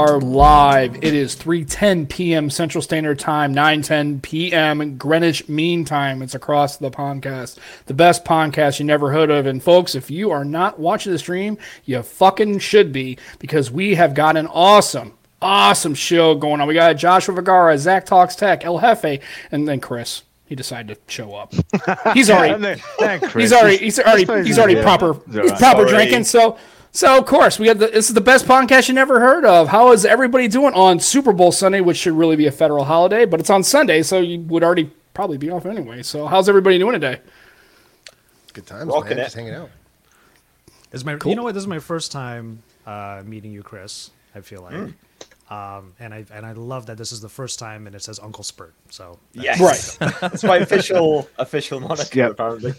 Are live. It is 3:10 p.m. Central Standard Time, 9:10 p.m. Greenwich Mean Time. It's across the Pondcast, the best podcast you never heard of. And folks, if you are not watching the stream, you fucking should be because we have got an awesome, awesome show going on. We got Joshua Vergara, Zach Talks Tech, El Jefe, and then Chris. He decided to show up. He's already, he's already, he's already, he's already proper, he's proper drinking. So. So of course we have the this is the best podcast you never heard of. How is everybody doing on Super Bowl Sunday, which should really be a federal holiday, but it's on Sunday, so you would already probably be off anyway. So how's everybody doing today? Good times, Rocking man. it. Just hanging out. This is my, You know what? This is my first time uh, meeting you, Chris. I feel like, um, and I and I love that this is the first time, and it says Uncle Spurt. So Yes. Right. That's my official official moniker, Yep. apparently.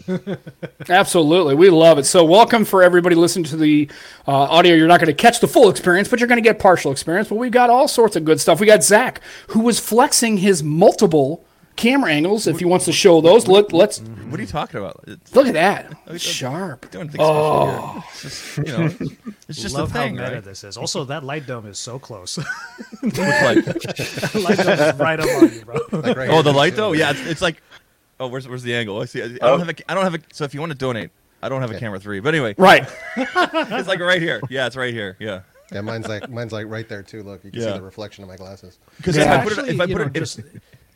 Absolutely, we love it. So welcome for everybody listening to the uh, audio. You're not going to catch the full experience, but you're going to get partial experience. But we've got all sorts of good stuff. We got Zach, who was flexing his multiple camera angles. If he wants to show those, Look, let's What are you talking about? It's look at that. Oh, Sharp. doing things special here. Oh. It's just, you know, it's just love a thing, how meta right? this is. Also, that light dome is so close. Which light? light dome is right up on you, bro. Like right Oh, the light too. though. Yeah, it's, it's like, oh, where's where's the angle? I see. I, I Oh. don't have a. I don't have a. So if you want to donate, I don't have a camera three. But anyway, Right. it's like right here. Yeah, it's right here. Yeah. Yeah, mine's like mine's like right there too. Look, you can Yeah. see the reflection of my glasses. Because Yeah. if I put it, if I put know, it, just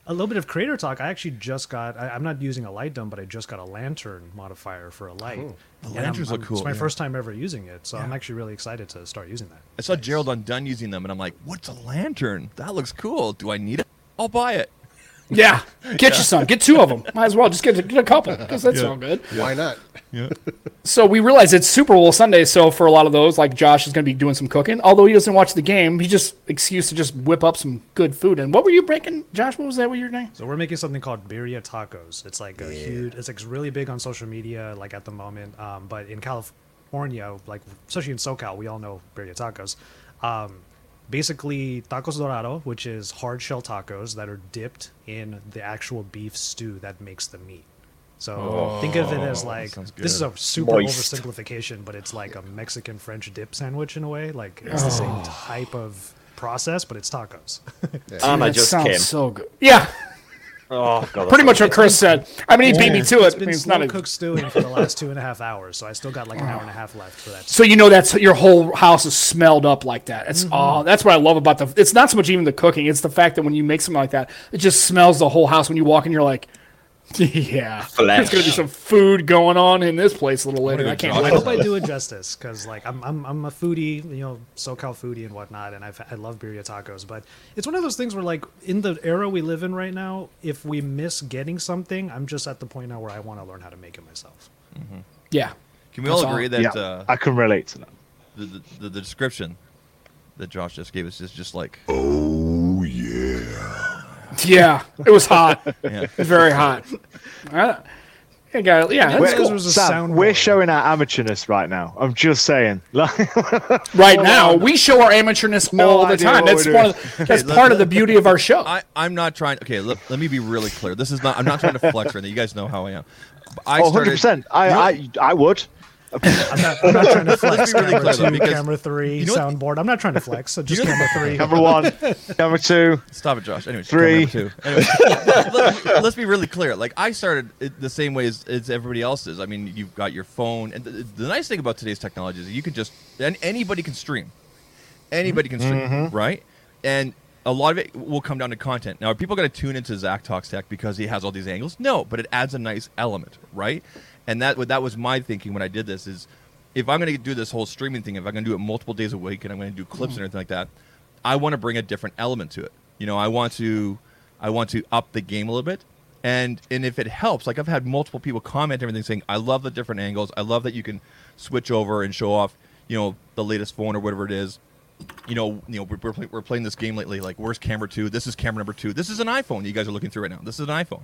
a little bit of creator talk. I actually just got. I, I'm not using a light dome, but I just got a lantern modifier for a light. The And I'm- lanterns look I'm- cool, It's my yeah. first time ever using it, so I'm actually really excited to start using that. I saw Gerald Undone using them, and I'm like, what's a lantern? That looks cool. Do I need it? I'll buy it. Yeah. Get you some. Get two of them. Might as well just get, get a couple because that's all good. Why not? Yeah. So we realize it's Super Bowl Sunday, so for a lot of those, like Josh is going to be doing some cooking. Although he doesn't watch the game, he just excuse to just whip up some good food. And what were you breaking, Josh? What was that? What your name? So we're making something called birria tacos. It's like a huge. It's like really big on social media, like at the moment. Um, but in California, like especially in SoCal, we all know birria tacos. Um, basically, tacos dorado, which is hard shell tacos that are dipped in the actual beef stew that makes the meat. So think of it as like this is a super Moist. oversimplification, but it's like a Mexican French dip sandwich in a way. Like it's the same oh. type of process, but it's tacos. and I That just sounds came. so good. Yeah, Oh, God, pretty much what Chris said. I mean, he beat me to it. It's I been mean, it's slow not a, cooked stewing for the last two and a half hours, so I still got like an hour and a half left for that. so you know that's your whole house is smelled up like that. It's oh, that's what I love about the. It's not so much even the cooking; it's the fact that when you make something like that, it just smells the whole house when you walk in. You're like, yeah, there's gonna be some food going on in this place a little later. I can't I hope I do it justice because like I'm, I'm I'm a foodie, you know, SoCal foodie and whatnot, and I've, I love birria tacos. But it's one of those things where like in the era we live in right now, if we miss getting something, I'm just at the point now where I want to learn how to make it myself. Yeah, Can we all That's all. agree that yeah, uh, I can relate to that. the, the, the the description that Josh just gave us is just like, oh yeah, it was hot, yeah. very hot. Uh, I yeah. that's We're- cool. A Sam, soundboard. we're showing our amateurness right now. I'm just saying. Right now, we show our amateurness No all the time. That's one. Of, that's let- part of the beauty of our show. I, I'm not trying. Okay, let, let me be really clear. This is not. I'm not trying to flex or anything. You guys know how I am. I oh, 100%. I, I, I would. I'm not, I'm not trying to flex. be really camera clear, two, because- camera three, you know soundboard. I'm not trying to flex. So just camera three. Number one, number two. Stop it, Josh. Anyway, Three. Two. Anyway, let, us be really clear. Like I started it the same way as, as everybody else is. I mean, you've got your phone, and the, the nice thing about today's technology is you can just and anybody can stream. Anybody can stream, mm-hmm. right? And a lot of it will come down to content. Now, are people going to tune into Zach Talks Tech because he has all these angles? No, but it adds a nice element, right? And that that was my thinking when I did this is if I'm going to do this whole streaming thing, if I'm going to do it multiple days a week and I'm going to do clips and mm-hmm. everything like that, I want to bring a different element to it. You know, I want to I want to up the game a little bit. And and if it helps, like I've had multiple people comment everything saying, I love the different angles. I love that you can switch over and show off, you know, the latest phone or whatever it is. You know, you know, we're, we're, play, we're playing this game lately. Like, where's camera two? This is camera number two. This is an iPhone. You guys are looking through right now. This is an iPhone,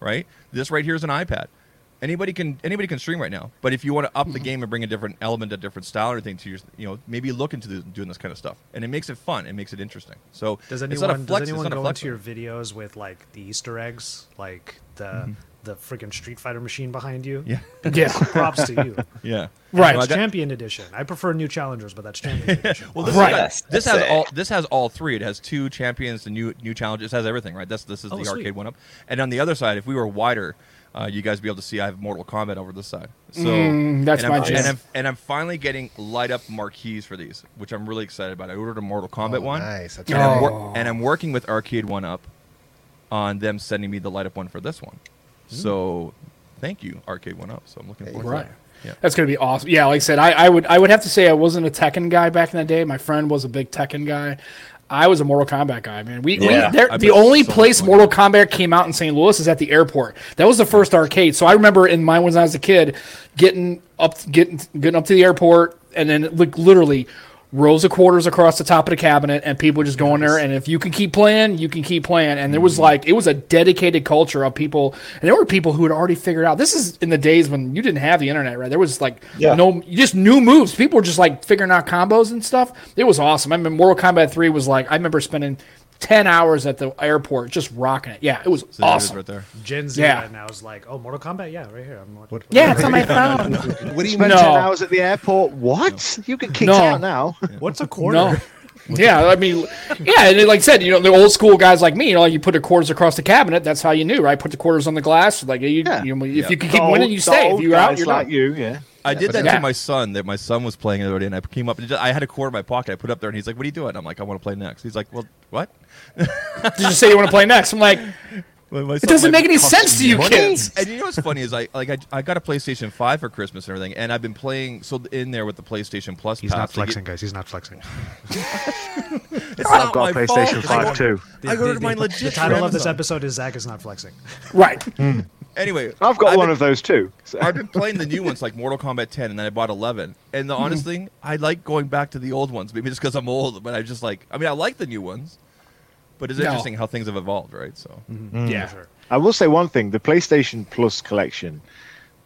right? This right here is an iPad. Anybody can anybody can stream right now. But if you want to up the Mm-hmm. game and bring a different element, a different style or anything to your, you know, maybe look into the, doing this kind of stuff, and it makes it fun. It makes it interesting. So Does it's not a anyone flex, does anyone it's not a go into your videos with like the Easter eggs, like the Mm-hmm. the freaking Street Fighter machine behind you. Yeah. Yeah. Props to you. Yeah. Right. Well, I got- Champion Edition. I prefer new challengers, but that's Champion Edition. Well, this, Right. has, this has sick. all. This has all three. It has two champions, the new new challenges. It has everything, right? That's this is Oh, the sweet. arcade one up. And on the other side, if we were wider, uh, you guys be able to see I have Mortal Kombat over this side. So Mm, that's and my I'm, jam. and I'm, and I'm finally getting light up marquees for these, which I'm really excited about. I ordered a Mortal Kombat Oh, one, Nice. That's and, I'm wor- and I'm working with Arcade One Up on them sending me the light up one for this one. So thank you, Arcade One Up. So I'm looking forward Right. to that. Yeah. That's gonna be awesome. Yeah, like I said, I, I would I would have to say I wasn't a Tekken guy back in the day. My friend was a big Tekken guy. I was a Mortal Kombat guy, man. We, Yeah. we there, the only so place. Mortal Kombat came out in St. Louis is at the airport. That was the first arcade. So I remember in mine when I was a kid, getting up getting getting up to the airport and then like literally rows of quarters across the top of the cabinet and people just going there and if you can keep playing you can keep playing. And there was Mm-hmm. like it was a dedicated culture of people and there were people who had already figured out this is in the days when you didn't have the internet right? There was like Yeah. no you just new moves. People were just like figuring out combos and stuff. It was awesome. I mean mortal kombat 3 was like i remember spending 10 hours at the airport just rocking it yeah it was So there it is awesome right there. Gen Z Yeah. right now is like, oh, Mortal Kombat, yeah, right here. I'm watching. yeah it's on my phone What do you Spent No. 10 hours at the airport. What? You get kicked No. out now. What's a quarter? No. Yeah, I mean, yeah, and like I said, you know, the old school guys like me, you know, you put the quarters across the cabinet. That's how you knew, right? Put the quarters on the glass. Like, you, Yeah. you if Yeah. you can keep The winning, you stay. If you're out, you're like done. you. Yeah. I did that Yeah. to my son. That my son was playing the other day, and I came up and just, I had a quarter in my pocket. I put it up there, and he's like, "What are you doing?" I'm like, "I want to play next." He's like, "Well, what?" Did you say you want to play next? I'm like, it doesn't make any sense to you kids. And you know what's funny is I like I, I got a PlayStation Five for Christmas and everything, and I've been playing so in there with the PlayStation Plus. He's pass, not flexing, get- guys. He's not flexing. It's I've not got a my PlayStation fault. 5 too. I The- ordered the- mine the- legit. The from title of this episode is Zach is not flexing. Right. Hmm. Anyway, I've got I've one been- of those too. So- I've been playing the new ones like Mortal Kombat 10, and then I bought 11. And the hmm. honest thing, I like going back to the old ones. Maybe just because I'm old, but I just like. I mean, I like the new ones, but it's No. interesting how things have evolved, right? So mm-hmm. Yeah. Sure. I will say one thing: the PlayStation Plus collection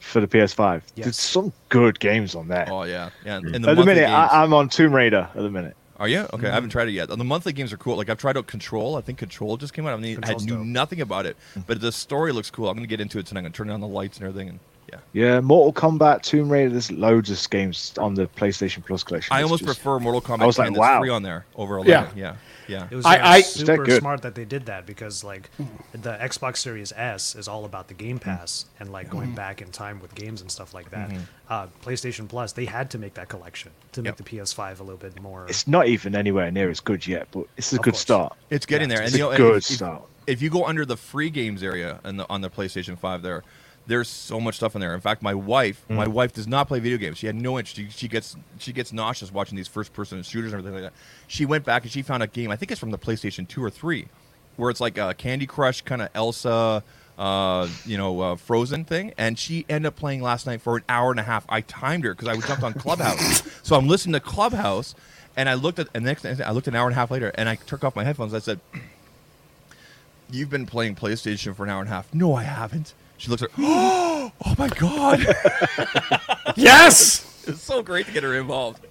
for the PS5. Yes. There's some good games on there. Oh yeah, yeah. And the at the minute, games, I, I'm on Tomb Raider. At the minute, are you okay? I haven't mm-hmm. tried it yet. The monthly games are cool. Like I've tried out Control. I think Control just came out. I mean, I knew dope. nothing about it, mm. but the story looks cool. I'm gonna get into it tonight. I'm gonna turn on the lights and everything. And yeah, yeah, Mortal Kombat, Tomb Raider. There's loads of games on the PlayStation Plus collection. I It's almost just- prefer Mortal Kombat I was 10 like, that's wow. three on there over Yeah. 11. Yeah, yeah. It was I- I- super good. smart that they did that because like the Xbox Series S is all about the Game mm-hmm. Pass and like going mm-hmm. back in time with games and stuff like that. Mm-hmm. Uh, PlayStation Plus, they had to make that collection to make Yep. the PS5 a little bit more. It's not even anywhere near as good yet, but it's a Of good course. start. It's getting there, It's and you a know, good if, if- start. If you go under the free games area and the, on the PlayStation Five, there, there's so much stuff in there. In fact, my wife, Hmm. my wife does not play video games. She had no interest. She, she gets she gets nauseous watching these first person shooters and everything like that. She went back and she found a game. I think it's from the PlayStation Two or Three, where it's like a Candy Crush kind of Elsa. Uh, you know, uh, Frozen thing, and she ended up playing last night for an hour and a half. I timed her because I was jumped on Clubhouse, so I'm listening to Clubhouse, and I looked at and the next I looked an hour and a half later, and I took off my headphones. I said, "You've been playing PlayStation for an hour and a half." No, I haven't. She looks at, "Oh, oh my god!" Yes. it's so great to get her involved.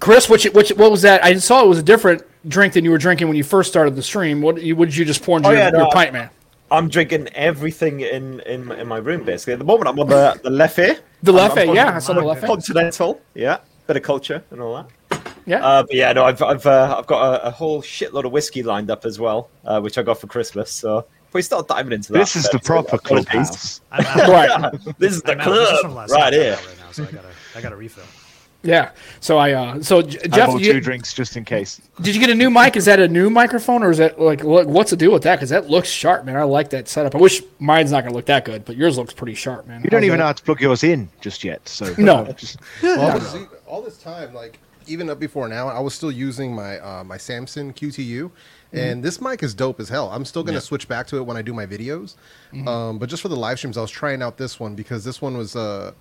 Chris, what, you, what, was that? I saw it was a different drink than you were drinking when you first started the stream. What, you, what did you just pour into Oh, your, yeah, no, your I- pint, man? I'm drinking everything in, in in my room basically. At the moment, I'm on the the Leffe. The I'm- Leffe, I'm yeah, on- I saw the Leffe. Continental, yeah, bit of culture and all that. Yeah. Uh, but yeah, no, I've I've uh, I've got a, a whole shitload of whiskey lined up as well, uh, which I got for Christmas. So if we start diving into that, This is the proper apologies. clubhouse. Right. This is the I'm out. This is from club last right night. I'm here. right now, so I gotta, I gotta refill. Yeah. So I, uh, so J- I Jeff, bought you- two drinks just in case. did you get a new mic? Is that a new microphone or is that like, what, what's the deal with that? Because that looks sharp, man. I like that setup. I wish mine's not going to look that good, but yours looks pretty sharp, man. You don't How's even know how to plug yours in just yet. So No. just all, this, all this time, like even up before now, I was still using my uh, my Samson Q2U, and this mic is dope as hell. I'm still gonna switch back to it when I do my videos, um, but just for the live streams, I was trying out this one because this one was. Uh,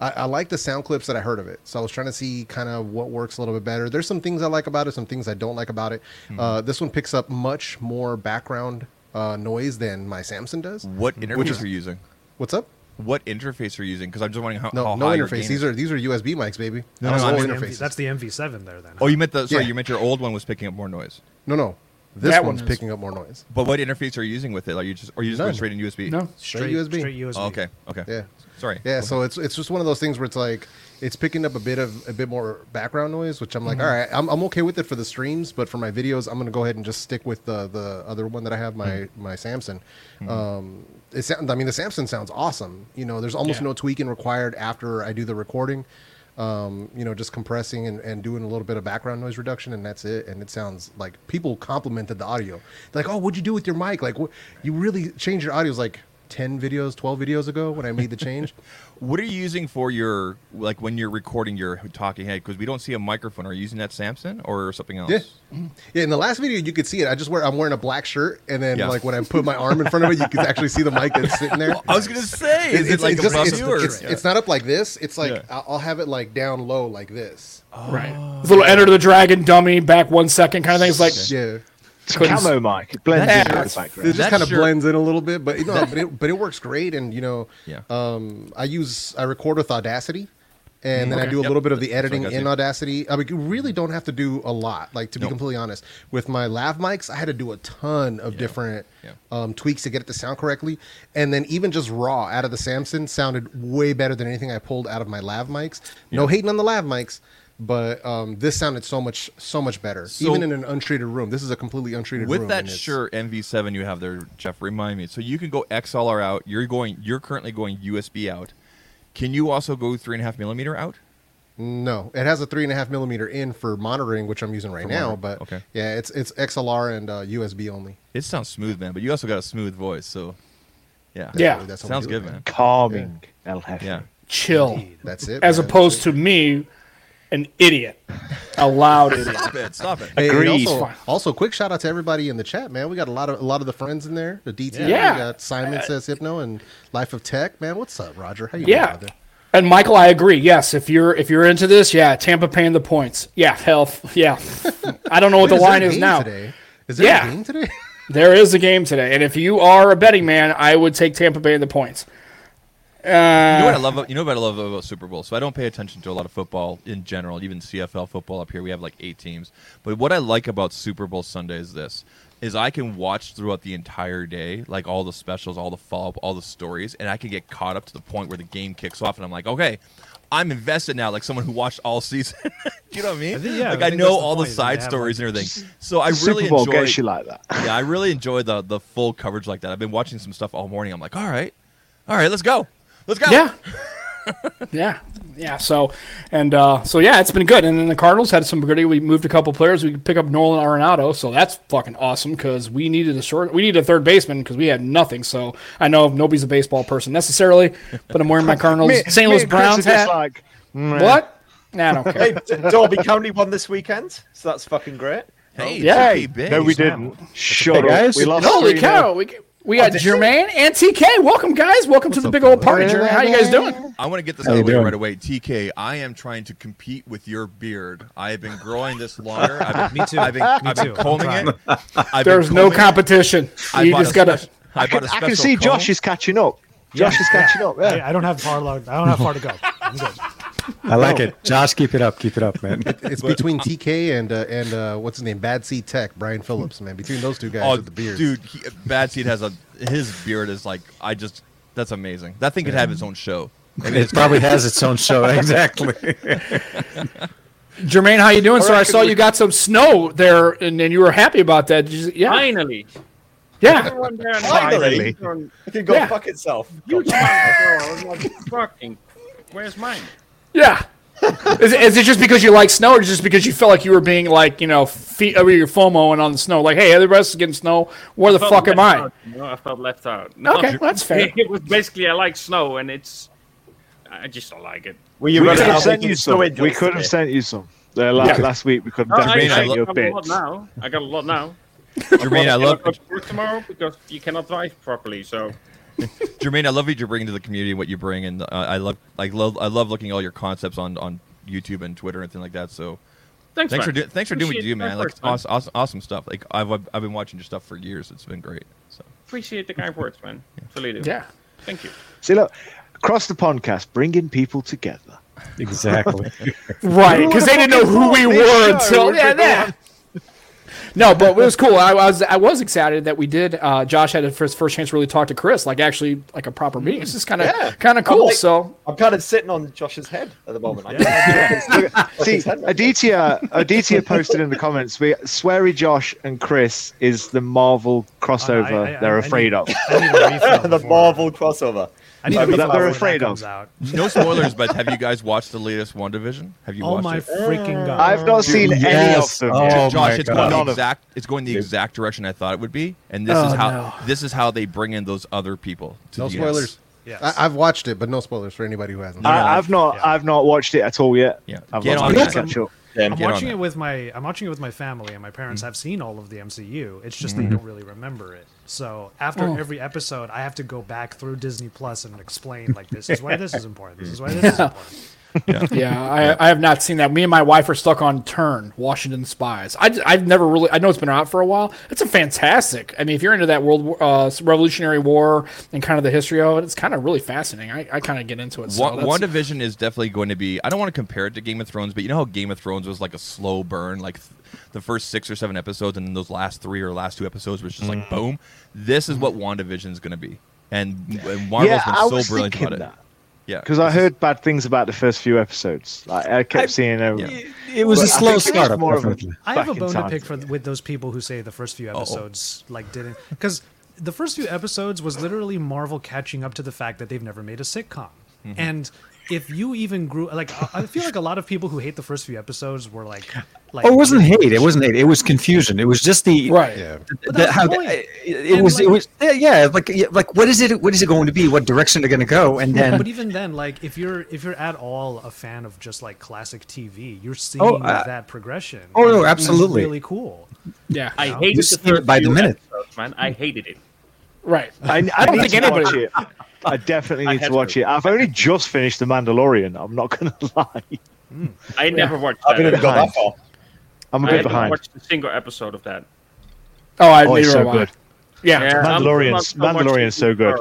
I, I like the sound clips that I heard of it, so I was trying to see kind of what works a little bit better. There's some things I like about it, some things I don't like about it. Uh, this one picks up much more background uh, noise than my Samson does. What interface are you using? What's up? What interface are using? Because I'm just wondering how, No, how no high your interface. gain These is. are these are USB mics, baby. No, That's no, all I'm- The MV that's the MV7 there then. Oh, you meant the sorry. Yeah. You meant your old one was picking up more noise. No, no. This That one's one picking up more noise. But what interface are you using with it? Are you just, or you just going straight in USB? No. Straight USB. Straight USB. Oh, okay. Okay. Yeah. Sorry. Yeah, so it's it's just one of those things where it's like it's picking up a bit of a bit more background noise, which I'm like, Mm-hmm. all right, I'm, I'm okay with it for the streams, but for my videos, I'm gonna go ahead and just stick with the the other one that I have, my Mm-hmm. my Samson. Um, it I mean, the Samson sounds awesome. You know, there's almost Yeah. no tweaking required after I do the recording. Um, you know, just compressing and, and doing a little bit of background noise reduction, and that's it. And it sounds like people complimented the audio. They're like, "Oh, what'd you do with your mic? Like, what, you really changed your audio?" It was like ten videos, twelve videos ago when I made the change. What are you using for your like when you're recording your talking head? Because we don't see a microphone. Are you using that Samson or something else? Yeah. Mm-hmm. Yeah, in the last video you could see it. I just wear I'm wearing a black shirt and then Yeah. like when I put my arm in front of it, you can actually see the mic that's sitting there. I was gonna say, is it like just- above it's, or? it's, it's not up like this. It's like Yeah. I'll I'll have it like down low like this. Right. This little Enter the Dragon dummy back one second kind of thing. It's like Yeah. It's a camo mic. It blends Yeah, in with it's- the It just That kind of shirt- blends in a little bit, but you know, but it, but it works great. And you know, Yeah. um, I use I record with Audacity, and then I do a Yep. little bit of the editing in. Audacity. I mean, you really don't have to do a lot. Like to be Nope. completely honest, with my lav mics, I had to do a ton of different Yeah. um, tweaks to get it to sound correctly, and then even just raw out of the Samson sounded way better than anything I pulled out of my lav mics. No hating on the lav mics. But um, this sounded so much, so much better, So- even in an untreated room. This is a completely untreated room. With that and it's- shirt MV7 you have there, Jeff, remind me. So you can go XLR out. You're going. You're currently going USB out. Can you also go three and a half millimeter out? No, it has a three and a half millimeter in for monitoring, which I'm using right For now. monitoring, But okay. yeah, it's it's XLR and uh, USB only. It sounds smooth, man. But you also got a smooth voice, so yeah, Yeah. That's how we sounds do it, good, man. Calming, El Yeah. chill. That's it. As man. opposed to me, an idiot. A loud idiot. Stop it! Stop it! Hey, Agreed. Also, also, quick shout out to everybody in the chat, man. We got a lot of a lot of the friends in there. The DT, Yeah. we got Simon says Hypno and Life of Tech, man. What's up, Roger? How you Yeah. doing, brother? And Michael, I agree. Yes, if you're if you're into this, yeah, Tampa paying the points. Yeah, hell, yeah. I don't know what the is line is now. Today? Is there Yeah. a game today? There is a game today, and if you are a betting man, I would take Tampa Bay in the points. You know what I Uh, love? You know what I love about Super Bowl? So I don't pay attention to a lot of football in general, even CFL football up here. We have like eight teams. But what I like about Super Bowl Sunday is this: is I can watch throughout the entire day, like all the specials, all the follow up, all the stories, and I can get caught up to the point where the game kicks off, and I'm like, okay. I'm invested now, like someone who watched all season. You know what I mean? I think- yeah, like I I know that's the all the point, is side stories like- and everything. So I Super really Bowl enjoy. gets you like that. yeah, I really enjoy the the full coverage like that. I've been watching some stuff all morning. I'm like, all right, all right, let's go, let's go. yeah, yeah, yeah. So, and uh, so yeah, it's been good. And then the Cardinals had some good. We moved a couple players. We could pick up Nolan Arenado, so that's fucking awesome because we needed a short. We needed a third baseman because we had nothing. So I know nobody's a baseball person necessarily, but I'm wearing my Cardinals Me- St. Louis Browns hat. Like, meh. what? Nah, I don't care. Hey, D- Derby County won this weekend, so that's fucking great. Hey, Yeah. it's. No, we didn't. Shut up. guys. We lost Holy 3-0. cow! We, we got oh, Jermaine and TK. Welcome, guys. Welcome to the big old party, Jermaine. How you guys doing? I want to get this How out of the way right away. TK, I am trying to compete with your beard. I have been growing this longer. I've been, Me too. I've been, Me I've been too. I'm combing it. I've There's no combing it. competition. I You just gotta. special- I, I can, bought a I can see comb. Josh is catching up. Josh is catching up. Yeah. I, I don't have far. Lo- I don't have far to go. I'm good. I like it. Josh, keep it up. Keep it up, man. It's between TK and uh, and uh, what's his name, Bad Seed Tech, Brian Phillips, man. Between those two guys Oh, with the beard, dude, he, Bad Seed has a his beard is like I just that's amazing. That thing could have its own show. Maybe It probably has its own show. Exactly. Jermaine, how you doing, sir? I reckon saw we- you got some snow there, and, and you were happy about that. Did you- yeah, Finally. yeah. Everyone there Finally. Finally. It can go Yeah. fuck itself. You girl, fucking. Where's mine? Yeah. is, it, is it just because you like snow, or just because you felt like you were being like, you know, feet over your FOMOing on the snow? Like, hey, everybody else is getting snow. Where the fuck am I? out, you know, I felt left out. No, Okay, that's fair. It was basically I like snow, and it's. I just don't like it. Were you We could have sent you some. We could have sent you some. Uh, la- Yeah. Last week we could have I, definitely Jermaine, I I, sent you a a bit. lot now. I got a lot now. Jermaine, I love cannot go work tomorrow because you cannot drive properly. So Jermaine, I love what you're bringing to the community, and what you bring, and uh, I love, like, love, I love looking at all your concepts on on YouTube and Twitter and things like that. So, thanks, thanks for man. doing, thanks for doing what you do, man. Like, words, awesome, awesome, awesome stuff. Like, I've I've been watching your stuff for years. It's been great. So, Appreciate the kind words, man. Really do. Yeah. Thank you. See, look, across the Pondcast, bringing people together. exactly. Right, because they didn't know who we were until would yeah, that. No, but it was cool. I was I was excited that we did. Uh, Josh had his first, first chance to really talk to Chris, like actually like a proper meeting. This is kind of Yeah. kind of I'm cool. like- so I'm kind of sitting on Josh's head at the moment. I See, Aditya, Aditya posted in the comments, we, Sweary Josh and Chris is the Marvel crossover I- I- they're I afraid need- of. I need a refill the Marvel crossover. I need I a mean, refill they're afraid that of. Out. No spoilers, but have you guys watched the latest WandaVision? Have you Oh watched my it? freaking god! I've not seen any Yes. of them. Oh. Josh, my it's God. going the exact. It's going the exact direction I thought it would be, and this Oh, is how no. this is how they bring in those other people. To No the spoilers. Yes. I, I've watched it, but no spoilers for anybody who hasn't. I, I've not, Yeah. I've not watched it at all yet. Yeah. I've Get got on to that. catch up. Yeah, I'm watching it with my I'm watching it with my family, and my parents have seen all of the MCU. It's just Mm-hmm. they don't really remember it. So after oh. every episode, I have to go back through Disney Plus and explain like this is why this is important. This is why this is important. yeah, I, I have not seen that. Me and my wife are stuck on Turn, Washington Spies. I, I've never really. I know it's been out for a while. It's a fantastic. I mean, if you're into that World uh, Revolutionary War and kind of the history of it, it's kind of really fascinating. I, I kind of get into it. So One, that's- WandaVision is definitely going to be. I don't want to compare it to Game of Thrones, but you know how Game of Thrones was like a slow burn, like th- the first six or seven episodes, and then those last three or last two episodes was just like boom. This is what WandaVision is going to be, and, and Marvel's Yeah, been so was brilliant thinking about that. It. Yeah, Because I heard bad things about the first few episodes. Like, I kept seeing a, Yeah. It was But a I slow think it was startup, more of a- I have a bone to pick for with those people who say the first few Uh-oh. episodes like didn't because the first few episodes was literally Marvel catching up to the fact that they've never made a sitcom, Mm-hmm. and if you even grew like I I feel like a lot of people who hate the first few episodes were like, like Oh, it wasn't hate. It wasn't hate. It was confusion. It was just the right. Yeah. the- that's how the the- it, it And, was. it was. Yeah, yeah, like yeah, like what is it? What is it going to be? What direction they're going to go? And then but even then, like if you're if you're at all a fan of just like classic TV, you're seeing Oh, uh, that progression. oh, no, absolutely. really cool. Yeah, I know? hated You the it by the minute. episodes, man. I hated it. right. I, I, don't think anybody- watch it. I definitely need had to watch to. it. I've only just finished The Mandalorian. I'm not going to lie. Hmm. I never watched I that. haven't even got behind. that far. I'm a I bit haven't behind. watched a single episode of that. Oh, I Oh, it's so good. Yeah. I'm Mandalorian's- so Mandalorian's so good.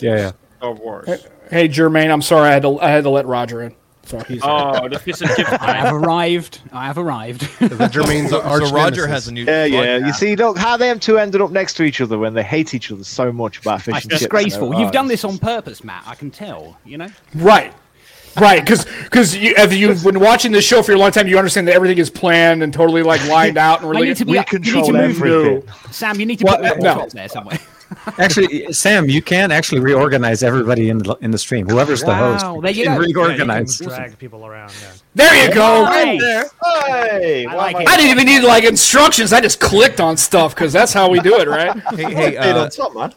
yeah, yeah. Star Wars. Hey, Jermaine, I'm sorry. I had to. I had to let Roger in. So he's. Oh, the fish and chips. I have arrived. I have arrived. The Jermaine's So, arch so Roger has a new. Yeah, yeah. Roger- You see, look how them two ended up next to each other when they hate each other so much about fish That's and chips. disgraceful. Oh, You've done oh, this on purpose, Matt. I can tell. You know. Right. Right, because because you, if you've been watching this show for a long time, you understand that everything is planned and totally like lined out and I really. need to be. we you need control to move. everything. Sam, you need to Well, put that no. no. there somewhere. Actually, Sam, you can actually reorganize everybody in the in the stream. Whoever's the host, Wow, there you can go. Yeah, you can reorganize. drag people around. Yeah. there you go. Nice. Hey, I like. I didn't even need like instructions. I just clicked on stuff because that's how we do it, right? Hey, hey, I uh, on top, man?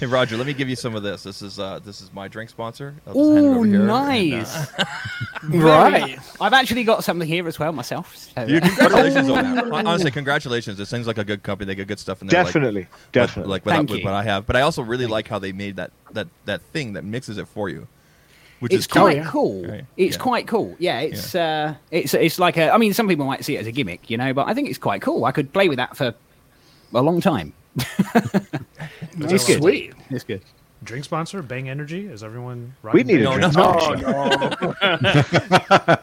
Hey, Roger. Let me give you some of this. This is uh, this is my drink sponsor. I'll just hand it Ooh, over here, and, uh, nice. right. I've actually got something here as well myself. So, You, uh, congratulations on that. Honestly, congratulations. This seems like a good company. They get good stuff in there. Definitely, like- definitely. Like, what, I- Thank with you. what I have, but I also really like how they made that that that thing that mixes it for you, which it's is cool. quite yeah. cool. Right. It's Yeah. quite cool. Yeah, it's uh, it's it's like a. I mean, some people might see it as a gimmick, you know, but I think it's quite cool. I could play with that for a long time. Good. sweet. It's good. Drink sponsor, Bang Energy. Is everyone? Right? We need a No, drink no. sponsor.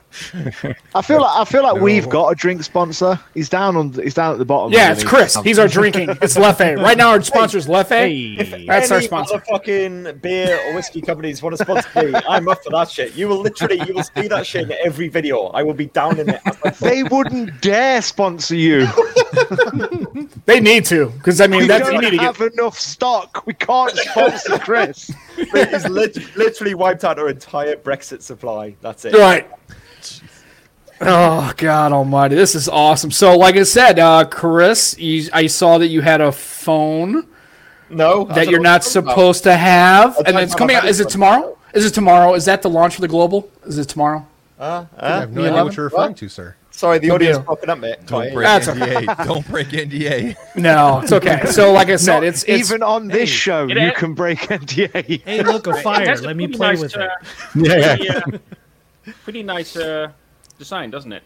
I feel like I feel like we've got a drink sponsor. He's down on he's down at the bottom. Yeah, it's underneath. Chris. He's our drinking. It's Leffe. Right now, our sponsor is Leffe. Hey. That's our Any sponsor. Fucking beer or whiskey companies want to sponsor me, I'm up for that shit. You will literally, you will see that shit in every video. I will be down in it. They wouldn't dare sponsor you. They need to because I mean We that's you don't need to have get enough stock. We can't sponsor Chris. He's lit- literally wiped out our entire Brexit supply. That's it. right. Oh God Almighty, this is awesome. So, like I said, uh, Chris, you, I saw that you had a phone No, that you're not supposed to have, and it's coming out. Is it tomorrow? Is it tomorrow? Is that the launch for the global? Is it tomorrow? Uh, I uh, have no idea what you're referring to, sir. Sorry, the No audience deal. broken up, mate. Don't break That's NDA. Don't break NDA. No, it's okay. So, like I said, it's, it's Even on this show, you ain't- can break NDA. Hey, look, a fire. has a Let me play nice, with uh, it. Yeah, pretty, uh, pretty nice uh, design, doesn't it?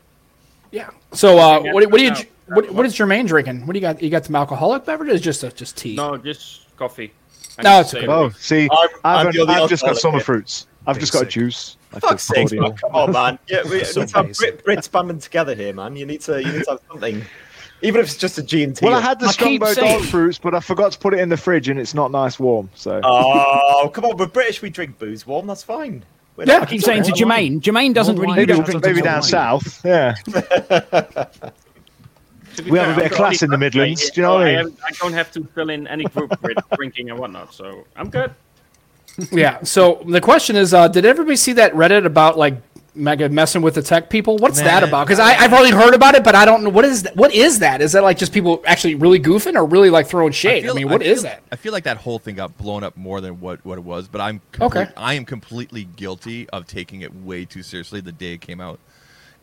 yeah. So, uh, what, what do you what, what is Jermaine drinking? What do you got? You got some alcoholic beverages? Just a, just tea. No, just coffee. And No, it's okay. Oh, see, I'm- I've, I'm the only I've just got summer here. fruits. I've just got a juice. Like Fuck's the sake, man. Come on, man. Yeah, we, So need to have basic. Brit, Brits banding together here, man. You need to, you need to have something. Even if it's just a G and T. Well, I had the I keep Strongbow saying- Dark Fruits, but I forgot to put it in the fridge, and it's not nice warm. So Oh, come on, we're British. We drink booze warm. That's fine. We're Yeah, I keep saying to Jermaine, Jermaine doesn't really. maybe, you Worldwide. don't maybe drink down wine. south. Yeah, To be We have a bit I'm of class in the Midlands, here, do you know what I mean? I don't have to fill in any group with drinking and whatnot, so I'm good. Yeah. So the question is, uh, did everybody see that Reddit about like mega messing with the tech people? What's that about? Because I've only heard about it, but I don't know what is that, what is that? Is that like just people actually really goofing or really like throwing shade? I, feel- mean, what is feel- that? I feel like that whole thing got blown up more than what, what it was, but I'm complete, Okay. I am completely guilty of taking it way too seriously the day it came out,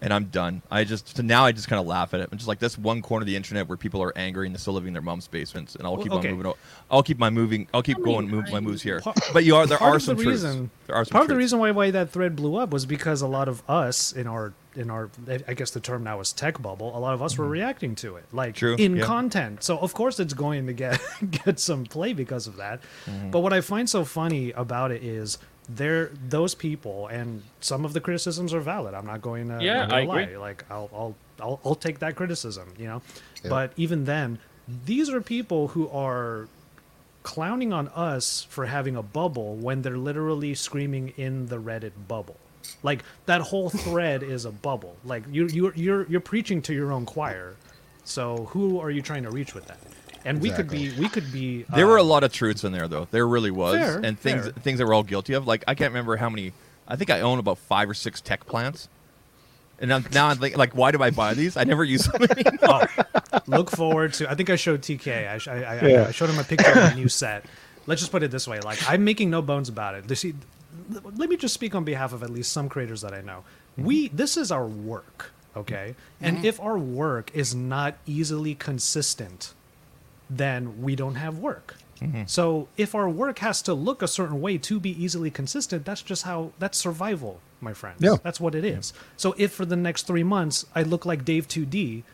and I'm done. I just so now I just kind of laugh at it. I'm just like this one corner of the internet where people are angry and they're still living in their mom's basements, and I'll Well, keep okay. on moving. I'll keep my moving. I'll keep I going, mean, move my moves here. Part- But you are there are some the truths. reason. There are some part of the reason why, why that thread blew up was because a lot of us in our in our I guess the term now is tech bubble. A lot of us were reacting to it, like Mm-hmm. True, in yeah. content. So of course it's going to get get some play because of that. Mm-hmm. But what I find so funny about it is there those people and some of the criticisms are valid. I'm not going to Yeah, I'm not gonna I lie. agree. Like I'll I'll I'll, I'll take that criticism, you know. Yeah. But even then, these are people who are clowning on us for having a bubble when they're literally screaming in the Reddit bubble. Like that whole thread is a bubble. Like you you you're you're preaching to your own choir. So who are you trying to reach with that? And we could be we could be There were a uh, lot of truths in there, though. There really was, Fair, and things fair. things that we're all guilty of. Like I can't remember how many. I think I own about five or six tech plants, and I'm, now I'm like, like, why do I buy these? I never use them anymore. look forward to. I think I showed TK. I, I, I, Yeah. I showed him a picture of a new set. Let's just put it this way: like I'm making no bones about it. This, let me just speak on behalf of at least some creators that I know. We this is our work, okay? And if our work is not easily consistent, then we don't have work. Mm-hmm. So if our work has to look a certain way to be easily consistent, that's just how that's survival, my friends. Yeah. That's what it is. So if for the next three months I look like Dave 2D,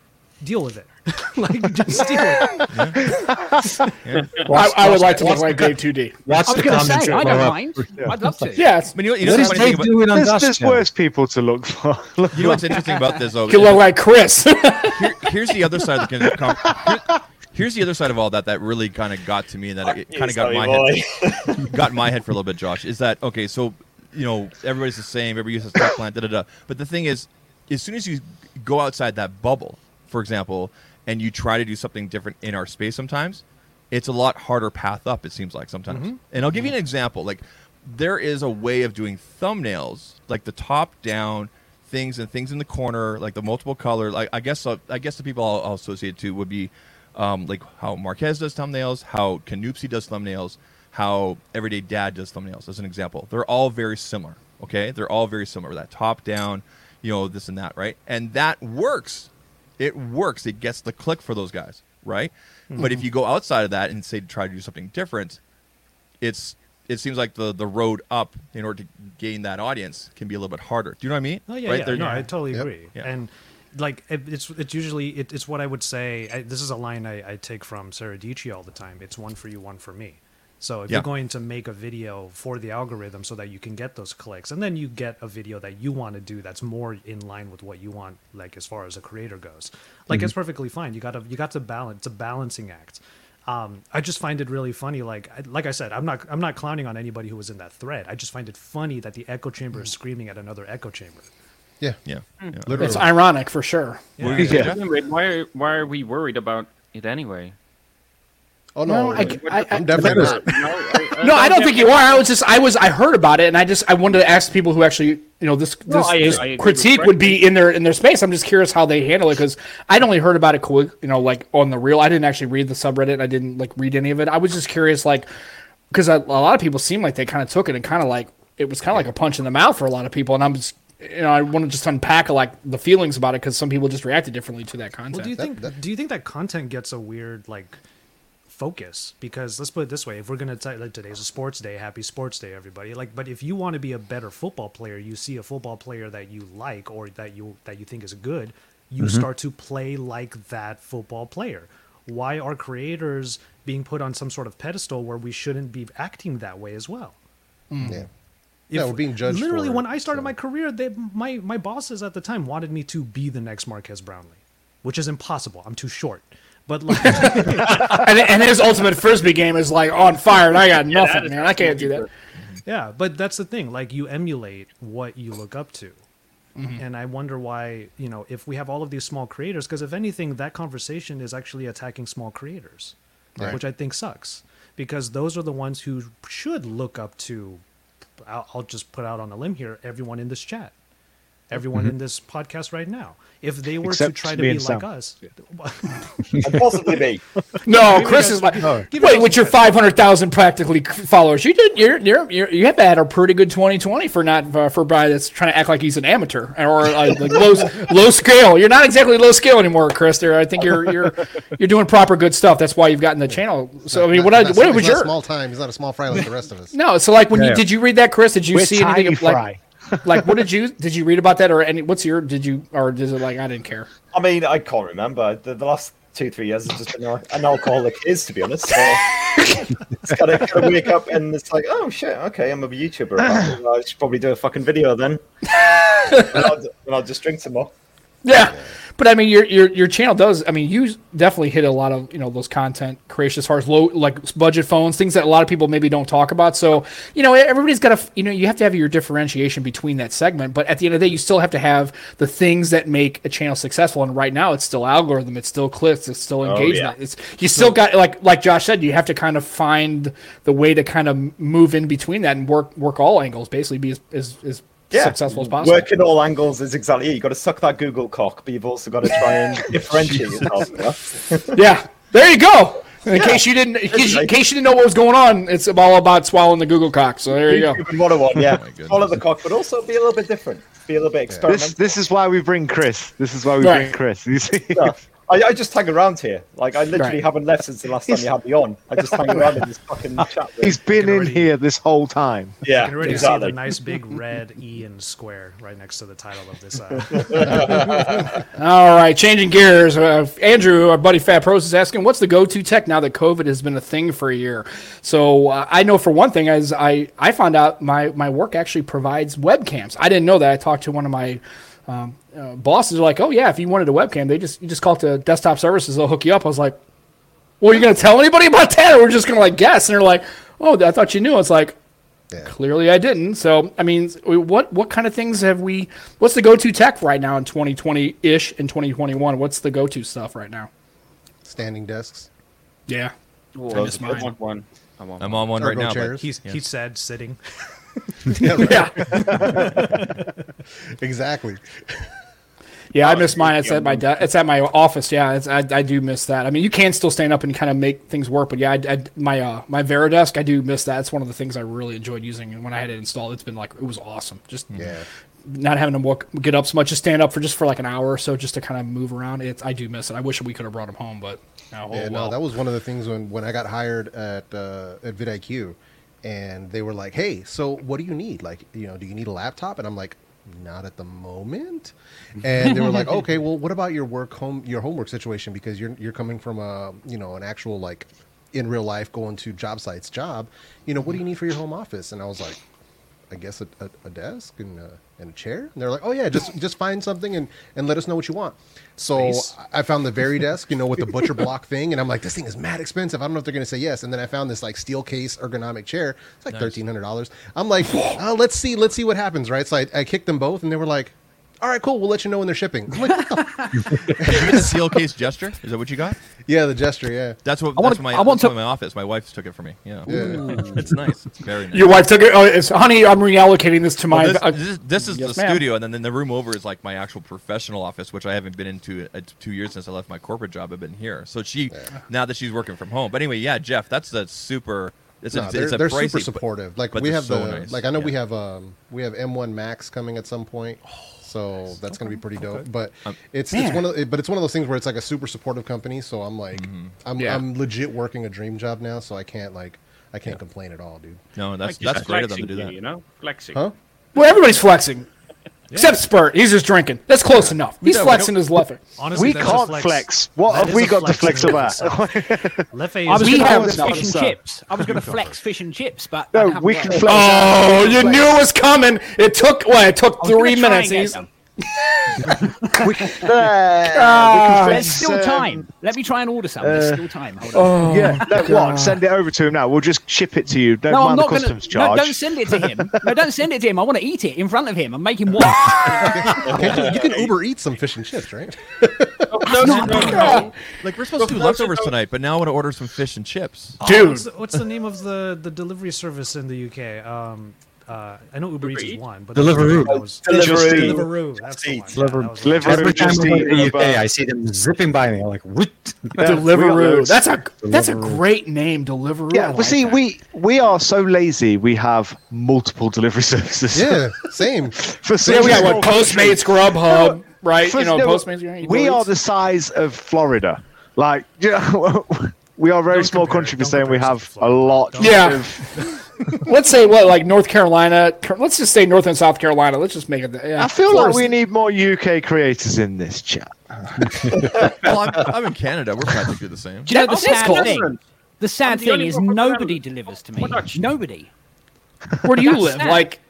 deal with it. like just deal with it. I, I would like to look like Dave 2D. Watch I was the going to comments say, I don't up. mind. I'd love to. Yes. it's, But you know, you know What what's is funny Dave about, doing on there's, Dust there's Channel? worse people to look for. Look you know what's interesting about this though? you look like Chris. Here- here's the other side of the con- here- here's the other side of all that that really kind of got to me and that it kind of got my head got in my head for a little bit josh is that okay so you know everybody's the same everybody uses tech plant da da da but the thing is as soon as you go outside that bubble for example and you try to do something different in our space sometimes it's a lot harder path up it seems like sometimes. And i'll give you an example like there is a way of doing thumbnails like the top down things and things in the corner like the multiple color like i guess uh, i guess the people I'll, I'll associate to would be um, like how Marques does thumbnails how canoopsy does thumbnails how everyday dad does thumbnails as an example. They're all very similar okay? They're all very similar. That top down you know this and that right? And that works. It works. It gets the click for those guys right? But if you go outside of that and say try to do something different it's it seems like the the road up in order to gain that audience can be a little bit harder. Do you know what i mean? Oh yeah, right? yeah. There- no, I totally Yep. agree. Yeah. And like it, it's it's usually it, it's what I would say. I, this is a line I, I take from Sara Dietschy all the time. It's one for you, one for me. So if Yeah. you're going to make a video for the algorithm so that you can get those clicks, and then you get a video that you want to do that's more in line with what you want, like as far as a creator goes, like Mm-hmm. it's perfectly fine. You got to you got to balance. It's a balancing act. Um, I just find it really funny. Like I- like I said, I'm not I'm not clowning on anybody who was in that thread. I just find it funny that the echo chamber is screaming at another echo chamber. Yeah, yeah, hmm. yeah. literally. it's ironic for sure. What were you gonna say, Jeff? Wait, why are, why are we worried about it anyway? oh no, No, I- I- I'm definitely No, not. I, No, I don't think you are. I was just, I was, I heard about it, and I just, I wanted to ask people who actually, you know, this, No, this, I- this I agree critique would be in their, in their space. I'm just curious how they handle it because I'd only heard about it, quick, you know, like on the real. I didn't actually read the subreddit. I didn't like read any of it. I was just curious, like, because a, a lot of people seem like they kind of took it and kind of like it was kind of like a punch in the mouth for a lot of people, and I'm just. You know, I want to just unpack like the feelings about it because some people just reacted differently to that content. Well, do you That- think that- do you think that content gets a weird like focus? Because let's put it this way: if we're gonna t- like today's a sports day, happy sports day, everybody. Like, but if you want to be a better football player, you see a football player that you like or that you that you think is good, you mm-hmm. start to play like that football player. Why are creators being put on some sort of pedestal where we shouldn't be acting that way as well? Mm. Yeah. Yeah, If- we're being judged Literally, for when it, I started so. my career, they, my my bosses at the time wanted me to be the next Marques Brownlee. which is impossible. I'm too short. But like, and, and his ultimate frisbee game is like on fire, and I got nothing, is man. I can't do that. yeah, but that's the thing. Like, you emulate what you look up to. Mm-hmm. And I wonder why, you know, if we have all of these small creators, because if anything, that conversation is actually attacking small creators, Right. which I think sucks. Because those are the ones who should look up to, I'll, I'll just put out on a limb here, everyone in this chat, everyone in this podcast right now. If they were Except to try to be and Sam. like us, And possibly be. No, Chris is like, no. wait, with your five hundred thousand practically followers, you did, you're, you're, you're, you have had a pretty good twenty twenty for not uh, for a guy that's trying to act like he's an amateur or uh, like low low scale. You're not exactly low scale anymore, Chris. There, I think you're you're you're doing proper good stuff. That's why you've gotten the channel. So I mean, Not- what I not- what he's was your small time? He's not a small fry like the rest of us. no? So like when Yeah. you did you read that, Chris? Did you We're see tiny anything like fry. like what did you did you read about that or any? What's your did you or is it like I didn't care? I mean, I can't remember. The, the last two, three years has just been an alcoholic is, to be honest. So it's kind of, kind of wake up and it's like, oh shit, okay, I'm a YouTuber. I should probably do a fucking video then. and, I'll, and I'll just drink some more. Yeah, but I mean, your your your channel does. I mean, you definitely hit a lot of you know those content creation as far as low like budget phones, things that a lot of people maybe don't talk about. So you know, everybody's got to you know you have to have your differentiation between that segment. But at the end of the day, you still have to have the things that make a channel successful. And right now, it's still algorithm, it's still clicks, it's still oh, engagement. It's you still got like like Josh said, you have to kind of find the way to kind of move in between that and work work all angles, basically be as as, as Yeah, successful as possible. Work in all angles is exactly it. You've got to suck that Google cock, but you've also got to try and differentiate yourself. you know? Yeah, there you go. In case you didn't, in case, in case you didn't know what was going on, it's all about swallowing the Google cock. So there you go. YouTube and 101, yeah. Oh my goodness. Follow the cock, but also be a little bit different. Be a little bit experimental. This this is why we bring Chris. This is why we Right. bring Chris. You see? stuff. I, I just hang around here. Like I literally Right. haven't left since the last time you had me on. I just hang around in this fucking chat. room. He's been can in already- here this whole time. yeah, you can already see the nice big red E and square right next to the title of this. Uh, All right, changing gears. Uh, Andrew, our buddy Fat Pros, is asking, "What's the go-to tech now that COVID has been a thing for a year?" So uh, I know for one thing, as I I found out my my work actually provides webcams. I didn't know that. I talked to one of my um, uh, bosses. They're like, "Oh yeah, if you wanted a webcam, they just you just call it to desktop services. They'll hook you up." I was like, "Well, you're gonna tell anybody about that, or we're just gonna like guess?" And they're like, "Oh, I thought you knew." It's like. Yeah. Clearly, I didn't. So, I mean, what what kind of things have we? What's the go-to tech right now in 2020 ish in 2021? What's the go-to stuff right now? Standing desks. Yeah, Well, miss I mine. want one. I want I'm on one right now. But chairs. he's, Yeah. He said sitting. yeah, Exactly. yeah. I miss mine. It's at my de- it's at my office. Yeah, it's, I I do miss that. I mean, you can still stand up and kind of make things work, but yeah, I, I, my uh my VariDesk, I do miss that. It's one of the things I really enjoyed using, and when I had it installed, it's been like it was awesome. Just Yeah. not having to walk, get up so much, just stand up for just for like an hour or so, just to kind of move around. It's I do miss it. I wish we could have brought him home, but oh, Yeah, well. no, that was one of the things when, when I got hired at uh, at vidIQ, and they were like, "Hey, so what do you need? Like, you know, do you need a laptop?" And I'm like, "Not at the moment." And they were like, "Okay, well, what about your work home your homework situation? Because you're you're coming from a you know an actual like in real life going to job sites job. You know, what do you need for your home office?" And I was like, I guess a, a, a desk and a, and a chair. And they're like, oh yeah, just just find something and, and let us know what you want. So Space. I found the very desk, you know, with the butcher block thing, and I'm like, this thing is mad expensive. I don't know if they're gonna say yes. And then I found this like Steelcase ergonomic chair. It's like thirteen hundred dollars. I'm like, uh, let's see, let's see what happens, right? So I, I kicked them both, and they were like, all right, cool, we'll let you know when they're shipping. I'm like, you get the seal case gesture? Is that what you got? yeah, the gesture, yeah. That's what. I wanna- that's my. I want that's to- my office. My wife took it for me. Yeah. Yeah. it's nice. It's very nice. Your wife took it. Oh, it's honey. I'm reallocating this to my. Well, this, uh, this is, this is yes, the ma'am. studio, and then, then the room over is like my actual professional office, which I haven't been into uh, two years since I left my corporate job. I've been here, so she now that she's working from home. But anyway, yeah, Jeff, that's the super. It's No, a, they're, it's a they're pricey, super but- supportive. Like but we have so the nice. like I know we have um we have M1 Max coming at some point, so that's gonna be pretty dope. But Um, it's Man. it's one of but it's one of those things where it's like a super supportive company. So I'm like Mm-hmm. I'm Yeah. I'm legit working a dream job now, so I can't like I can't complain at all, dude. No, that's Like, that's great of them to do that. You know, flexing. Huh? well, everybody's flexing, except Spurt. He's just drinking. That's close enough. He's don't- flexing his left. Honestly, We that's a can't flex. flex. What That have we got to flex flex about? itself. Leffe I was is We have fish and stuff. chips. I was going to flex fish and chips, but No, we can flex. Oh, you knew it was coming. It took what? It took I was gonna three minutes. Get He's, some. we uh, There's still um, time. Let me try and order some. There's uh, still time. Hold on. yeah, no, what? Send it over to him now. We'll just ship it to you. Don't no, I'm mind the not going customs to. No, charge. don't send it to him. No, don't send it to him. I want to eat it in front of him and make him watch. You, you can Uber eat some fish and chips, right? No, no, no, no. Like we're supposed to do leftovers no. tonight, but now I want to order some fish and chips. Oh, Dude. what's the, what's the name of the the delivery service in the UK? Um, uh, I know Uber Eats is one, but Deliveroo. That was, Deliveroo. Deliveroo. That's the one. Eats. Yeah, Deliver- that was the one. Deliveroo. Every time I go to eat the UK, I see them zipping by me. I'm like, what? Yeah, Deliveroo. That's a that's a great name, Deliveroo. I Yeah, well, like see, that. we we are so lazy. We have multiple delivery services. Yeah, same. for So yeah, we such got what. Postmates, Grubhub, right? For- you know, no, Postmates. you We are the size of Florida. Like, you know, we are a very Don't small compare- country for saying we have a lot. Don't- Yeah. of- Let's say what, like North Carolina. Let's just say North and South Carolina. Let's just make it. Yeah. I feel like we need more UK creators in this chat. Well, I'm, I'm in Canada. We're practically the same. Do you know the Oh, sad cool. thing? The sad the thing is nobody delivers to me. Nobody. Where do you That's live? sad. Like,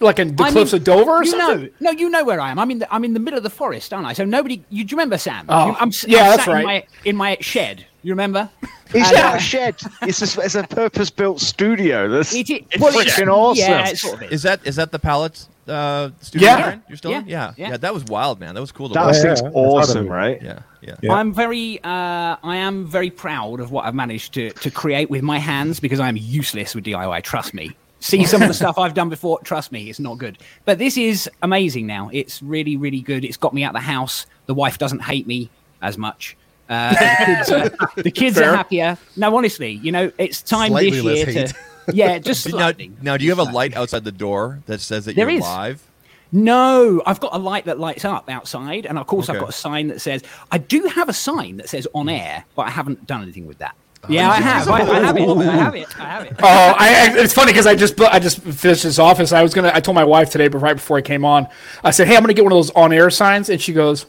like in the I cliffs mean, of Dover or you something? know, no, you know where I am. I'm in the I'm in the middle of the forest, aren't I? So nobody. You, do you remember Sam? Oh, You- I'm, yeah, I'm that's sat right. In my, in my shed. You remember? It's And, not uh, a shed. It's a, it's a purpose-built studio. That's It, it, it's well, it's- freaking awesome. Yeah, it sort of is. Is that is that the pallet uh, studio? Yeah. you're? You're still in? Yeah. Yeah. Yeah. That was wild, man. That was cool. To that watch. Yeah, thing's yeah, I thought of awesome, right? Yeah. Yeah. Yeah. I'm very, uh, I am very proud of what I've managed to, to create with my hands because I am useless with DIY. Trust me. See some of the stuff I've done before. Trust me, it's not good. But this is amazing now. It's really, really good. It's got me out of the house. The wife doesn't hate me as much. Uh, the kids, are, the kids are happier. No, honestly, you know, it's time Slightly this year to. Yeah, just Now, slightly. now, do you have a light outside the door that says that There you're is. live? No, I've got a light that lights up outside, and of course I've got a sign that says. I do have a sign that says on air, but I haven't done anything with that. Yeah, I have. I, I have it. I have it. I have it. Oh, I, I- it's funny because I just I just finished this office. I was gonna. I told my wife today, but right before I came on, I said, "Hey, I'm gonna get one of those on-air signs," and she goes,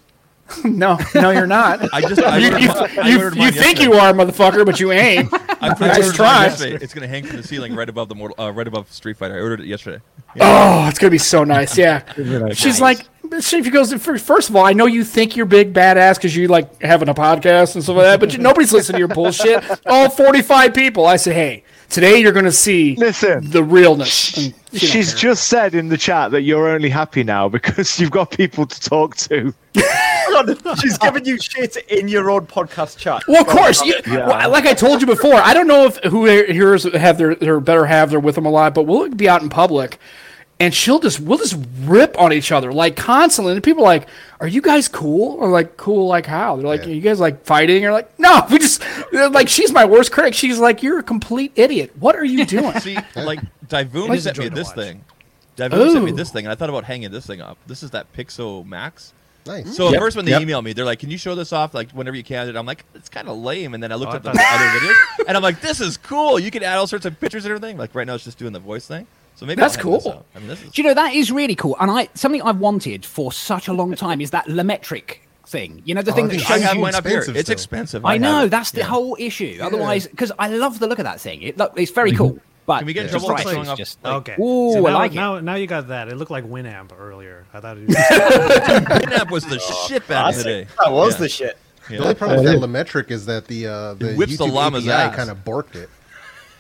"No, no, you're not. I just I you you, mi- you, ordered you think yesterday. you are, motherfucker, but you ain't." I put I I just tried. It's gonna hang from the ceiling right above the mortal, uh, right above Street Fighter. I ordered it yesterday. Oh, it's gonna be so nice. Yeah. She's Nice. like, she goes, first of all, I know you think you're big badass because you like having a podcast and stuff like that, but you, nobody's listening to your bullshit. All 45 people. I said, hey, today you're going to see Listen. the realness. And she She's just said in the chat that you're only happy now because you've got people to talk to. She's giving you shit in your own podcast chat. Well, of course. You, well, like I told you before, I don't know if who here is have their, their better half they're with them a lot, but we'll be out in public, and she'll just we'll just rip on each other like constantly. And people are like, "Are you guys cool?" Or like, "Cool like how?" They're like, Yeah. "Are you guys like fighting?" Or like, "No, we just like she's my worst critic." She's like, "You're a complete idiot. What are you doing?" See, like Divoom Like- sent me this watch. thing. Divoom sent me this thing, and I thought about hanging this thing up. This is that Pixoo Max. Nice. So at Yep, first, when they yep. emailed me, they're like, "Can you show this off like whenever you can?" And I'm like, "It's kind of lame." And then I looked Oh, I at the other videos, and I'm like, "This is cool. You can add all sorts of pictures and everything." Like right now, it's just doing the voice thing. So maybe That's I'll this cool. I mean, this is Do you know that is really cool? And I something I've wanted for such a long time is that LaMetric thing. You know, the thing that think shows I you. mine up here. expensive It's still. expensive. I have know it. that's the Yeah. whole issue. Otherwise, because I love the look of that thing. It look, it's very cool. But Can we get in the trouble for price showing is off- just Okay. Ooh, So I now, like it. now, now you got that. It looked like Winamp earlier. I thought it was. Winamp was the shit back in the day. That was Yeah. the shit. The only problem with that LaMetric is that the uh, the whips the YouTube llama's API kind of borked it.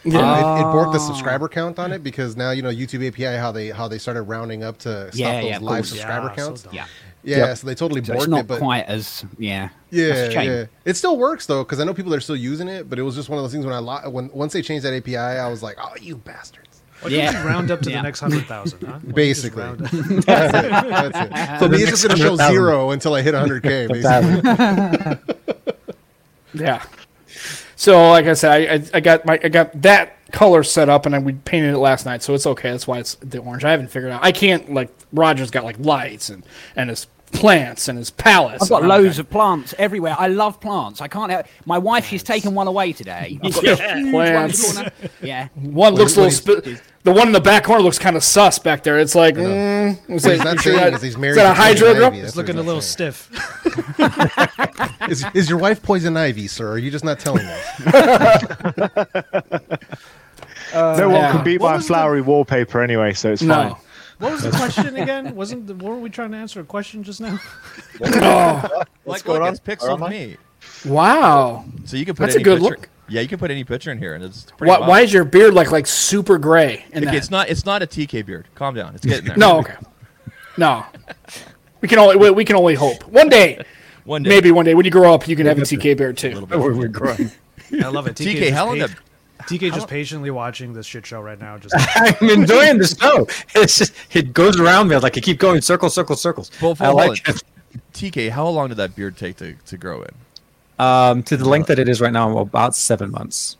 Um, it, it borked the subscriber count on it because now you know YouTube API how they how they started rounding up to stop Yeah, those yeah, of live course. subscriber Yeah, so counts. dumb. yeah. yeah, so they totally So borked it's not it, but quite as yeah. yeah, That's a shame. yeah, it still works though because I know people are still using it. But it was just one of those things when I lo- when once they changed that API, I was like, oh, you bastards. Why don't Yeah. you round up to Yeah. the next hundred thousand? Huh? Why don't you just Basically. round up- That's it. That's it. So me, it's just gonna show 100,000. zero until I hit 100k. Basically. Yeah. So, like I said, I, I, got my I got that color set up, and I, we painted it last night, so it's okay. That's why it's the orange. I haven't figured out. I can't like Roger's got like lights and and his plants and his palace. I've got loads of plants everywhere. I love plants. I can't. Help. My wife, she's taken one away today. I've got Yeah, huge one in the plants. corner. Yeah. One looks a what little. Spi- the one in the back corner looks kind of sus back there. It's like, mm, is, What it, he's not is saying that- is he's is that a hydro Ivy. grip? That's It's looking a little saying. stiff. Is, is your wife poison ivy, sir? Are you just not telling us? no one yeah. can beat What my was the- flowery wallpaper anyway, so it's No. fine. What was the question again? Wasn't the, weren't we trying to answer a question just now? Oh, like, going look, on? it's Where pixel am me. wow. So you can put That's a good picture. look. Yeah, you can put any picture in here, and it's pretty. Why, why is your beard like like super gray? In Okay, that? it's not. It's not a TK beard. Calm down. It's getting there. No, okay. No. We can only we, we can only hope. One day, One day. maybe one day when you grow up, you can have a TK beard too. Where we're growing. I love it. TK, TK, how long the- TK just patiently watching this shit show right now. Just I'm enjoying the show. It's just it goes around me like I keep going circle, circle, circles. Well, I like it. TK, how long did that beard take to, to grow in? Um, to the length that it is right now, about seven months.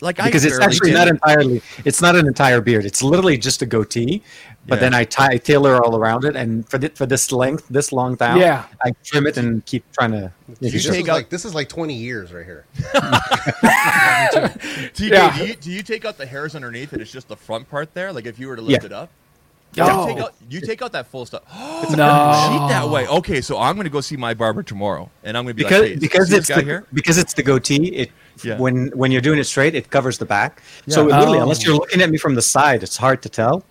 Like Because I it's actually did. not entirely. It's not an entire beard. It's literally just a goatee, but Yeah. then I tie tailor all around it, and for the, for this length, this long down, Yeah. I trim it and keep trying to. make You it This take is out- like this is like 20 years right here. TK, Yeah. do, you, do you take out the hairs underneath and it's just the front part there? Like if you were to lift Yeah. it up? No. You, take out, you take out that full stuff. No. Cheat that way. Okay, so I'm going to go see my barber tomorrow, and I'm going to be because like, hey, because it's this guy the, here. because it's the goatee. It Yeah. when when you're doing it straight, it covers the back. So Yeah. it literally, Oh. unless you're looking at me from the side, it's hard to tell.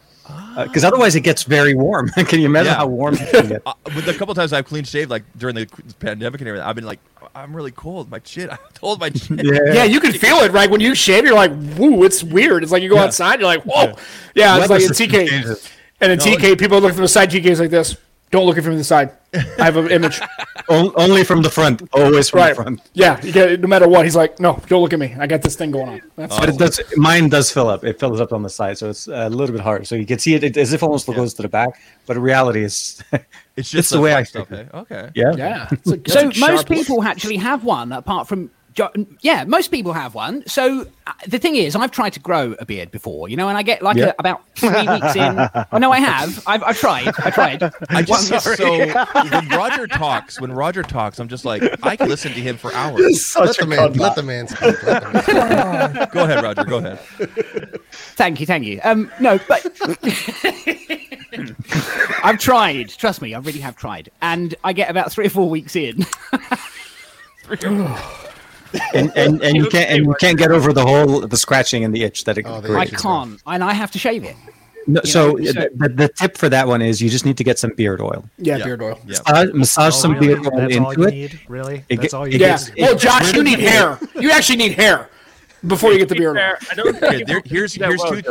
Because otherwise, it gets very warm. Can you imagine Yeah. how warm it can get? Uh, with the couple times I've clean shaved, like during the pandemic and everything, I've been like, I'm really cold. My chin. I told my chin. Yeah, you can feel it, right? When you shave, you're like, "Woo!" It's weird. It's like you go outside, you're like, "Whoa!" Yeah, it's Weather like in system TK. Changes. And in No, TK, people look from the side. TK is like this. Don't look at from the side. I have an image. Only from the front, always from right. the front. Yeah, you get, no matter what, he's like, "No, don't look at me. I got this thing going on." That's But it does. Mine does fill up. It fills up on the side, so it's a little bit hard. So you can see it, it as if almost goes to the back. But in reality, is It's just the way I stuff. think eh? Okay. yeah. yeah. So most people actually have one apart from jo- yeah most people have one so uh, the thing is i've tried to grow a beard before you know and i get like Yeah. a, about three weeks in oh no i have i've, I've tried i tried I just get so when Roger talks, when Roger talks, I'm just like I can listen to him for hours. Let the man let the man speak. Let the man. Go ahead, Roger. Go ahead. thank you thank you um no but i've tried trust me i really have tried and i get about three or four weeks in And, and, and you can't and you can't get over the whole the scratching and the itch that it Oh, the i can't and i have to shave it No, so know, so- the, the, the tip for that one is you just need to get some beard oil. Yeah, Yeah. beard oil. Yeah. Massage, massage Oh, some really? beard oil That's all into you it. need, really? It That's all it you Yeah. need. It- Well, it- Josh, you need hair. You actually need hair before you get the beard. oil. I don't Okay, there- here's here's two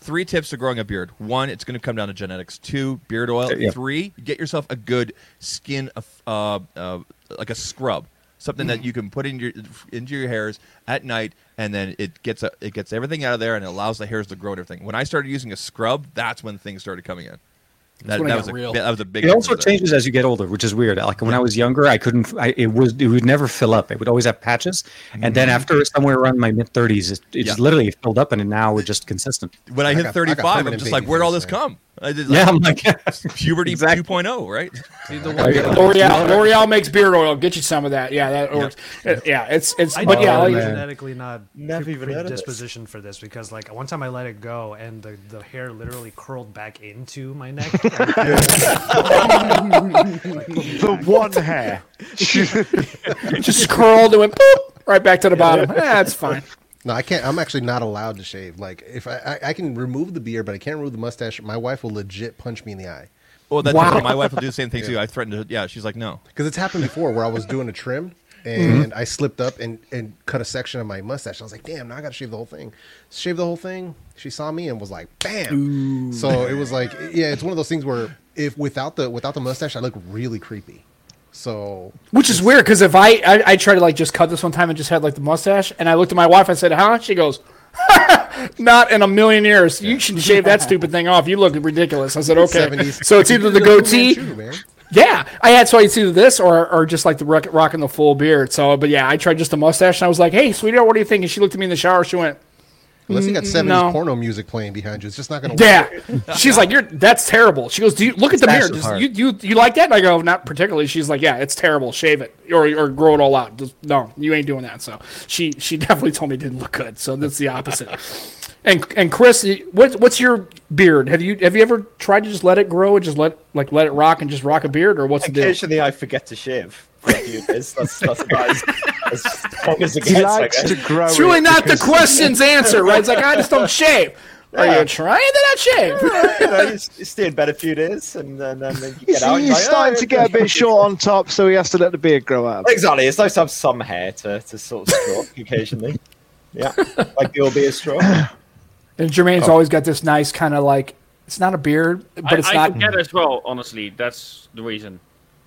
three tips to growing a beard. One, it's going to come down to genetics. Two, beard oil. Yeah. Three, get yourself a good skin, uh, uh, like a scrub, something that mm. you can put in your into your hairs at night, and then it gets a, it gets everything out of there, and it allows the hairs to grow and everything. When I started using a scrub, that's when things started coming in. That, it that was a real. that was a big. It also difference changes as you get older, which is weird. Like when I was younger, I couldn't. I, it was it would never fill up. It would always have patches, and then mm-hmm. after somewhere around my mid thirties, it, it just literally filled up, and now it's just consistent. When I, hit got- I got 35, I'm just like, where'd all this man. come? I did Yeah, I'm like, puberty Exactly. 2.0, right? L'Oreal, L'Oreal makes beard oil. Get you some of that. Yeah, that works. Uh, yeah, it's it's. I but know yeah, I'm like, genetically not Never even heard of for this because like one time I let it go and the, the hair literally curled back into my neck. The one hair. just curled and went boop, right back to the bottom. Yeah, that's fine. No, I can't. I'm actually not allowed to shave. Like, if I, I, I can remove the beard, but I can't remove the mustache. My wife will legit punch me in the eye Well, that's Wow. my wife will do the same thing too. I threatened to, yeah, she's like, no. because it's happened before where I was doing a trim Mm-hmm. and I slipped up and, and cut a section of my mustache. I was like, damn, now I got to shave the whole thing. Shave the whole thing. She saw me and was like, bam. So it was like, yeah, it's one of those things where if without the without the mustache, I look really creepy. So Which is weird because if I, I I tried to like just cut this one time and just had like the mustache, and I looked at my wife, I said, "Huh?" She goes, "Not in a million years. You should shave that stupid thing off. You look ridiculous." I said, "Okay." 70s. So it's either the goatee. Yeah, I had so it's either this or or just like the rock, rocking the full beard. So, but yeah, I tried just the mustache, and I was like, "Hey, sweetheart, what do you think?" And she looked at me in the shower. She went, Unless you got mm, 70s no. porno music playing behind you, it's just not going to work. "Yeah." She's like, "You're that's terrible." She goes, "Do you look at the mirror? Just, you you you like that?" And I go, "Not particularly." She's like, "Yeah, it's terrible. Shave it or or grow it all out." Just, no, you ain't doing that. So she she definitely told me it didn't look good. So that's the opposite. And and Chris, what what's your beard? Have you have you ever tried to just let it grow and just let like let it rock and just rock a beard, or what's the deal? Occasionally, I forget to shave. For a few days. That's that's about as, as long as it gets. I likes guess. to grow. It's really it not the question's answer, right? It's like I just don't shave. Are Yeah. you trying to not shave? you know, you, you stay in bed a few days, and then, then you He's, get out. he's like, starting "Oh, to get a bit short on top, so he has to let the beard grow out. Exactly. It's nice to have some hair to, to sort of stroke occasionally. Yeah, like the old beard stroke. And Jermaine's oh. always got this nice kind of like it's not a beard, but I, it's I not. forget as well. Honestly, that's the reason.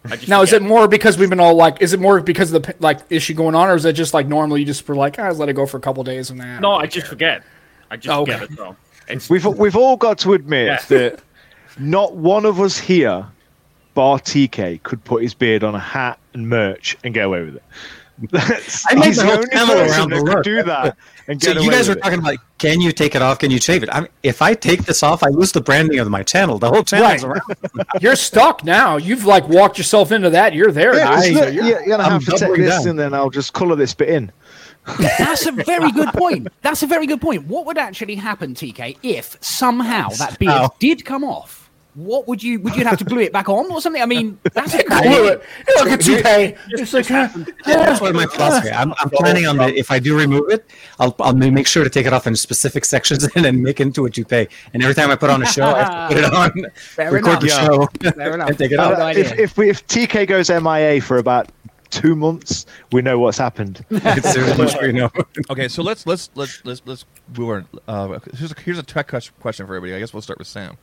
I just Now, is it more because we've been all like? Is it more because of the like issue going on, or is it just like normally you just were like, I just let it go for a couple days and then? No, I just forget. I just oh, Okay. forget as well. It's, We've we've all got to admit Yeah. that not one of us here, bar TK, could put his beard on a hat and merch and get away with it. That's, I made the the whole only channel person around the could look. do that and So get you guys were with it. talking about, can you take it off? Can you shave it? I mean, if I take this off, I lose the branding of my channel. The whole channel's Right. around. You're stuck now. You've like walked yourself into that. You're there. Yeah, now. it's So not- you're- you're gonna I'm have to take doubling this down. and then I'll just colour this bit in. That's a very good point. That's a very good point. What would actually happen, TK, if somehow that beard How? did come off? What would you would you have to glue it back on or something? I mean, that's a Glue it. Hey, Look at you. It's like, uh, That's what my philosophy. I'm, I'm planning on the, if I do remove it, I'll, I'll make sure to take it off in specific sections and then make it into a toupee. And every time I put on a show, I have to put it on, Fair record enough. the show, Fair enough. and take it Good off. idea. if if we if TK goes MIA for about two months, we know what's happened. It's much, you know. Okay, so let's let's let's let's let's move on. Uh, here's a, here's a tech question for everybody. I guess we'll start with Sam.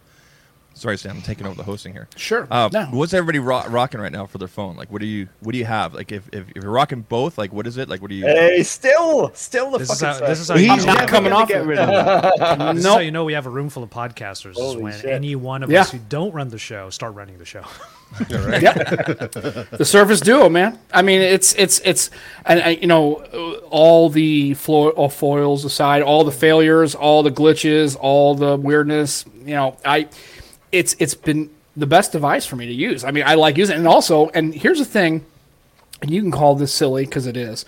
Sorry, Sam, I'm taking over the hosting here. Sure. Uh, No. What's everybody ro- rocking right now for their phone? Like, what do you what do you have? Like, if, if, if you're rocking both, like, what is it? Like, what do you? Hey, still, still the This is how, this is how stuff. you He's know, not coming gonna off get rid of it. this is Nope. how you know we have a room full of podcasters. Is Holy when shit. any one of Yeah. us who don't run the show start running the show. yeah. the Surface Duo, man. I mean, it's it's it's, and I, you know, uh, all the flo- all foils aside, all the failures, all the glitches, all the weirdness. You know, I, it's it's been the best device for me to use. I mean, I like using it, and also, and here's the thing, and you can call this silly because it is.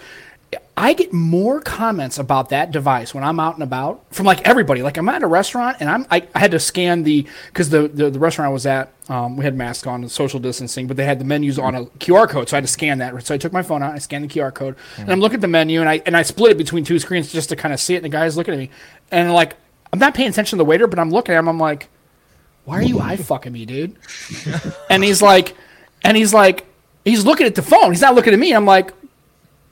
I get more comments about that device when I'm out and about from like everybody. Like I'm at a restaurant and I'm I, I had to scan the because the, the the restaurant I was at um, we had masks on and social distancing, but they had the menus on a QR code, so I had to scan that. So I took my phone out, I scanned the QR code, and I'm looking at the menu and I and I split it between two screens just to kind of see it. And the guy's looking at me, and like I'm not paying attention to the waiter, but I'm looking at him. I'm like, why are you eye fucking me, dude? and he's like, and he's like, he's looking at the phone. He's not looking at me. I'm like,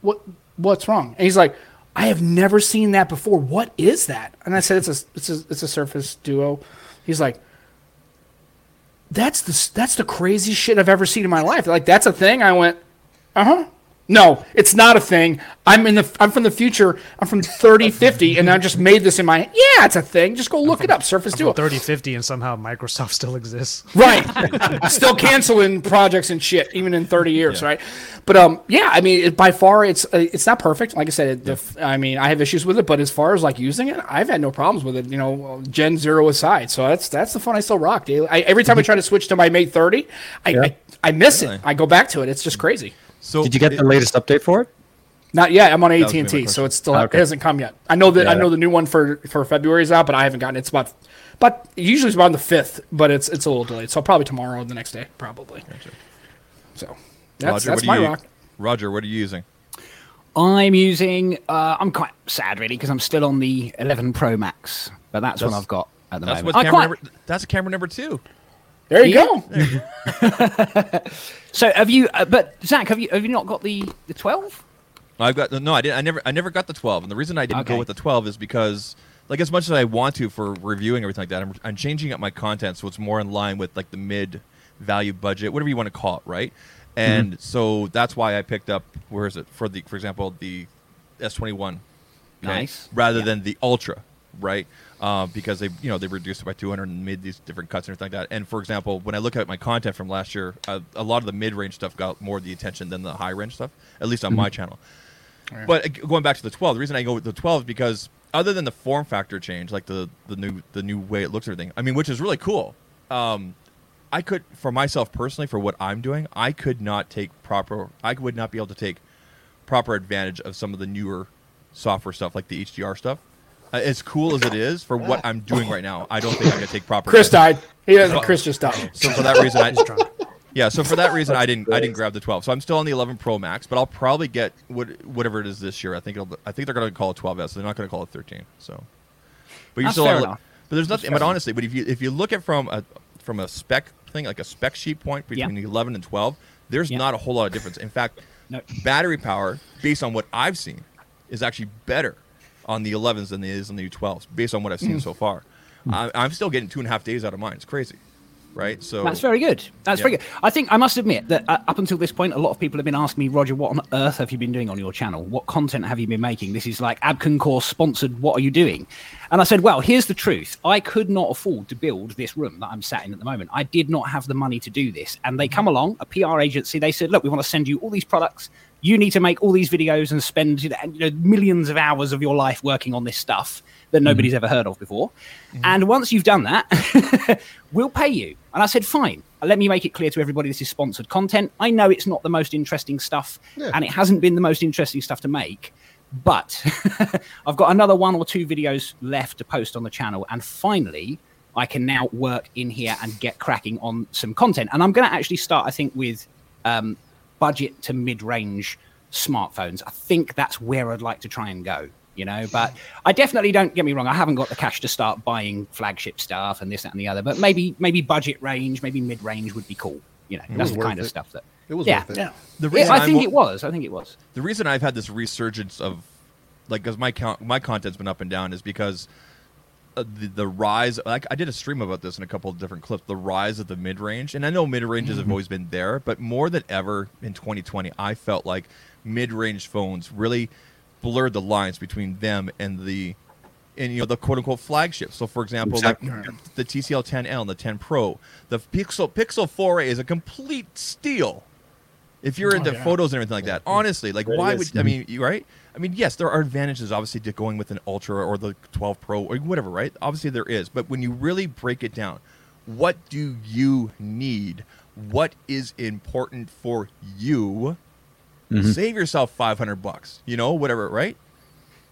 what what's wrong? And he's like, I have never seen that before. What is that? And I said, it's a it's a it's a Surface Duo. He's like, that's the that's the craziest shit I've ever seen in my life. Like that's a thing. I went, uh huh. No, it's not a thing. I'm in the I'm from the future. I'm from 3050 and I just made this in my Yeah, it's a thing. Just go look it up. Surface Duo. 3050 and somehow Microsoft still exists. Right. Still canceling projects and shit, even in 30 years, right? But um, yeah, I mean, it, by far, it's uh, it's not perfect. Like I said, it, the f I mean, I have issues with it, but as far as like using it, I've had no problems with it. You know, Gen Zero aside, so that's that's the phone I still rock. Daily. I, every time I try to switch to my Mate 30, I I, I miss Really? it. I go back to it. It's just crazy. So Did you get it- the latest update for it? Not yet. I'm on AT and T, so it's still Okay. it hasn't come yet. I know that I Yeah. know the new one for for February is out, but I haven't gotten it. It's about, but usually it's about the fifth, but it's it's a little delayed. So probably tomorrow, or the next day, probably. So that's Roger, that's what my are you, rock. Roger, what are you using? I'm using. Uh, I'm quite sad really because I'm still on the 11 Pro Max, but that's, what I've got at the That's moment. what I camera quite- number. That's camera number two. There you Yeah. go. So have you? Uh, but Zach, have you have you not got the the 12? I've got no. I didn't. I never. I never got the twelve, and the reason I didn't go with the twelve is because, like, as much as I want to for reviewing everything like that, I'm, I'm changing up my content so it's more in line with like the mid value budget, whatever you want to call it, right? And so that's why I picked up. Where is it for the? For example, the S twenty one. Nice. Rather Yeah. than the Ultra, right? Uh, because they, you know, they reduced it by 200 and made these different cuts and everything like that. And for example, when I look at my content from last year, uh, a lot of the mid-range stuff got more of the attention than the high-range stuff, at least on my channel. But uh, going back to the 12, the reason I go with the 12 is because other than the form factor change, like the the new the new way it looks everything, I mean, which is really cool. Um, I could, for myself personally, for what I'm doing, I could not take proper. I would not be able to take proper advantage of some of the newer software stuff, like the HDR stuff. Uh, as cool as it is for what I'm doing right now, I don't think I'm gonna take proper. Chris advantage. died. He doesn't. Chris just died. So for that reason, I He's drunk. yeah. So for that reason, I didn't I didn't grab the 12. So I'm still on the 11 Pro Max, but I'll probably get what whatever it is this year. I think it'll I think they're going to call it 12s. So They're not going to call it 13. So, but you're That's still fair on. But there's nothing. But honestly, but if you if you look at from a from a spec thing, like a spec sheet point between Yeah. the 11 and 12, there's Yeah. not a whole lot of difference. In fact, No. battery power, based on what I've seen, is actually better on the 11s than it is on the 12s, based on what I've seen Mm. so far. I, I'm still getting two and a half days out of mine. It's crazy, right? So That's very good. That's Yeah. very good. I think I must admit that uh, up until this point, a lot of people have been asking me, Roger, what on earth have you been doing on your channel? What content have you been making? This is like Abcon Core sponsored. What are you doing? And I said, well, here's the truth. I could not afford to build this room that I'm sat in at the moment. I did not have the money to do this. And they come along, a PR agency. They said, look, we want to send you all these products. You need to make all these videos and spend you know, millions of hours of your life working on this stuff that nobody's ever heard of before. And once you've done that, we'll pay you. And I said, fine. Let me make it clear to everybody this is sponsored content. I know it's not the most interesting stuff, Yeah. and it hasn't been the most interesting stuff to make. But I've got another one or two videos left to post on the channel. And finally, I can now work in here and get cracking on some content. And I'm going to actually start, I think, with um, budget to mid range smartphones. I think that's where I'd like to try and go. You know, but I definitely don't get me wrong. I haven't got the cash to start buying flagship stuff and this, that, and the other. But maybe, maybe budget range, maybe mid range would be cool. You know, that's the worth kind of stuff that. It was yeah, worth it. Yeah. the Yeah, reason I I'm think it was. I think it was. the reason I've had this resurgence of like because my count my content's been up and down is because uh, the, the rise like I did a stream about this in a couple of different clips the rise of the mid range and I know mid ranges have always been there but more than ever in 2020 I felt like mid range phones really blurred the lines between them and the and you know the quote unquote flagship. So for example, Exactly. like the TCL 10L and the 10 Pro, the Pixel Pixel 4a is a complete steal. If you're Oh, into yeah. photos and everything like that, honestly, like It why is. would I mm-hmm. mean, you right? I mean, yes, there are advantages obviously to going with an Ultra or the 12 Pro or whatever, right? Obviously there is, but when you really break it down, what do you need? What is important for you? Mm-hmm. Save yourself 500 bucks, you know, whatever, right?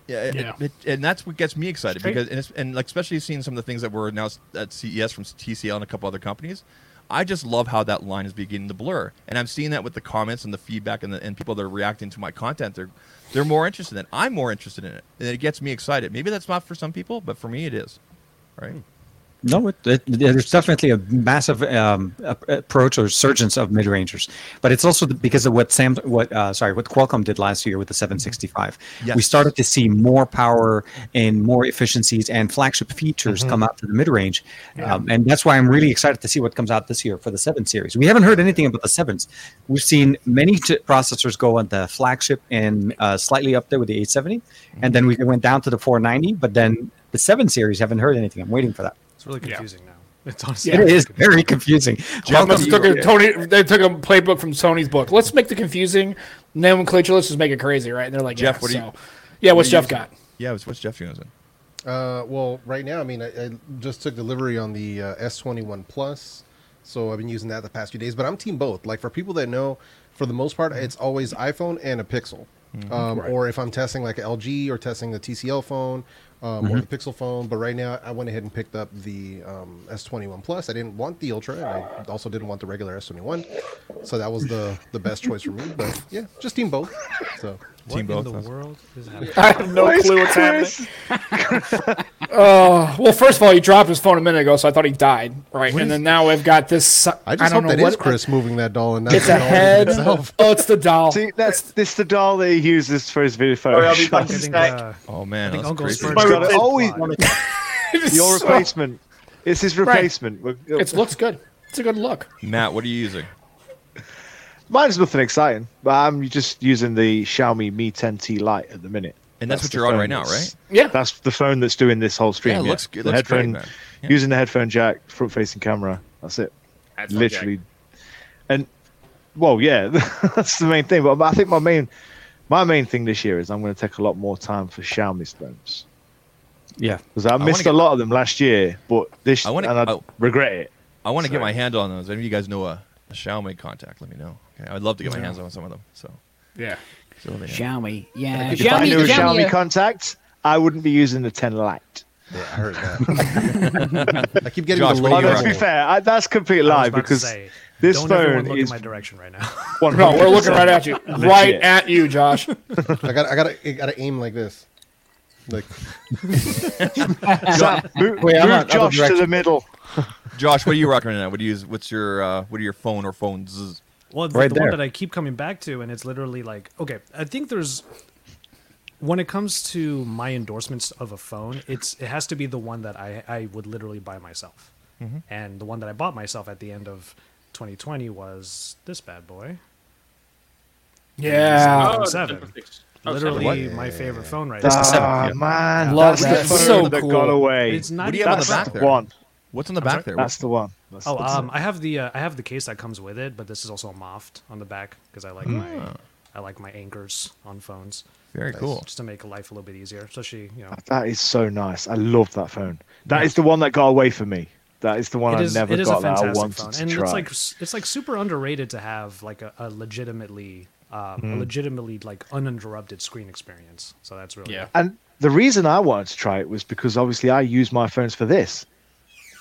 Yeah, Yeah. it- and that's what gets me excited Straight- because and, it's, and like especially seeing some of the things that were announced at CES from TCL and a couple other companies. I just love how that line is beginning to blur, and I'm seeing that with the comments and the feedback and the and people that are reacting to my content. They're they're more interested in it. I'm more interested in it, and it gets me excited. Maybe that's not for some people, but for me, it is. Right? Hmm. No, it, it, there's definitely a massive um, approach or resurgence of mid rangers, but it's also because of what Sam, what uh, sorry, what Qualcomm did last year with the 765. We started to see more power and more efficiencies and flagship features come out to the mid range, um, and that's why I'm really excited to see what comes out this year for the seven series. We haven't heard anything about the sevens. We've seen many t- processors go on the flagship and uh, slightly up there with the 870, and then we went down to the 490, but then the seven series haven't heard anything. I'm waiting for that. It's really Yeah. confusing now. It's honestly It is very confusing. Jeff Welcome- took a Tony. They took a playbook from Sony's book. Let's make the confusing nomenclature. Let's just make it crazy, right? And they're like, Jeff, yeah, what do you- so, yeah, what's what Jeff do got? Yeah. What's, what's Jeff using? Uh, well, right now, I mean, I, I just took delivery on the uh, S21 Plus, so I've been using that the past few days. But I'm team both. Like for people that know, for the most part, it's always iPhone and a Pixel. Um, Or if I'm testing like LG or testing the TCL phone um, or the Pixel phone. But right now, I went ahead and picked up the um, S21 Plus. I didn't want the Ultra. and I also didn't want the regular S21, so that was the the best choice for me. But yeah, just team both. So. What Team in both, the that's- world is happening? I have no clue what's happening. Oh, well, first of all, he dropped his phone a minute ago, so I thought he died, right? and then now we've got this. I just don't hope that know is what- Chris moving that doll and not It's the a doll head. itself. Oh, it's the doll. See, that's this the doll that he uses for his video Sorry, I'll be back in think, sec. uh, Oh man, I think that's Uncle crazy. Spurs It's got got a always- Your replacement. It's his replacement. It looks good. It's a good look. Matt, what are you using? Mine's nothing exciting, but I'm just using the Xiaomi Mi 10T Lite at the minute. And that's, That's what you're on right now, right? Yeah. That's the phone that's doing this whole stream. Yeah, it looks good- The looks headphone, man. Yeah. using the headphone jack, front-facing camera. That's it. That's not Literally. And well, yeah, that's the main thing. But I think my main, my main thing this year is I'm going to take a lot more time for Xiaomi phones Yeah. because I wanna missed get- a lot of them last year. But this, I wanna- and I oh. regret it. I want to get my handle on those. If you guys know a, a Xiaomi contact, let me know. Okay, I'd love to get my hands on some of them. So, Yeah. so they know. Xiaomi, yeah. If I knew a Xiaomi uh, contact, I wouldn't be using the 10 Lite. Yeah, I heard that. I keep getting Josh, the what do you no, to be fair, I, that's complete I lie about to because say, this don't everyone phone look is in my direction right now. 100%. No, we're looking right at you. Right at you, Josh. I got I got to I got to aim like this. Like, Sam, move, Wait, I'm move not- Josh to the middle. Josh, what are you rocking right now? What do you use? What's your uh, what are your phone or phones? Well, the, Right the one that I keep coming back to, and it's literally like, okay, I think there's when it comes to my endorsements of a phone, it's it has to be the one that I I would literally buy myself, and the one that I bought myself at the end of 2020 was this bad boy, Yeah. Oh, seven. Oh, literally seven. my favorite phone right That's the now. seven, Ah, yeah. man, Love that's that. the phone So that cool. got away. It's not What do you even have on the back there? one. What's on the I'm back sorry? there? That's the one. That's Oh, the um, I have the uh, I have the case that comes with it, but this is also a moft on the back because I like my I like my anchors on phones Very cool. just to make life a little bit easier, especially you know. That is so nice. I love that phone. That is the one that got away for me. That is the one It I never it is got a that I fantastic wanted phone, to and try. it's like it's like super underrated to have like a, a legitimately um, Hmm. a legitimately like uninterrupted screen experience. So that's really Yeah. and the reason I wanted to try it was because obviously I use my phones for this.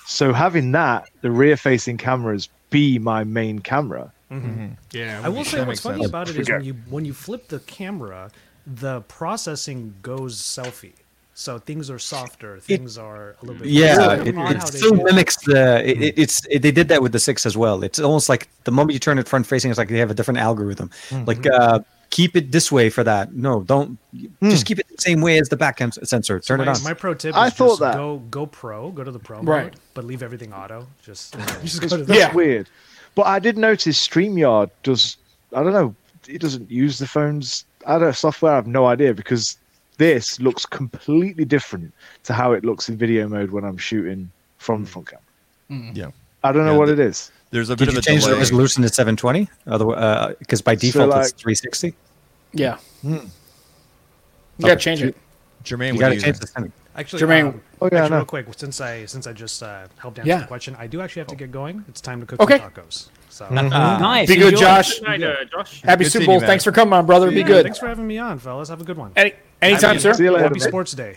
So having that, the rear-facing cameras be my main camera. Mm-hmm. Mm-hmm. Yeah. I will say what's funny sense. about it is when you when you flip the camera, the processing goes selfie. So things are softer. Things are a little bit. Yeah, it, it how they still mimics the. It, it- mm-hmm. it's it, they did that with the six as well. It's almost like the moment you turn it front facing, it's like they have a different algorithm. Like uh, keep it this way for that. No, don't. Just hmm. keep it the same way as the back cam sensor. Turn my, it on. My pro tip is I thought that. go go pro, go to the pro Right. mode, but leave everything auto. Just, just go to the Yeah. weird. But I did notice StreamYard does. I don't know. It doesn't use the phone's. I don't know software. I have no idea because this looks completely different to how it looks in video mode when I'm shooting from hmm. the front camera. Hmm. Yeah. I don't know Yeah, what the- it is. There's a bit Did you of a change the resolution to 720? Otherwise, because by default it's like- 360. Yeah. You gotta change it. Jermaine, You gotta you change the setting. Actually, Jermaine- um, Oh, yeah, actually, know. real quick, since I since I just uh, helped answer Yeah. the question, I do actually have to get going. It's time to cook Okay. some tacos. So, nice. Be good, enjoy. Josh. Good night, uh, Josh. Happy Good Super Bowl. you. Thanks for coming on, brother. Be good. Thanks for having me on, fellas. Have a good one. Any, anytime, Happy- sir. See you later. Happy man. Sports Day.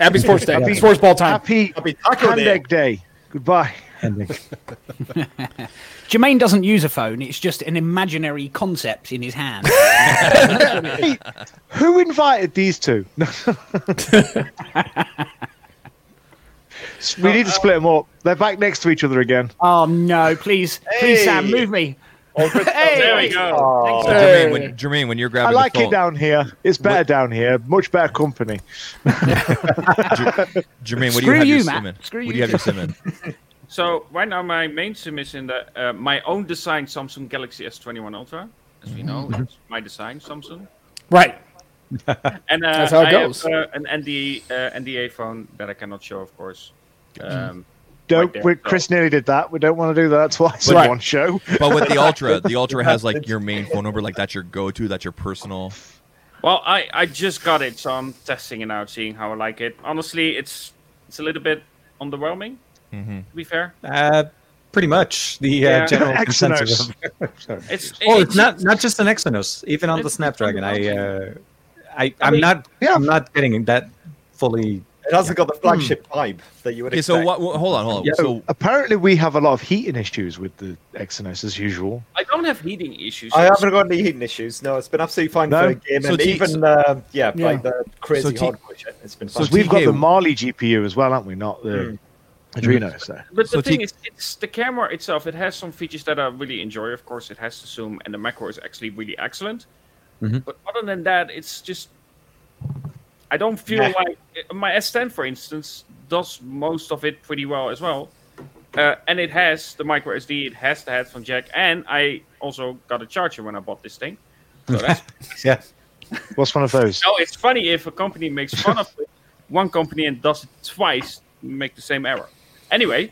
Happy Sports Day. Sports ball time. Happy Happy Taco Hand Day. Egg Day. Goodbye. Jermaine doesn't use a phone. It's just an imaginary concept in his hand. Hey, who invited these two? we need to split them up. They're back next to each other again. oh no! Please, please, Sam, move me. Hey, There we go. Oh. So Hey. Jermaine, when, Jermaine, when you're grabbing, I like the phone, it down here. It's better down here. Much better company. Jermaine, what do you Screw have you, your Matt. sim in? Screw what you. do you have your sim in? So right now my main sim is in the uh, my own design Samsung Galaxy S21 Ultra. As we know, Mm-hmm. it's my design Samsung. Right. And uh, That's how it I goes. have uh, an NDA uh, NDA phone that I cannot show, of course. Um, Don't. Right there. we, Chris nearly did that. We don't want to do that twice Right. in one show. But with the Ultra, the Ultra has like your main phone number, like that's your go-to, that's your personal. well, I, I just got it, so I'm testing it out, seeing how I like it. Honestly, it's it's a little bit underwhelming. To be fair, Uh, pretty much the uh, general Exynos. consensus. Of, it's oh, it's not not just an Exynos. Even on the Snapdragon, I, uh, I, I I'm mean- not, Yeah. I'm not getting that fully. It hasn't got the flagship vibe that you would Okay, expect. so what? what- Hold on, hold on. Yeah. So Apparently, we have a lot of heating issues with the Exynos as usual. I don't have heating issues. I haven't got any heating issues. No, it's been absolutely fine No? for gaming. So T- even uh, yeah, Yeah. like the crazy So T- hardcore shit. It's been so fun. T- We've got the Mali GPU as well, haven't we? Not the Adreno. So. But So the thing T- is, it's the camera itself. It has some features that I really enjoy. Of course, it has the zoom, and the macro is actually really excellent. Mhm. But other than that, it's just I don't feel Meh. like my S10, for instance, does most of it pretty well as well. Uh, and it has the micro SD, it has the headphone jack, and I also got a charger when I bought this thing. So that's Yeah. What's one of those? no, it's funny if a company makes fun of it, one company and does it twice, make the same error. Anyway,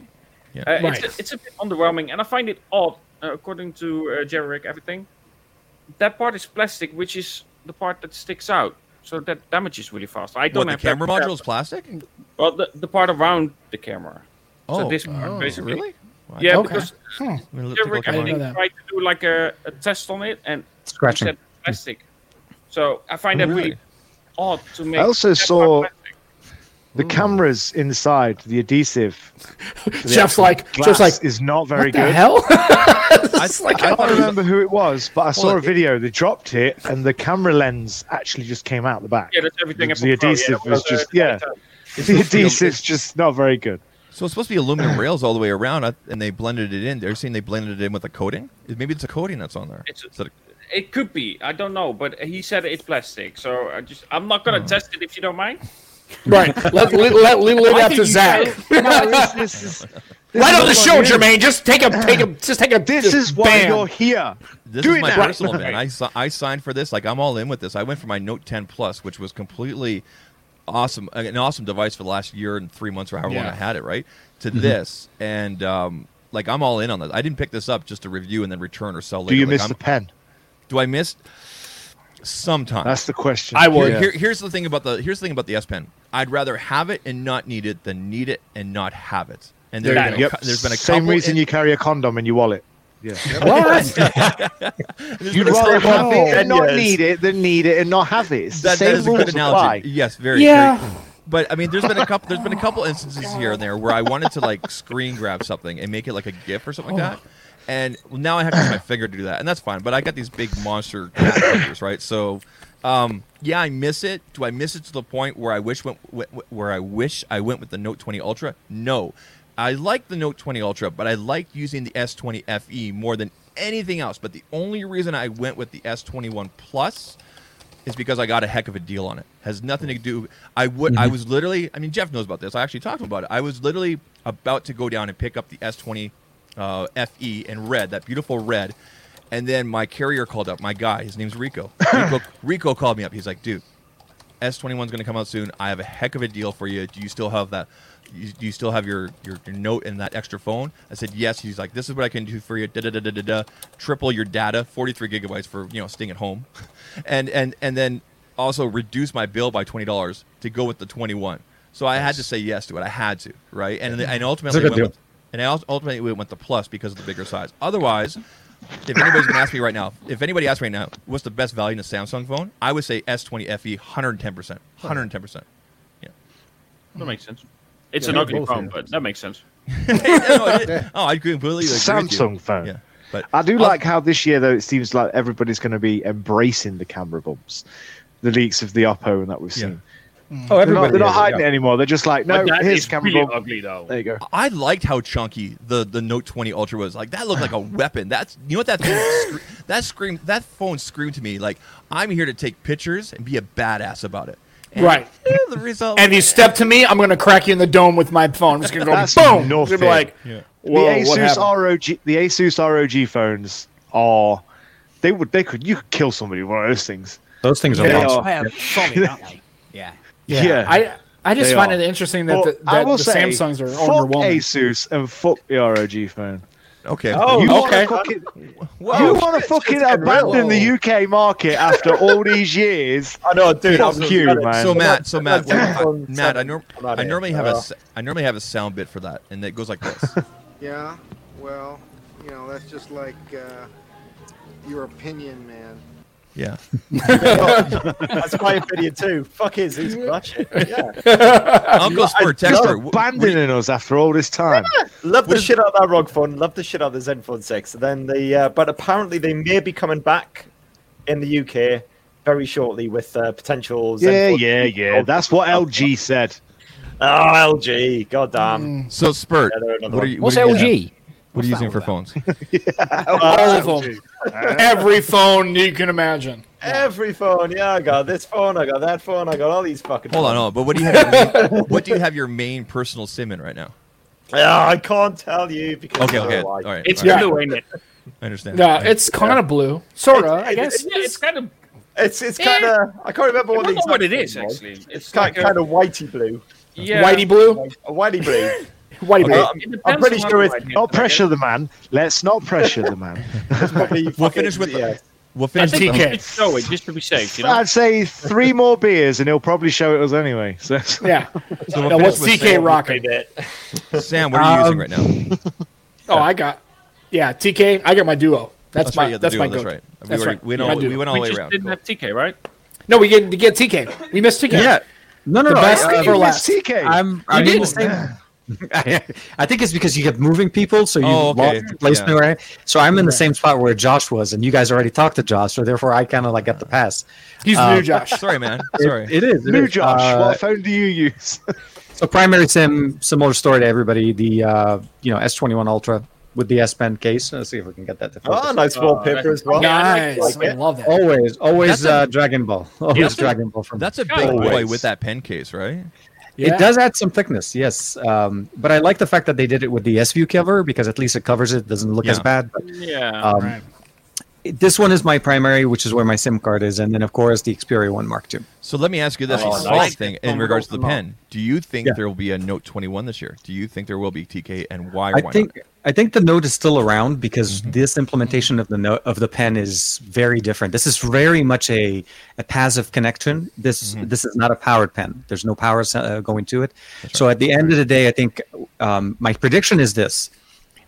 Yeah. uh, Right. it's, it's a bit underwhelming, and I find it odd, uh, according to uh, JerryRig, everything. That part is plastic, which is the part that sticks out, so that damages really fast. I don't what? The have camera that- module is plastic. Well, the, the part around the camera. Oh, so this part, oh, basically. really? Yeah, Okay. because Hmm. I'm gonna look- JerryRig, I didn't mine. know think, tried to do like a, a test on it, and he Scratching. said plastic. So I find that Oh, really really? odd to make. I also that saw- plastic. The cameras inside the adhesive. to the Jeff's like- glass Jeff's like, is not very what the good. hell? I, It's like, I I thought don't remember who it was, but I saw Well, a it- video. They dropped it, and the camera lens actually just came out the back. Yeah, that's everything. Because Apple the Pro, yeah, adhesive that was uh, just yeah. it's The supposed to adhesive's just not very good. So it's supposed to be aluminum rails all the way around, uh, and they blended it in. They're saying they blended it in with a coating. Maybe it's a coating that's on there. It's- Is it a- It could be. I don't know, but he said it's plastic. So I just I'm not Hmm. gonna test it if you don't mind. Right. Let, let, let, leave I that think to you Zach. No, this, this is this Right on the show, you. Jermaine. Just take a, take a, just take a. This just is why bam. you're here. This Do is my now. personal man. I, I signed for this. Like I'm all in with this. I went for my Note 10 Plus, which was completely awesome, an awesome device for the last year and three months or however long I had it. Right to this, and um, like I'm all in on this. I didn't pick this up just to review and then return or sell later. Do you Like, miss I'm- the pen? Do I miss? Sometimes. That's the question. I would. Here, here- here's the thing about the here's the thing about the S Pen. I'd rather have it and not need it than need it and not have it. And there, yeah. yep. there's been a Same reason in- you carry a condom in your wallet. Yeah. What? You'd been a rather have it and not Yes. need it than need it and not have it. It's That, that same is a good analogy. apply. Yes, very. Yeah. very- but I mean, there's been a couple. There's been a couple instances here and there where I wanted to like screen grab something and make it like a GIF or something like oh. that. And now I have to use my finger to do that, and that's fine. But I got these big monster cat fingers, right? So, um, yeah, I miss it. Do I miss it to the point where I wish went wh- wh- where I wish I went with the Note 20 Ultra? No, I like the Note 20 Ultra, but I like using the S20 FE more than anything else. But the only reason I went with the S21 Plus is because I got a heck of a deal on it. Has nothing to do. I would. I was literally. I mean, Jeff knows about this. I actually talked about it. I was literally about to go down and pick up the S20 uh, FE in red, that beautiful red, and then my carrier called up. My guy, his name's Rico. Rico, Rico called me up. He's like, dude, S21 is going to come out soon. I have a heck of a deal for you. Do you still have that? You, do you still have your, your, your note and that extra phone? I said yes. He's like, this is what I can do for you. Da da da da da da. Triple your data, 43 gigabytes for you know staying at home, and and and then also reduce my bill by twenty dollars to go with the 21. So I had to say yes to it. I had to, right? And and ultimately good went deal. with, and I also ultimately we went with the plus because of the bigger size. Otherwise, if anybody's gonna ask me right now, if anybody asks me right now, what's the best value in a Samsung phone? I would say S20 FE, 110 percent, 110 percent. Yeah, that makes sense. It's Yeah, an ugly phone, but that makes sense. oh, I completely agree with you. Samsung phone. Yeah, but I do I'll- like how this year though it seems like everybody's going to be embracing the camera bumps, the leaks of the Oppo and that we've Yeah. Seen. Oh, They're not, everybody. they're not hiding yeah. anymore. They're just like, no, but that here's is camera really ugly though. There you go. I liked how chunky the, the Note 20 Ultra was. Like that looked like a weapon. That's you know what that thing scre- that screamed that phone screamed to me like I'm here to take pictures and be a badass about it. And, Right. the result. And you step to me, I'm going to crack you in the dome with my phone. I'm just going to go That's boom. nothing. It's gonna be like, Yeah. the Asus? ROG, the Asus ROG phones are, they would, they could, you could kill somebody with one of those things. Those things are They monsters. are. They are solid, aren't they? Yeah. Yeah. I I just find are. it interesting that, Well, the, I that will the say, Samsungs are fuck overwhelming. Asus and fuck the ROG phone. okay. Oh, you okay. want to fucking, Whoa. you want to fucking abandon the UK market after all these years? I know, dude. I'm was you, gonna- man. So Matt, so Matt, That's what- iPhone Matt, I, 7. nor- I'm not I in. normally have a Uh, s- I normally have a sound bit for that, and it goes like this. Yeah, well, you know, that's just like uh, your opinion, man. Yeah. That's my opinion too. Fuck his, he's bullshit. Yeah, Uncle Spur Texter. wh- what do Abandoning us after all this time. love the What is- shit out of that ROG phone. Love the shit out of the Zenfone Six. And then the, uh, but apparently they may be coming back in the UK very shortly with uh, potential. Yeah, Zenfone yeah, yeah. That's what LG said. Oh, LG, goddamn. So Spurt, Yeah, what are you? What's what are you, LG? What are you using for all phones? All of them. Every phone you can imagine. Every phone, yeah, I got this phone, I got that phone, I got all these fucking. Hold on, phones. hold on. But what do you have? Your main, what do you have your main personal sim in right now? Yeah, I can't tell you because. Okay, okay, know all why. right. It's all right. blue, ain't it? I understand. No, All right. it's kind of blue. Sort of, I It- guess. Yeah, it's kind of. It's it's kind of. I can't remember what don't the know what it is thing was. actually. It's It's kind, like kind of whitey blue, yeah. Whitey blue? a whitey blue. Whitey Okay. blue. I'm, I'm pretty sure how it's Not it, pressure the man. Let's not pressure the man. We'll finish with the- yeah. We'll I finish think with we TK. should show it just to be safe, you know. I'd say three more beers and he'll probably show it us anyway. So Yeah. So we'll Now, what's finish TK Sam. rocking? the- Sam, what are you using Um, right now? Oh, I got. Yeah, TK. I got my duo. That's, That's my. right, the that's duo, my that's right. We That's already- right. we Yeah, know- we went all the way around. we just didn't have TK, right? No, we get to get TK. We missed TK. Yeah, No, no, The no. best I, for I, last. TK. I'm, I'm in the same. I think it's because you kept moving people, so you Oh, okay. lost your placement, Yeah. right? So I'm in the same spot where Josh was, and you guys already talked to Josh, so therefore I kind of like got the pass. He's Uh, new, Josh. Sorry, man. It- Sorry. it is. it New is. Josh, Uh, what phone do you use? So primary sim, similar story to everybody. The uh, you know S21 Ultra with the S Pen case. Let's see if we can get that to focus. Oh, nice wallpaper as well. Nice. like I love that. Always, always That's a- uh, Dragon Ball. Always That's a- Dragon Ball from. That's a big boy with that pen case, right? Yeah. It does add some thickness, yes. Um, but I like the fact that they did it with the S View cover because at least it covers it, doesn't look as bad. But Yeah. um, Right. It- this one is my primary, which is where my SIM card is, and then of course the Xperia One Mark II. So let me ask you this Oh, one nice. thing in regards to the pen. Do you think Yeah. there will be a Note 21 this year? Do you think there will be TK and why? I why think not? I think the Note is still around because Mm-hmm. this implementation of the note of the pen is very different. This is very much a, a passive connection. This Mm-hmm. this is not a powered pen. There's no power uh, going to it. so at the end of the day, I think um, my prediction is this.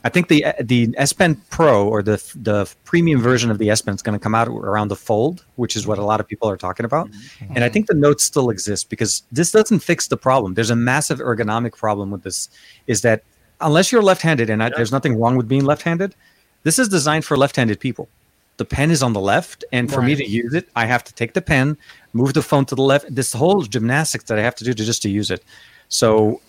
I think the the S Pen Pro or the the premium version of the S Pen is going to come out around the Fold, which is what a lot of people are talking about. Mm-hmm. And I think the Note still exists because this doesn't fix the problem. There's a massive ergonomic problem with this. Is that unless you're left-handed, and I, there's nothing wrong with being left-handed, this is designed for left-handed people. The pen is on the left, and for me to use it, I have to take the pen, move the phone to the left. This whole gymnastics that I have to do to just to use it. So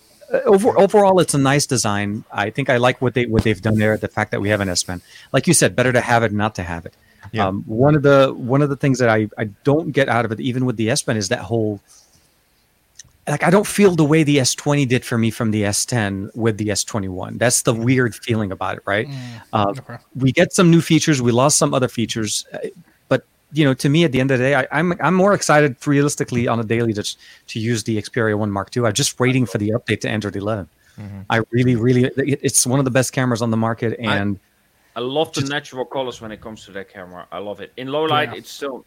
over, overall, it's a nice design. I think I like what they what they've done there. The fact that we have an S Pen, like you said, better to have it not to have it. Yeah. Um, one of the one of the things that I, I don't get out of it, even with the S Pen, is that whole like I don't feel the way the S20 did for me from the S10 with the S21. That's the weird feeling about it, right? Uh, okay. We get some new features, we lost some other features, uh, you know, to me, at the end of the day, I, I'm I'm more excited realistically on a daily to to use the Xperia One Mark II. I'm just waiting for the update to Android 11. I really, really, it, it's one of the best cameras on the market, and I love the Just- natural colors when it comes to that camera. I love it. In low light, Yeah. it's still.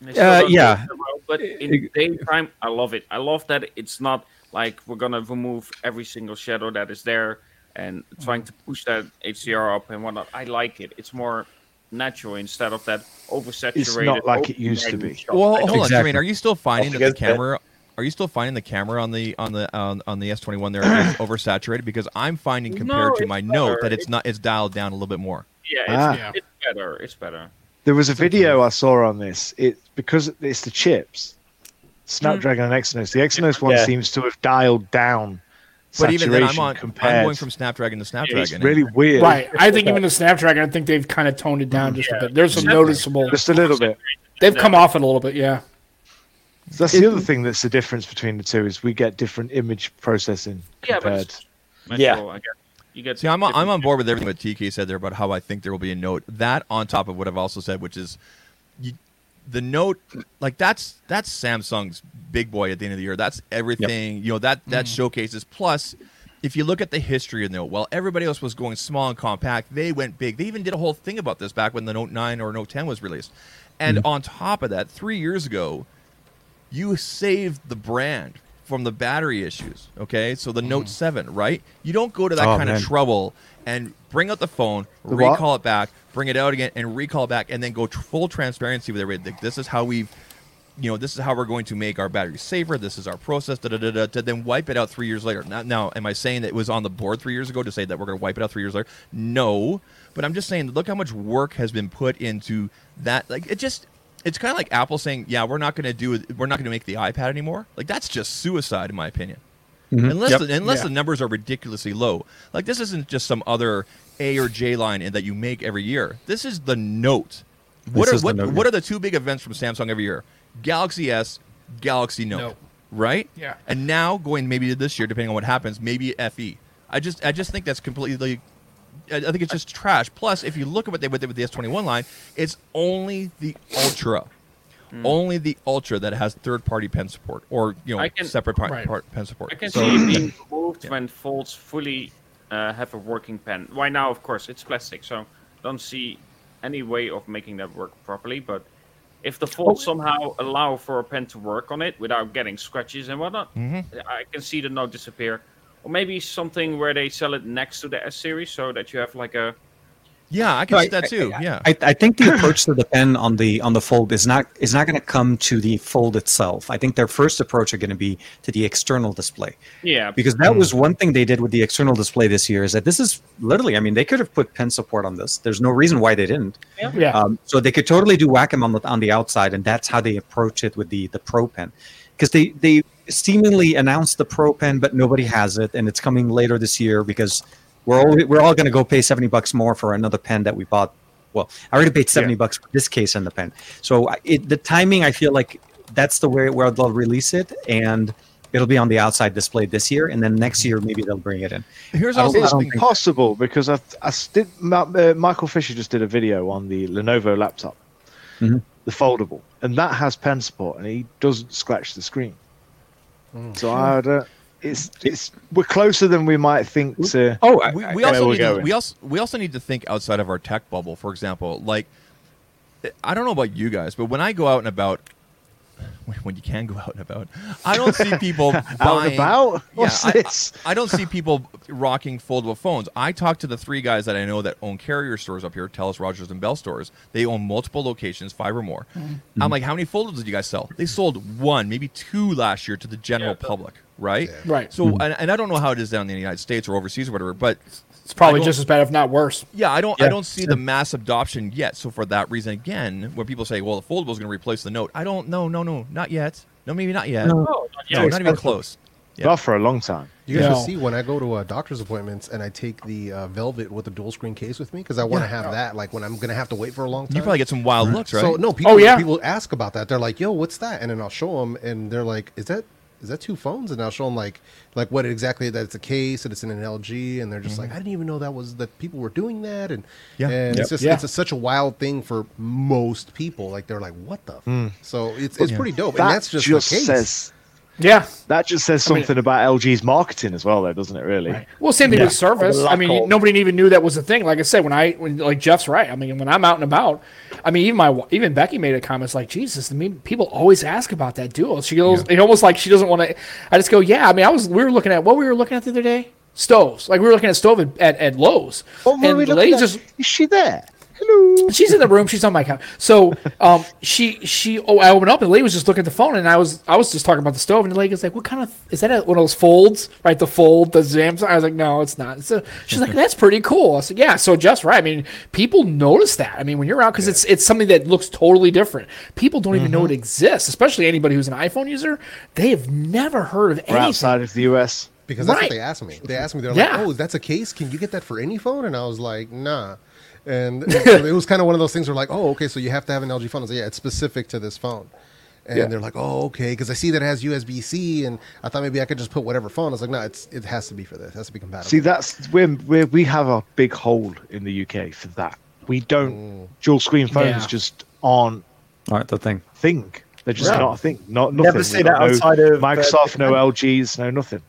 it Uh, still doesn't yeah. well, but in daytime, I love it. I love that it's not like we're gonna remove every single shadow that is there and trying to push that HDR up and whatnot. I like it. It's more natural instead of that oversaturated. It's not like it used to be. shot. Well, hold don't- on, Exactly. Jermaine. Are you still finding that the forget that- camera? Are you still finding the camera on the on the on, on the S21 there is oversaturated? Because I'm finding compared No, to it's my Note that it's It's- not it's dialed down a little bit more. Yeah, it's, Ah. Yeah. it's better. It's better. There was a video I saw on this. It because it's the chips, Snapdragon and Exynos. The Exynos one Yeah. seems to have dialed down. But even then, I'm on. compared. I'm going from Snapdragon to Snapdragon. it's and- really weird. Right. I think even the Snapdragon, I think they've kind of toned it down just a bit. There's some noticeable. Just a little bit. They've come off it a little bit, yeah. That's the other thing that's the difference between the two is we get different image processing Yeah, but compared. it's natural, I. You get See, I'm on, I'm on board with everything that TK said there about how I think there will be a note. That on top of what I've also said, which is you, the note, like that's that's Samsung's big boy at the end of the year. That's everything. You know that that mm-hmm. showcases. Plus, if you look at the history of the note, while everybody else was going small and compact, they went big. They even did a whole thing about this back when the Note 9 or Note 10 was released. And mm-hmm. on top of that, three years ago, you saved the brand from the battery issues. Okay, so the Note mm-hmm. Seven, right? You don't go to that Oh, kind man. of trouble and bring out the phone, The what? recall it back, bring it out again, and recall back, and then go full transparency with everybody. Like, This is how we've, you know, this is how we're going to make our batteries safer. This is our process. Da da da da. To then wipe it out three years later. Now, now, am I saying that it was on the board three years ago to say that we're going to wipe it out three years later? No, but I'm just saying, look how much work has been put into that. Like, it just it's kind of like Apple saying, "Yeah, we're not going to do we're not going to make the iPad anymore." Like that's just suicide, in my opinion. Mm-hmm. Unless Yep. the, unless Yeah. the numbers are ridiculously low. Like this isn't just some other A or J line that you make every year. This is the Note. What This are is the what, Note, what yeah. are the two big events from Samsung every year? Galaxy S, Galaxy Note, Note. right? Yeah. And now going maybe to this year, depending on what happens, maybe FE. I just I just think that's completely I I think it's just trash. Plus, if you look at what they did with the S21 line, it's only the Ultra, only the Ultra that has third-party pen support or you know can- separate part, Right. part pen support. I can So- see it being removed when folds fully uh, have a working pen. Why now, of course, it's plastic, so don't see any way of making that work properly. But if the folds somehow allow for a pen to work on it without getting scratches and whatnot, I can see the note disappear. Or maybe something where they sell it next to the S series, so that you have like a Yeah, I can No, see that too. Yeah. I, I think the approach to the pen on the on the fold is not is not going to come to the fold itself. I think their first approach are going to be to the external display Yeah. because that was one thing they did with the external display this year is that this is literally I mean they could have put pen support on this. There's no reason why they didn't. Yeah. Um, so they could totally do Wacom on the on the outside, and that's how they approach it with the the Pro Pen, because they they seemingly announced the Pro Pen, but nobody has it, and it's coming later this year because we're all we're all going to go pay seventy bucks more for another pen that we bought. Well, I already paid seventy bucks for this case and the pen. So it, the timing, I feel like that's the way where they'll release it, and it'll be on the outside display this year, and then next year maybe they'll bring it in. Here's I don't- also It's don't think- possible because I, I did. Uh, Michael Fisher just did a video on the Lenovo laptop, Mhm. the foldable, and that has pen support, and he doesn't scratch the screen. So I don't. It's it's we're closer than we might think to. Oh, I, we, we also need to, we also we also need to think outside of our tech bubble. For example, like I don't know about you guys, but when I go out and about, when you can go out and about, I don't see people Out and about? What's I, this? I, I don't see people rocking foldable phones. I talk to the three guys that I know that own carrier stores up here, Telus, Rogers, and Bell stores. They own multiple locations, five or more. Mm-hmm. I'm like, how many foldables did you guys sell? They sold one, maybe two last year to the general public, right? Right. So, and, and I don't know how it is down in the United States or overseas or whatever, but It's probably just as bad, if not worse. yeah, I don't I don't see the mass adoption yet. So for that reason, again, where people say, "Well, the foldable is going to replace the Note," I don't. No, no, no, not yet. No, maybe not yet. No, Oh, not yet. not even close. Yeah. Not for a long time. You guys No. should see when I go to uh, doctor's appointments and I take the uh, Velvet with the dual screen case with me because I want to have that. Like when I'm gonna have to wait for a long time. You probably get some wild looks, right? So no, people. Oh, yeah. people ask about that. They're like, "Yo, what's that?" And then I'll show them, and they're like, "Is that is that two phones?" And I'll show them like like what exactly that it's a case and it's in an LG, and they're just like, mm-hmm. "I didn't even know that was that people were doing that." And Yeah. and Yep. it's just Yeah. it's a, such a wild thing for most people. Like they're like, "What the?" f-" mm. So it's it's Yeah. pretty dope, That and that's just, just the case. says Yeah. that just says I mean- something about LG's marketing as well, though, doesn't it? Really. Well, same thing Yeah. with service. I mean, of- nobody even knew that was a thing. Like I said, when I, when like Jeff's right. I mean, when I'm out and about, I mean, even my even Becky made a comment like, "Jesus, I mean, people always ask about that duo." She goes, it almost like she doesn't want to. I just go, "Yeah." I mean, I was we were looking at what we were looking at the other day. Stoves. Like we were looking at stove at, at, at Lowe's. What and we the lady at? just Is she there? Hello. she's in the room. She's on my couch. So um, she she oh I opened up and the lady was just looking at the phone and I was I was just talking about the stove and the lady was like, "What kind of is that? A, one of those folds? Right? The fold, the Samsung." I was like, "No, it's not." So she's like, "That's pretty cool." I said, "Yeah." So just right. I mean, people notice that. I mean, when you're out because it's it's something that looks totally different. People don't even know it exists, especially anybody who's an iPhone user. They have never heard of We're anything. outside of the US. Because that's Right. what they asked me. They asked me, they're Yeah. like, "Oh, that's a case. Can you get that for any phone?" And I was like, "Nah." And it was kind of one of those things where like, "Oh, okay, so you have to have an LG phone." I was like, "Yeah, it's specific to this phone." And Yeah. they're like, "Oh, okay," because I see that it has USB C, and I thought maybe I could just put whatever phone. I was like, "No, it's it has to be for this. It has to be compatible." See, that's we're, we're we have a big hole in the UK for that. We don't dual screen phones Yeah. just aren't All right, the thing. a thing. They're just Yeah. not a thing. Not nothing. Never see got that no outside of, uh, Microsoft, no LGs, no nothing.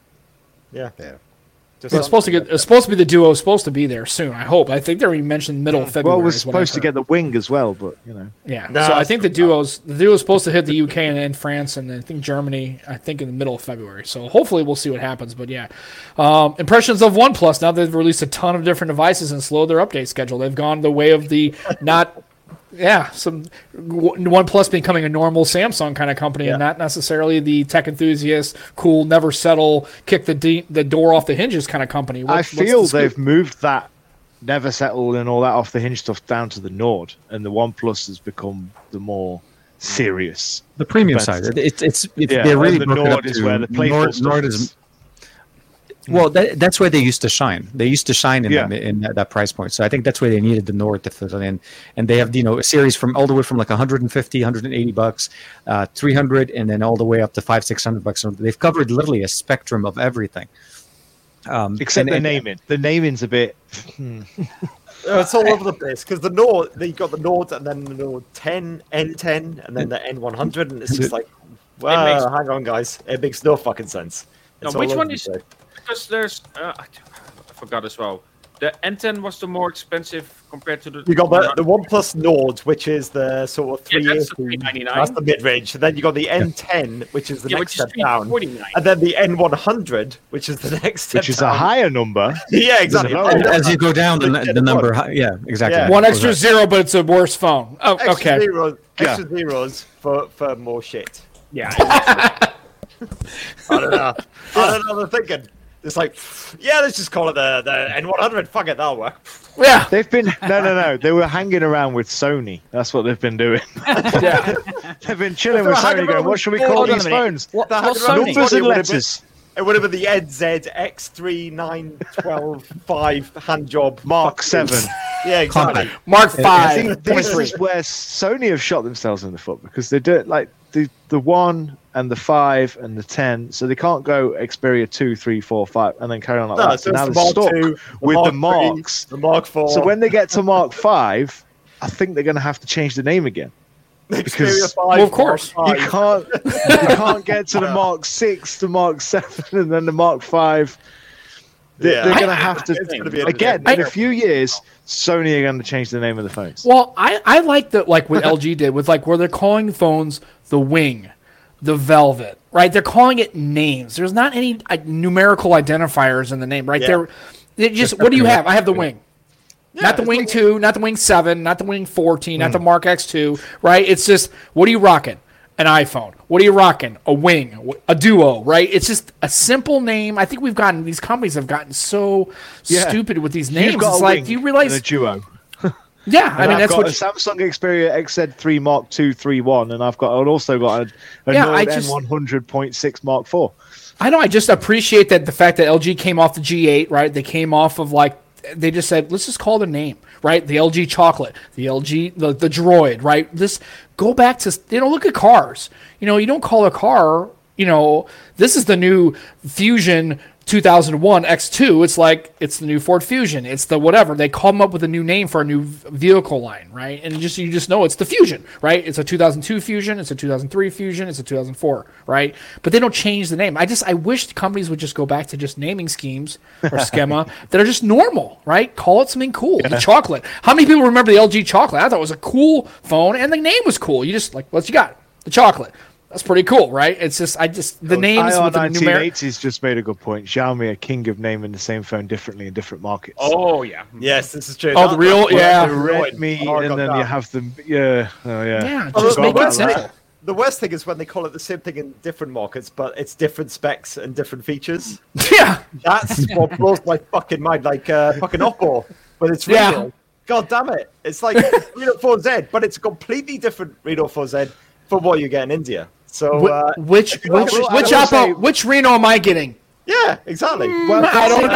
Yeah. yeah. Just It's supposed to get. It's supposed to be the duo. is Supposed to be there soon. I hope. I think they already mentioned middle of February. Well, we're is what I supposed to get the wing as well, but you know. Yeah. No, so I think the not. duo's the duo's supposed to hit the UK and, then France and I think Germany. I think in the middle of February. So hopefully we'll see what happens. But yeah, um, impressions of OnePlus. Now they've released a ton of different devices and slowed their update schedule. They've gone the way of the not. Yeah, some OnePlus becoming a normal Samsung kind of company, and not necessarily the tech enthusiast, cool, never settle, kick the de- the door off the hinges kind of company. What- I feel the they've moved that never settle and all that off the hinge stuff down to the Nord, and the OnePlus has become the more serious. The premium side. It, it's it's it, Yeah, they really and the Nord is where the playful Nord, stuff Nord is. Is. Well, that, that's where they used to shine. They used to shine in, Yeah. that, in that, that price point. So I think that's where they needed the Nord to fit it in. And they have you know a series from all the way from like 150, 180 bucks, uh, 300, and then all the way up to five, 600 bucks. So they've covered literally a spectrum of everything. Um, Except and- the and- naming. The naming's a bit. Uh, it's all over the place because the Nord, you got the Nord and then the Nord 10, N10, and then the N100, and it's just like, well, makes- hang on, guys, it makes no fucking sense. It's all which one is- place. Because there's uh, I I forgot as well. the N10 was the more expensive compared to the. You got the, the OnePlus Nord, which is the sort of Yeah, three that's the 399. That's the mid range. And then you got the N10, which is the Yeah, next which is step down. And then the N100, which is the next step which is a higher number. Yeah, exactly. And As you go down, the, the number, hi- yeah, exactly. Yeah. One extra zero, but it's a worse phone. Oh, extra okay. zeros, Yeah. extra zeros for, for more shit. Yeah. I don't know. I don't know. They're thinking. It's like, yeah, let's just call it the, the N100. Fuck it, that'll work. Yeah. They've been no, no, no. They were hanging around with Sony. That's what they've been doing. Yeah. they've been chilling with Sony, going, "What should we call these phones? What, They're what's hanging around Sony? with Numbers Sony and would have been- letters." It would have been the NZ X3 9 12 5 hand job. Mark Seven. Yeah, exactly. Compact. Mark I five. think this point is where Sony have shot themselves in the foot because they do it like the the one and the five and the ten, so they can't go Xperia two, three, four, five, and then carry on like No, that. so So now it's they're the stuck Mark II, the with Mark the marks. The Mark 4. So when they get to Mark five, I think they're going to have to change the name again. Xperia because- 5, Well, of course. Mark You can't you can't get to the Mark six, the Mark seven, and then the Mark five. They- Yeah. They're going to have to gonna again I- in a few years. Sony are going to change the name of the phones. Well, I, I like that like what LG did with like where they're calling phones the wing, the velvet, right? They're calling it names. There's not any uh, numerical identifiers in the name, right? Yeah. They're they just what do you have? I have the wing. not the wing like- two, not the wing seven, not the wing fourteen, not the Hmm. Mark X two, right? It's just what are you rocking? An iPhone. What are you rocking? A wing, a duo, right? It's just a simple name. I think we've gotten these companies have gotten so Yeah. stupid with these names. It's like, wing do you realize? a duo. Yeah, I And mean I've that's got what a Samsung Xperia XZ3 Mark II 3.1, and I've got I've also got a, a Yeah, I Nord just- N100.6 Mark IV. I know. I just appreciate that the fact that LG came off the G8, right? They came off of like they just said, let's just call the name, right? The LG chocolate, the LG, the, the Droid, right? This go back to you know look at cars. You know, you don't call a car. You know, this is the new Fusion 2001 X2. It's like it's the new Ford Fusion. It's the whatever they come up with a new name for a new vehicle line, right? And just you just know it's the Fusion, right? It's a 2002 Fusion. It's a 2003 Fusion. It's a 2004, right? But they don't change the name. I just I wish companies would just go back to just naming schemes or schema that are just normal, right? Call it something cool. The chocolate. How many people remember the LG chocolate? I thought it was a cool phone, and the name was cool. You just like what you got the chocolate. That's pretty cool, right? It's just I just the names with the numeric. IR1980's just made a good point. Xiaomi a king of naming the same phone differently in different markets. Oh yeah. Yes, this is true. Oh, the real- yeah. the Redmi, Oh, and then that. you have the yeah, oh yeah. Yeah, Oh, just make the it worst- simple. The worst thing is when they call it the same thing in different markets, but it's different specs and different features. Yeah. That's what blows my fucking mind. Like uh, fucking Oppo, but it's real. Yeah. God damn it! It's like Reno 4Z, but it's a completely different Reno 4Z from what you get in India. So Wh- uh, which which like- which I will Oppo? say- which Reno am I getting? yeah, exactly. I don't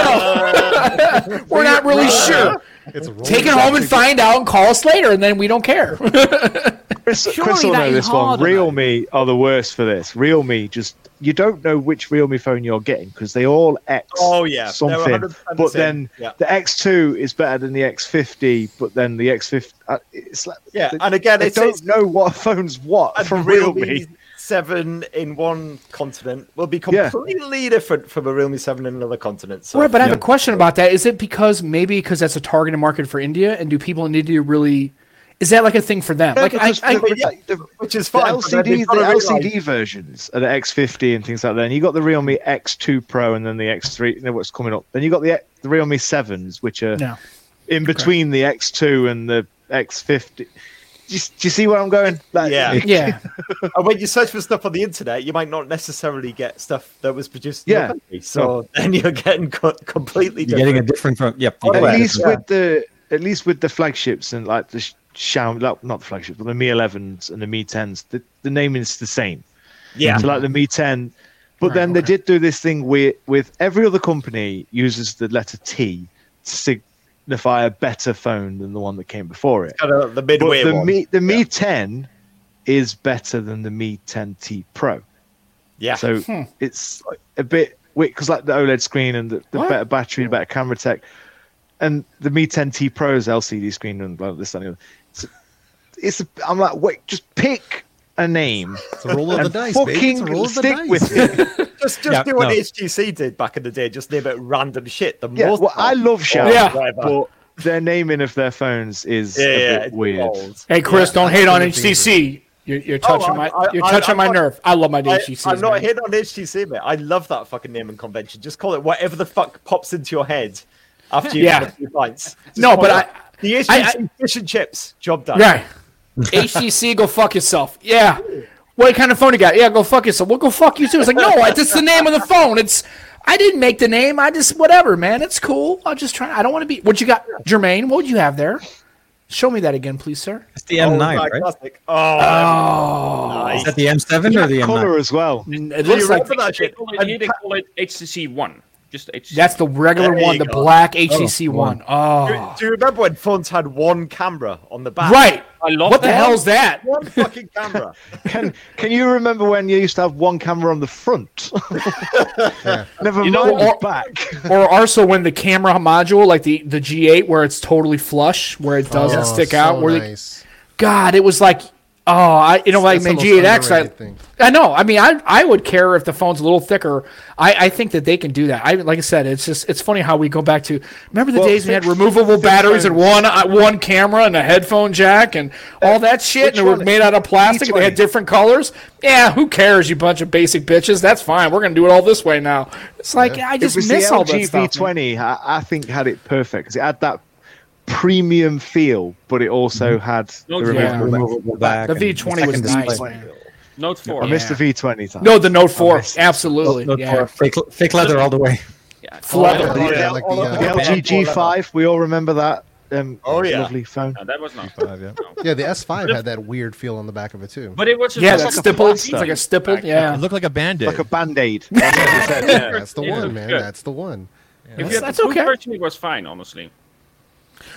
know. We're not really sure. It's Take it home and find out and call us later, and then we don't care. Chris, Surely Chris will know this one. harder, though. Realme are the worst for this. Realme just you don't know which Realme phone you're getting because they all X Oh, yeah. Something. But then Yeah. the X2 is better than the X50, but then the X50 uh, it's like Yeah, they, and again, they don't know what phone's what from the Realme. Realme Seven in one continent will be Yeah. completely different from a Realme Seven in another continent. So right, but I have a question about that. Is it because maybe because that's a targeted market for India, and do people in India really? Is that like a thing for them? Yeah, like I, because I, the- yeah, the- which is the fine. but then LCD, the gotta realise- LCD versions of the X50 and things like that. And you got the Realme X2 Pro and then the X3. You know what's coming up? Then you got the the Realme Sevens, which are no. in between the X2 and the X50. Do you, do you see where I'm going? Like, Yeah. Yeah, And when you search for stuff on the internet, you might not necessarily get stuff that was produced Yeah. your country. So then you're getting co- completely You're different. getting a different from. Yep. you Oh, at a yeah. least with the at least with the flagships and like the Sh- Xiaomi, like, not the flagships, but the Mi 11s and the Mi 10s, the, the naming is the same. yeah. So like the Mi 10, but Right, then they okay. did do this thing with with every other company uses the letter T to signify a better phone than the one that came before it. Kind of the But midway the one. Mi the Mi 10 is better than the Mi 10T Pro. yeah. So Hmm. it's like a bit because like the OLED screen and the, the better battery, the better camera tech, and the Mi 10T Pro's LCD screen and blah this and the other. It's, it's a, I'm like, wait, just pick a name It's a roll of the and dice, baby. It's fucking a roll of the stick dice. with it. Just, just Yeah, do what no. HTC did back in the day. Just name it random shit. The Yeah, most well, I love Xiaomi, Yeah. whatever. but their naming of their phones is yeah, a yeah, bit weird. bold. Hey, Chris, don't hate on Absolutely HTC. You're, you're oh, touching Oh, I- my I- you're I- touching I'm my not- nerve. I love my HTC. I'm not hitting on HTC, mate. I love that fucking naming convention. Just call it whatever the fuck pops into your head after you've Yeah. had a few pints. Just No, but it I- the HTC I- fish and chips job done. Right. HTC, go fuck yourself. Yeah. What kind of phone you got? Yeah, go fuck yourself. Well, go fuck you too. It's like, no, it's just the name of the phone. It's, I didn't make the name. I just, whatever, man. It's cool. I'll just try. I don't want to be. What you got, Jermaine? What would you have there? Show me that again, please, sir. It's the Oh, M9, my right? classic. Oh, Oh, Is that the M7 or the M9? Color as well. it looks like remember that They shit? call it, here they call it HTC One. Just HTC. that's the regular There one, the go. black oh, HTC one. Oh, Do, ah. do you remember when phones had one camera on the back? right. I love What the that. hell's that? One fucking camera. Can Can you remember when you used to have one camera on the front? Never You know, mind or- back. or also when the camera module, like the the G8, where it's totally flush, where it doesn't Oh, stick so out. Where the, nice. God, it was like, oh, I you know, like That's my G8X. I, thing. I know. I mean, I I would care if the phone's a little thicker. I, I think that they can do that. I like I said, it's just it's funny how we go back to remember the Well, days we had removable batteries and one uh, one camera and a headphone jack and all that shit, which and it was one? made out of plastic and they had different colors. Yeah, who cares, you bunch of basic bitches? That's fine. We're gonna do it all this way now. It's like I It just was the miss all that LG stuff. man. V20. I, I think had it perfect because it had that premium feel, but it also had the removable yeah. Removable back The V20 was nice. display. Note Four. I missed the V20 time. No, the Note Four, absolutely. Note yeah. four, fake, fake leather all the way. Yeah. Oh, yeah, Yeah, like the, uh, The LG G5. We all remember that. Um, Oh, yeah. lovely phone. No, that was not. Five, yeah. yeah, the S5 had that weird feel on the back of it too. But it was just Yeah, like that's a stippled. It's like a stippled. Yeah. It looked like a band-aid. Like a band-aid. That's the one, man. That's the one. If you That's- had that's the okay. version, it was fine, honestly.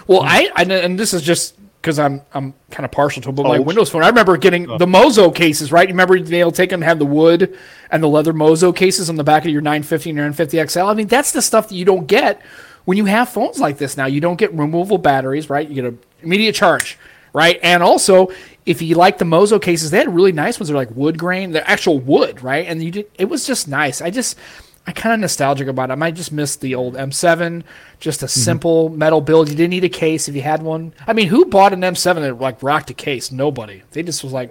Well, I, I and this is just because I'm I'm kind of partial to it, but like Old. Oh, Windows Phone. I remember getting oh. the Mozo cases, right? You remember they all take them had the wood and the leather Mozo cases on the back of your 950 and your 950 XL. I mean, that's the stuff that you don't get when you have phones like this. Now you don't get removable batteries, right? You get a immediate charge, right? And also, if you like the Mozo cases, they had really nice ones. They're like wood grain, the actual wood, right? And you did, it was just nice. I just I kind of nostalgic about it. I might just miss the old M7, just a simple metal build. You didn't need a case if you had one. I mean, who bought an M7 that like rocked a case? Nobody. They just was like,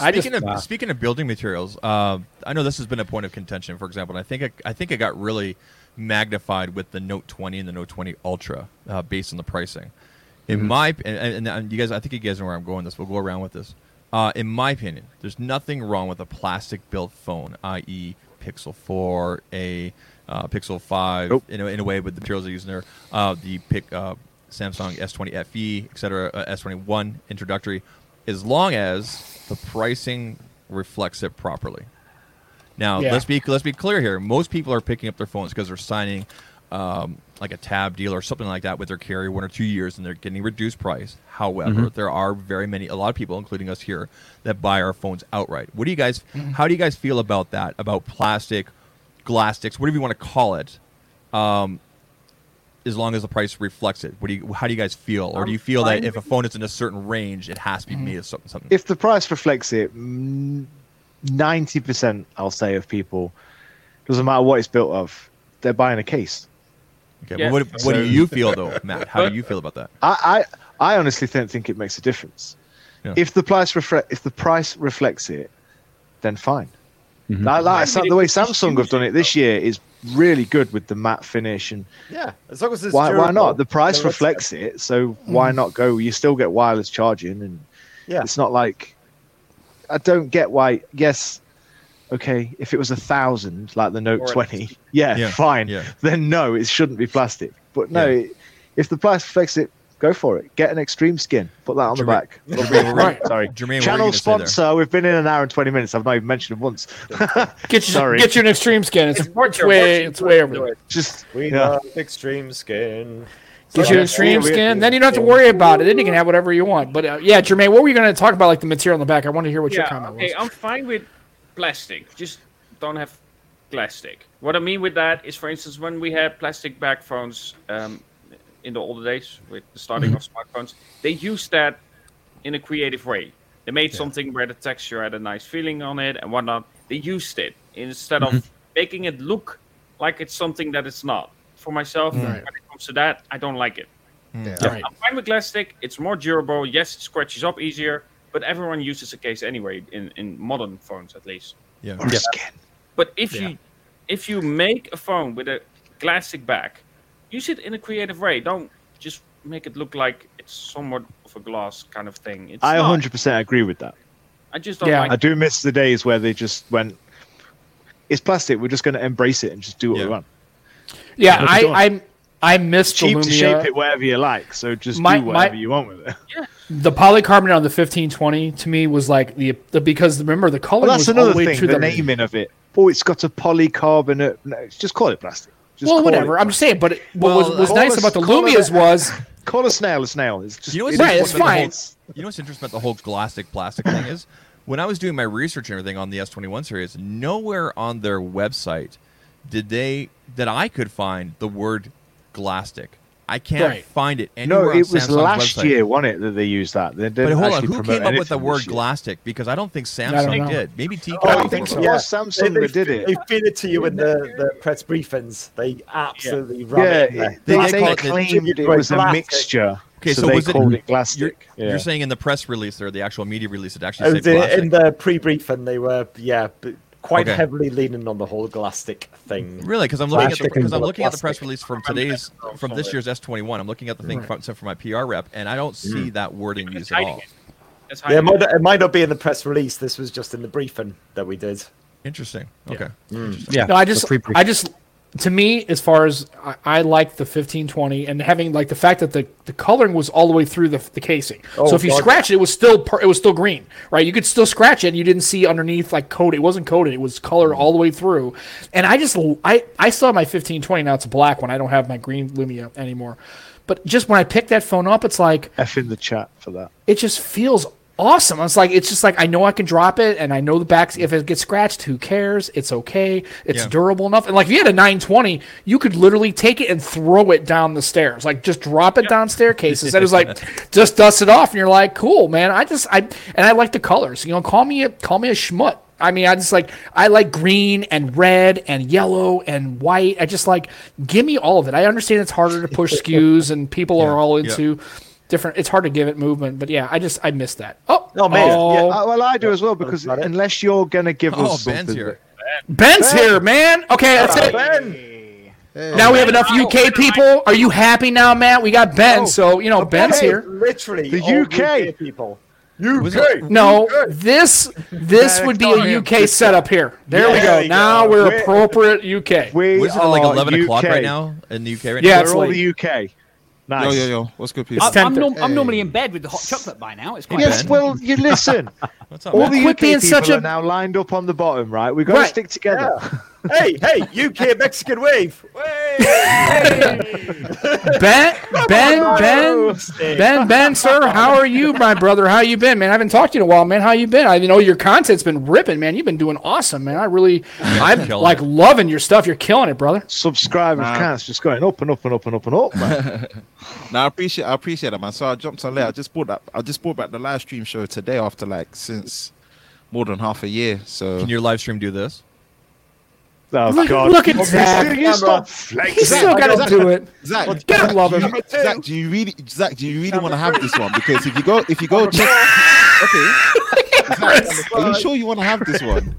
I just Speaking of speaking of building materials, uh, I know this has been a point of contention. For example, and I think it, I think it got really magnified with the Note 20 and the Note 20 Ultra, uh, based on the pricing. In my and, and, and you guys, I think you guys know where I'm going. with This we'll go around with this. Uh, in my opinion, there's nothing wrong with a plastic built phone, i.e., Pixel 4, a uh, Pixel 5, Nope. in, a, in a way with the materials they're using there, uh, the pic, uh, Samsung S20 FE, etc., uh, S21 introductory, as long as the pricing reflects it properly. Now Yeah. let's be let's be clear here. Most people are picking up their phones because they're signing um, like a tab deal or something like that with their carrier one or two years, and they're getting reduced price. However, mm-hmm. there are very many, a lot of people, including us here, that buy our phones outright. What do you guys? Mm-hmm. How do you guys feel about that? About plastic, glastics, whatever you want to call it. Um, as long as the price reflects it, what do you? How do you guys feel? Or do you um, feel that if a phone is in a certain range, it has to be mm-hmm. made of something? something? If the price reflects it, mm, ninety percent, I'll say, of people, doesn't matter what it's built of, they're buying a case. Okay, Yeah. but what, what do you feel though, Matt? How do you feel about that? I, I, I honestly don't think it makes a difference. Yeah. If the price reflect, if the price reflects it, then fine. Mhm. Like, like I Maybe the way Samsung have done it, it this year is really good with the matte finish and Yeah, as long as it's why, why not? The price reflects it, so why not go? You still get wireless charging, and Yeah. it's not like I don't get why. Yes, okay, if it was a thousand, like the Note Or- Twenty, yeah, Yeah, fine. yeah. Then no, it shouldn't be plastic. But no, Yeah. if the price reflects it, go for it. Get an extreme skin, put that on the back. Jermaine, Right. Sorry, Jermaine, what were you channel gonna say there? sponsor. We've been in an hour and twenty minutes. I've not even mentioned it once. get you Sorry. get you an extreme skin. It's, Support it's way it's way over do there. it. Just We yeah. love extreme skin. Get you an extreme Yeah, we- skin, then you don't have to worry about it. Then you can have whatever you want. But uh, yeah, Jermaine, what were you going to talk about? Like the material on the back? I want to hear what your Yeah, comment okay, was. I'm fine with plastic. Just don't have plastic. What I mean with that is, for instance, when we had plastic back phones um, in the older days with the starting Mm-hmm. of smartphones, they used that in a creative way. They made something where the texture had a nice feeling on it and whatnot. They used it instead Mm-hmm. of making it look like it's something that it's not. For myself, when it comes to that, I don't like it. Yeah. Right. I'm fine with plastic. It's more durable. Yes, it scratches up easier, but everyone uses a case anyway in, in modern phones at least. Yeah. Or skin. But if you if you make a phone with a glastic back, use it in a creative way. Don't just make it look like it's somewhat of a glass kind of thing. It's I not. 100% agree with that. I just don't Yeah. like I do miss the days where they just went, it's plastic. We're just going to embrace it and just do what Yeah. we want. Yeah, What's I going on? I I missed the Cheap to shape it whatever you like. So just My- do whatever my- you want with it. Yeah. The polycarbonate on the 1520 to me was like the, the because remember the color Well, was that's all another the way thing. to The, the naming of it. Oh, it's got a polycarbonate. No, just call it plastic. Just well, whatever. It I'm just saying, but it, what Well, was, was nice us- about the Lumias a- was Call a snail a snail. It's just You know what's Right, interesting it's about the fine. whole- you know what's interesting about the whole plastic plastic thing is when I was doing my research and everything on the S21 series, nowhere on their website did they that I could find the word glastic. I can't Right. find it anywhere no. on It was Samsung's last website. year, wasn't it, that they used that? They But didn't hold on, who came up with the word this glastic? Because I don't think don't Samsung did. Maybe TK. Oh, I think it Yeah. was Samsung they, that did it. They it. feed it to you in the, the press briefings. They absolutely Yeah, run it. in it- they, They they call it- claimed it Right, was a mixture. Okay, so, so they was it- called it You're, yeah. you're saying in the press release or the actual media release, it Oh, actually said the- plastic. in the pre-briefing, they were yeah, but quite Okay. heavily leaning on the whole glastic thing. Really, because I'm looking at the, because I'm and looking at the press release from today's from this year's S21. I'm looking at the thing from, sent from my PR rep, and I don't see mm. that wording It's used at all. it. Yeah, it might, it. it might not be in the press release. This was just in the briefing that we did. Interesting. Okay. Mm. Yeah. no. I just. I just to me as far as I, I like the 1520 and having like the fact that the, the coloring was all the way through the, the casing. Oh, so if you God, scratch it, it was still per, it was still green, right? You could still scratch it, and you didn't see underneath like coated. It wasn't coated; it was colored all the way through. And I just I I have my 1520 now. It's a black one. I don't have my green Lumia anymore. But just when I pick that phone up, it's like F in the chat for that. it just feels awesome. It's like it's just like I know I can drop it, and I know the back. If it gets scratched, who cares? It's okay. It's Yeah. durable enough. And like if you had a 920, you could literally take it and throw it down the stairs. Like just drop it down staircases. and it's like just dust it off, and you're like, cool, man. I just I and I like the colors. You know, call me a call me a schmut. I mean, I just like I like green and red and yellow and white. I just like give me all of it. I understand it's harder to push SKUs and people are all yeah. Into different. It's hard to give it movement, but yeah, I just I miss that. Oh, Oh, man. oh, Yeah, well, I do as well because unless you're gonna give Oh, us Ben's something here. Ben's here, man. Okay, that's it. Ben, Now we have enough UK people. Are you happy now, Matt? We got Ben, Oh, so you know Ben's here. Literally, The all UK. people. UK. it- No, this this would be a UK setup here. There we go. there Now go. we're We're- appropriate UK. we Was it like are 11 o'clock right now in the UK right Yeah, now? it's We're all the UK. Nice. Yo, yo, yo. What's good, people? I, I'm, 10:30. norm- I'm normally in bed with the hot chocolate by now. It's quite Yes, Ben. well, you listen. What's up, all man? the Quit UK being people such a- are now lined up on the bottom, right? We've got to Right. stick together. hey, hey, UK Mexican wave. Ben, Ben, Ben, Ben, Ben, sir, how are you, my brother? How you been, man? I haven't talked to you in a while, man. How you been? I know your content's been ripping, man. You've been doing awesome, man. I really, I'm like it. loving your stuff. You're killing it, brother. Subscribers Nah. counts just going up and up and up and up and up, man. No, I appreciate, I appreciate it, man. So I jumped on late. I just bought that. I just bought back the live stream show today after like since more than half a year. So Can your live stream do this? Oh, Look- God. look at Okay, Zach. You stop He's flexing. still got to do it. Zach, Gotta Zach, love do him. you, Zach, do you really, Zach, do you really want to have this one? Because if you go, if you go check, okay, Zach, are you sure you want to have this one?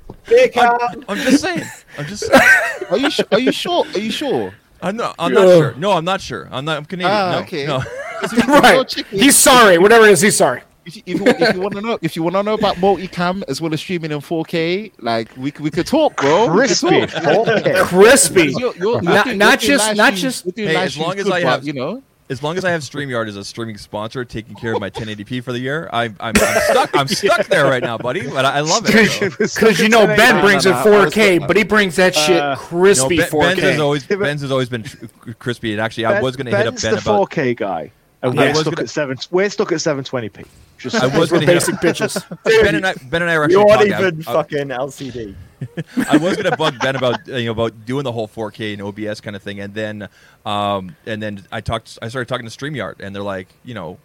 I'm just saying. I'm just. Are you, su- are you sure? Are you sure? I'm not. I'm not sure. No, I'm not sure. I'm not. I'm Canadian. Ah, no, okay. No. If you go Right. He's sorry. Whatever it is, he's sorry. If you, if you, if you want to know, if you want to know about multicam as well as streaming in 4K, like we could, we could talk, bro. Crispy. talk. Crispy. You're- you're- Not- doing- not just- live not just- Hey, as long as good, I have- you know, As long as I have StreamYard as a streaming sponsor taking care of my 1080p for the year, I'm, I'm, I'm stuck. I'm stuck there right now, buddy. But I, I love it. Because you know Ben brings no, it no, I was 4K, but he brings that shit Uh, No, crispy ben, Ben's has 4K. always Yeah, but- Ben's has always been tr- crispy. And actually, I was going to hit up Ben's Ben the about. 4K guy, and I we're was stuck gonna- at seven. We're stuck at 720p. Just I was For going to hit basic up, bitches. Ben and I. Ben and I were You actually aren't even I- I- fucking LCD. I was gonna bug Ben about uh, you know about doing the whole 4K and OBS kind of thing, and then um, and then I talked. I started talking to Streamyard, and they're like, you know,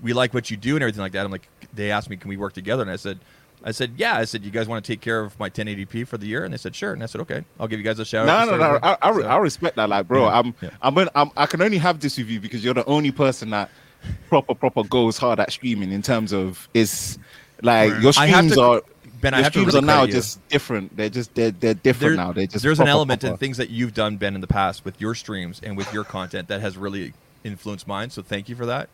we like what you do and everything like that. I'm like, they asked me, can we work together? And I said, I said, yeah. I said, you guys want to take care of my 1080p for the year? And they said, sure. And I said, okay, I'll give you guys a shout. No, out no, to no. I, I, So- I respect that. Like, bro, Yeah, I'm, yeah. I'm, I'm, I can only have this with you because you're the only person that proper, proper goes hard at streaming in terms of is like your streams to- are. Ben, your streams really are now you. just different. They're just they're they're different There- now. They're just there's an proper, element in things that you've done, Ben, in the past with your streams and with your content that has really influenced mine. So thank you for that.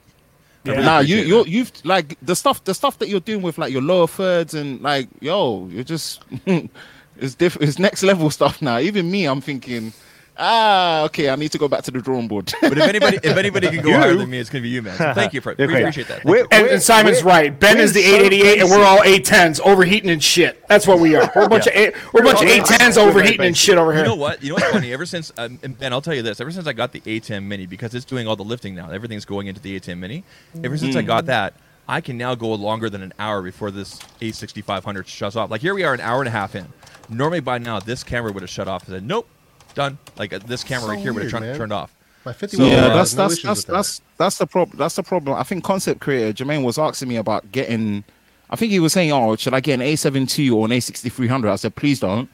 I really Nah, you you you've like the stuff the stuff that you're doing with like your lower thirds and like yo, you're just it's different it's next level stuff now. Even me, I'm thinking, ah, okay, I need to go back to the drawing board. But if anybody if anybody can go You? higher than me, it's gonna be you, man. So thank you for it. We Okay. appreciate that. We're- And, and Simon's right. Ben is the 888, and we're all 810s, overheating and shit. That's what we are. We're a bunch of eight, we're a bunch of 810s overheating and shit over here. You know what? You know what's funny? Ever since, um, and Ben, I'll tell you this. Ever since I got the ATEM Mini, because it's doing all the lifting now, everything's going into the ATEM Mini. Ever since I Mm. got that, I can now go longer than an hour before this A6500 shuts off. Like here we are, an hour and a half in. Normally by now, this camera would have shut off. I said, nope, done. Like uh, this camera So right here would have weird, turned, man. turned off. My 50 So, yeah, that's no that's that's that. that's that's the problem. That's the problem. I think concept creator Jermaine was asking me about getting. I think he was saying, "Oh, should I get an A72 or an A6300?" I said, "Please don't."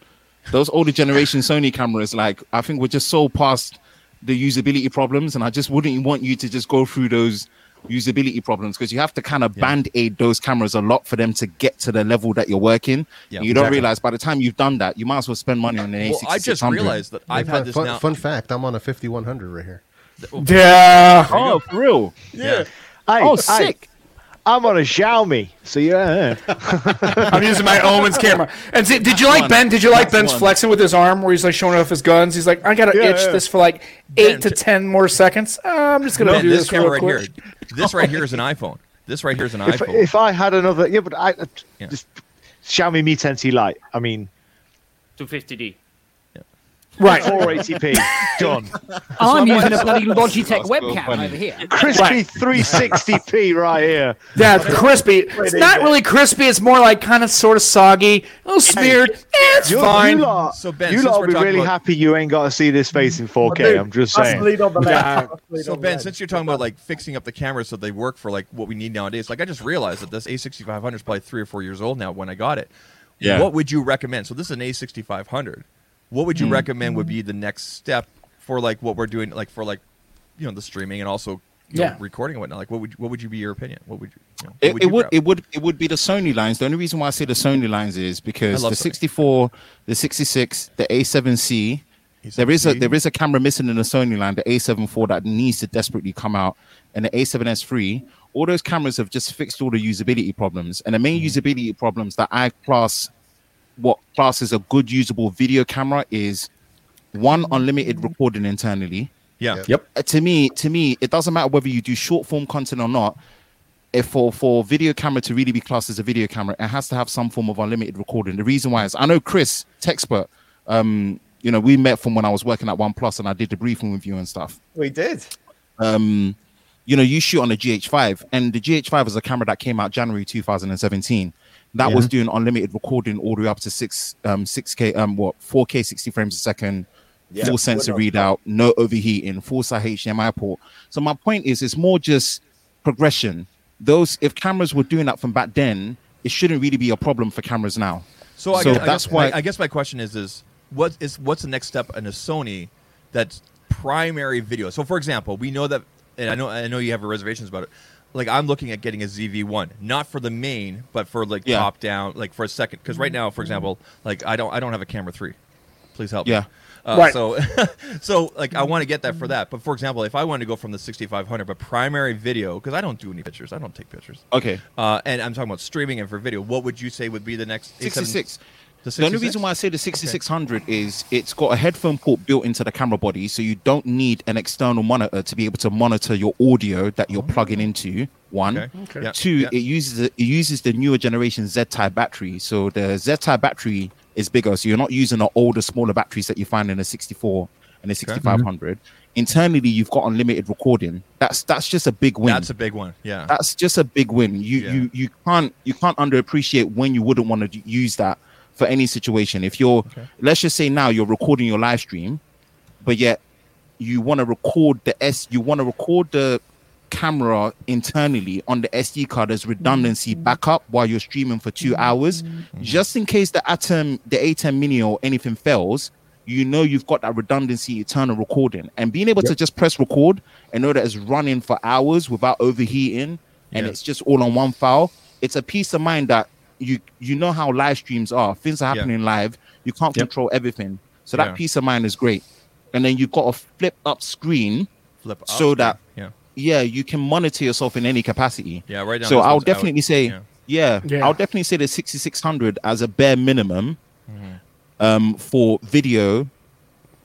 Those older generation Sony cameras, like I think, we're just so past the usability problems, and I just wouldn't want you to just go through those usability problems because you have to kind of band aid those cameras a lot for them to get to the level that you're working. Yeah, and you don't realize by the time you've done that, you might as well spend money on an Well, A6600. I just realized that I've fun, had this fun, now. fun fact: I'm on a 5100 right here. Yeah. Oh, for real? Yeah. Hey, Oh, hey, sick. I'm on a Xiaomi, so yeah. I'm using my Omen's camera. And see, did you like. Ben? Did you like That's Ben's flexing with his arm where he's like showing off his guns? He's like, I gotta Yeah, itch yeah. this for like eight Ben, to ten more seconds. Uh, I'm just gonna Ben, do this this, camera real right quick. here. This right here is an iPhone. This right here is an if, iPhone. if I had another, yeah, but I uh, Yeah. just Xiaomi Mi 10T Lite. I mean, 250D. Right. 480p, done. I'm using a bloody Logitech webcam over here. Crispy 360p right here. That's crispy. It's not really crispy. It's more like kind of sort of soggy, a little smeared. Eh, it's fine. you lot, So, Ben, you since lot we're will be really about- happy you ain't got to see this face in 4K. I'm just saying. lead on the left. Yeah. So Ben, since you're talking about like fixing up the cameras so they work for like what we need nowadays, like I just realized that this A6500 is probably three or four years old now when I got it. Yeah. What would you recommend? So this is an A6500. What would you recommend would be the next step for like what we're doing, like for like you know the streaming and also you know, recording and whatnot? Like what would what would you be your opinion? What would you? you know, what It, would it you would it would it would be the Sony lines. The only reason why I say the Sony lines is because the Sony. 64, the 66, the A7C, there is a there is a camera missing in the Sony line, the A7 IV that needs to desperately come out, and the A7S III. All those cameras have just fixed all the usability problems, and the main Mm-hmm. usability problems that I class what class is a good usable video camera is one unlimited recording internally. Yeah. Yep. Uh, to me, to me, it doesn't matter whether you do short form content or not. If for for video camera to really be classed as a video camera, it has to have some form of unlimited recording. The reason why is I know Chris Techspurt. Um, you know, we met from when I was working at OnePlus and I did the briefing with you and stuff. we did. Um, you know, you shoot on a GH5, and the GH5 is a camera that came out January 2017. That was doing unlimited recording all the way up to six um 6K um what 4K 60 frames a second, Yeah. full sensor Would readout, no overheating, full size HDMI port. So my point is, it's more just progression. Those if cameras were doing that from back then, it shouldn't really be a problem for cameras now. So, I, So guess, I that's guess, why- I, I guess my question is is what is what's the next step in a Sony that's primary video? So for example, we know that and I know I know you have reservations about it. Like I'm looking at getting a ZV1, not for the main, but for like Yeah. top down, like for a second. Because right now, for example, like I don't I don't have a camera three. Please help. Yeah. Me. Uh, Right. So, so like I want to get that for that. But for example, if I wanted to go from the 6500, but primary video, because I don't do any pictures, I don't take pictures. Okay. Uh, and I'm talking about streaming and for video. What would you say would be the next A7 66. The, The only 66? reason why I say the 6600 is it's got a headphone port built into the camera body, so you don't need an external monitor to be able to monitor your audio that you're oh. plugging into. One, Okay. Okay. Yeah. two, Yeah. it uses it uses the newer generation Z-type battery. So the Z-type battery is bigger, so you're not using the older, smaller batteries that you find in the 64 and the 6500. Internally, you've got unlimited recording. That's that's just a big win. That's a big one. Yeah. That's just a big win. You Yeah. you you can't you can't underappreciate when you wouldn't want to use that for any situation. If you're let's just say now you're recording your live stream, but yet you want to record the S you want to record the camera internally on the SD card as redundancy mm-hmm. backup while you're streaming for two mm-hmm. hours, mm-hmm. just in case the ATEM, the ATEM Mini or anything fails. You know you've got that redundancy eternal recording, and being able to just press record and know that it's running for hours without overheating, and it's just all on one file. It's a peace of mind that you you know how live streams are. Things are Yeah. happening live. You can't Yep. control everything, so that Yeah. peace of mind is great. And then you've got a flip up screen Flip up so screen. that yeah, yeah, you can monitor yourself in any capacity. yeah, right down. So I'll ones out. definitely say, Yeah. yeah, Yeah. I'll definitely say the 6600 as a bare minimum Mm-hmm. um, for video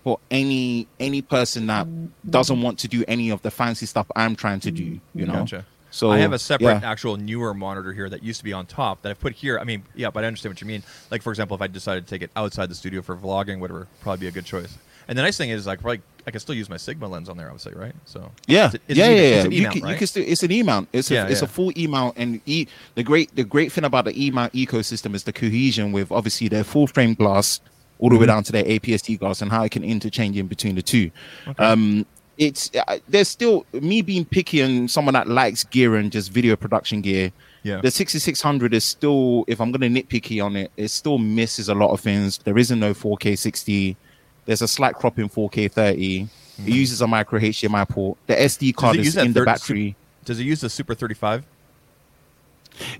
for any any person that doesn't want to do any of the fancy stuff I'm trying to do. You know, Gotcha. So I have a separate yeah. actual newer monitor here that used to be on top that I've put here. I mean, yeah, but I understand what you mean. Like for example, if I decided to take it outside the studio for vlogging, whatever, probably be a good choice. And the nice thing is, like, probably I can still use my Sigma lens on there, obviously, right? So Yeah, It's- it's yeah, an yeah, yeah. It's an you E-mount, can, right? you can still, it's an E mount. It's a, Yeah, it's yeah. a full E mount, and e the great the great thing about the E mount ecosystem is the cohesion with obviously their full frame glass all the way Mm-hmm. down to their APS-C glass and how it can interchange in between the two. Um, it's uh, there's still me being picky and someone that likes gear and just video production gear. Yeah. The 6600 is still, if I'm going to nitpicky on it, it still misses a lot of things. There isn't no 4K 60. There's a slight crop in 4K 30. It uses a micro HDMI port. The SD card Mm-hmm. Is in the battery. Does it use the Super 35?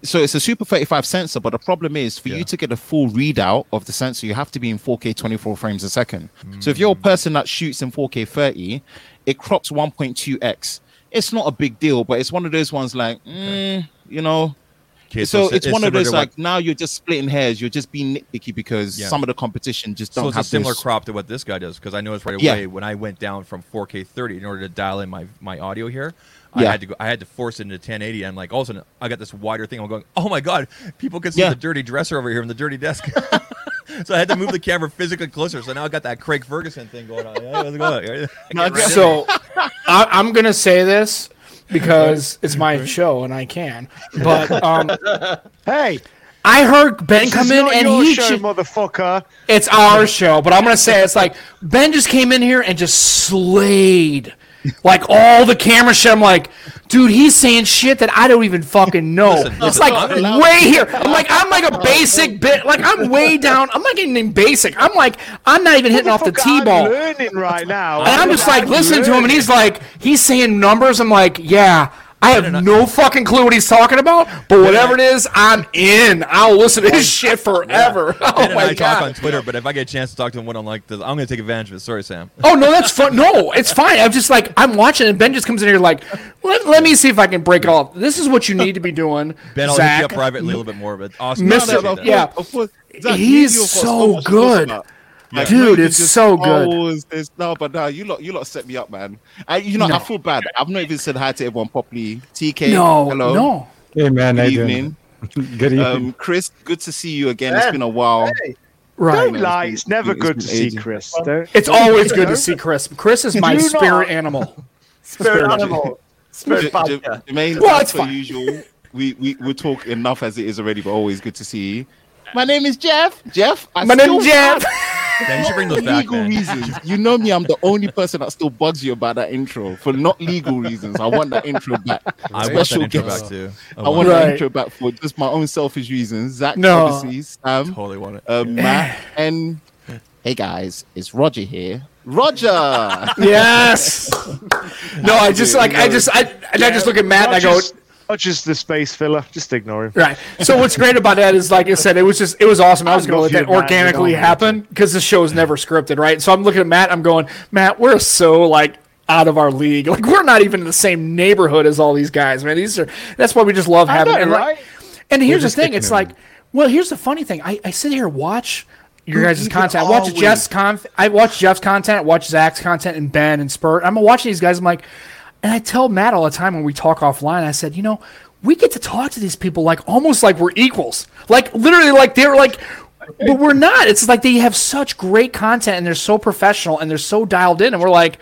So it's a Super 35 sensor, but the problem is for Yeah. you to get a full readout of the sensor, you have to be in 4K 24 frames a second. So if you're a Mm. person that shoots in 4K 30, it crops 1.2x. It's not a big deal, but it's one of those ones like, mm, you know. Okay, so si- it's, one of those to what- like now you're just splitting hairs. You're just being nitpicky because Yeah. some of the competition just don't So it's have a similar this- crop to what this guy does because I noticed right Yeah. away when I went down from 4K 30 in order to dial in my my audio here. I Yeah. had to go. I had to force it into 1080, and like all of a sudden, I got this wider thing. I'm going, oh my god, people can see Yeah. the dirty dresser over here and the dirty desk. so I had to move the camera physically closer. So now I got that Craig Ferguson thing going on. Yeah, how's it going? Get right So I, I'm gonna say this because it's my show and I can. But um, Hey, I heard Ben this come is in and your he show, ju- motherfucker. It's our show, but I'm gonna say it's like Ben just came in here and just slayed like all the camera shit. I'm like, dude, he's saying shit that I don't even fucking know. Listen, it's listen, like I'm allowed- way here. I'm like, I'm like a basic bit. Like I'm way down. I'm not getting in basic. I'm like, I'm not even hitting off the Motherfucker, T-ball. Learning right now. And I'm just like listening to him, and he's like, he's saying numbers. I'm like, yeah, I have no fucking clue what he's talking about, but whatever it is, I'm in. I'll listen to his shit forever. Ben Oh and my I talk on. Twitter, but if I get a chance to talk to him one on like this, I'm going to take advantage of it. Sorry, Sam. Oh no, that's fun. No, it's fine. I'm just like I'm watching, and Ben just comes in here like, let, let me see if I can break it off. This is what you need to be doing, Ben, I'll Zach. hit you up privately a little bit more, but awesome. Mr. Appreciate that. yeah. Of course, Zach, He's you- you've got so much to good. About. Yeah. Dude, it's just so good. always this- no, but no, you lot, you lot set me up, man. I, you know, No. I feel bad. I've not even said hi to everyone properly. TK, No, hello, no. Hey man, good you evening. Good evening. Um, Chris, good to see you again. It's been a while. Right. Don't lie. It's never It's good been to see ages. Chris. Don't. It's always good to see Chris. Chris is my spirit not. animal. Spirit animal. Spirit J- vodka. J- Jermaine, Well, as it's per fine. usual, we, we we talk enough as it is already, but always good to see you. My name is Jeff. Jeff. I My still name's Jeff. Ben, you should bring those for back, legal man. reasons. You know me, I'm the only person that still bugs you about that intro for not legal reasons. I want that intro back. I want that intro guest. back too. I want Right. that intro back for just my own selfish reasons. Zach, No. obviously, Sam, totally want it. uh, Matt, and hey guys, it's Roger here. Roger. Yes. No, I just like I just I and I just look at Matt and I go, Oh, Roger's- Roger's the space filler. Just ignore him. Right. So what's great about that is, like I said, it was just it was awesome. I was going to let that organically happen because the show is never scripted, right? So I'm looking at Matt. I'm going, Matt, we're so like out of our league. Like we're not even in the same neighborhood as all these guys, man. These are that's why we just love having. know, and, like- right? and here's the thing: it's like, well, here's the funny thing. I, I sit here watch your guys' content. I watch Jeff's con. I watch Jeff's content. I watch Zach's content and Ben and Spurt. I'm going watching these guys. I'm like, and I tell Matt all the time when we talk offline. I said, you know, we get to talk to these people like almost like we're equals. Like literally, like they're like. But we're not. It's like they have such great content and they're so professional and they're so dialed in. And we're like,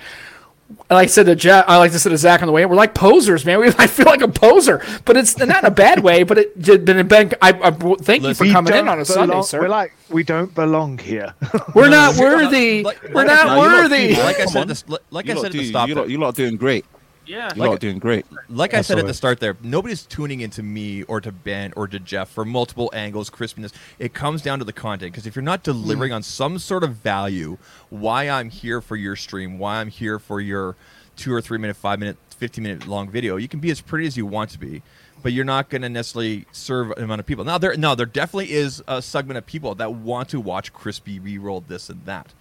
like I said to Jeff, I like to say to Zach on the way. We're like posers, man. We, I feel like a poser, but it's not in a bad way. But it did. But Ben, I, I thank you for coming in on a Sunday, sir. We're like we don't belong here. We're not worthy. We're like not said- worthy. Like I said, on. like you I lot said do, at the stop. you lot, you lot doing great. Yeah. You lot are doing great. Like I said at the start there, nobody's tuning into me or to Ben or to Jeff for multiple angles, crispiness. It comes down to the content because if you're not delivering hmm. on some sort of value, why I'm here for your stream, why I'm here for your two or three minute, five minute, 15 minute long video, you can be as pretty as you want to be, but you're not going to necessarily serve an amount of people. Now there, no, there definitely is a segment of people that want to watch crispy re-rolled this and that,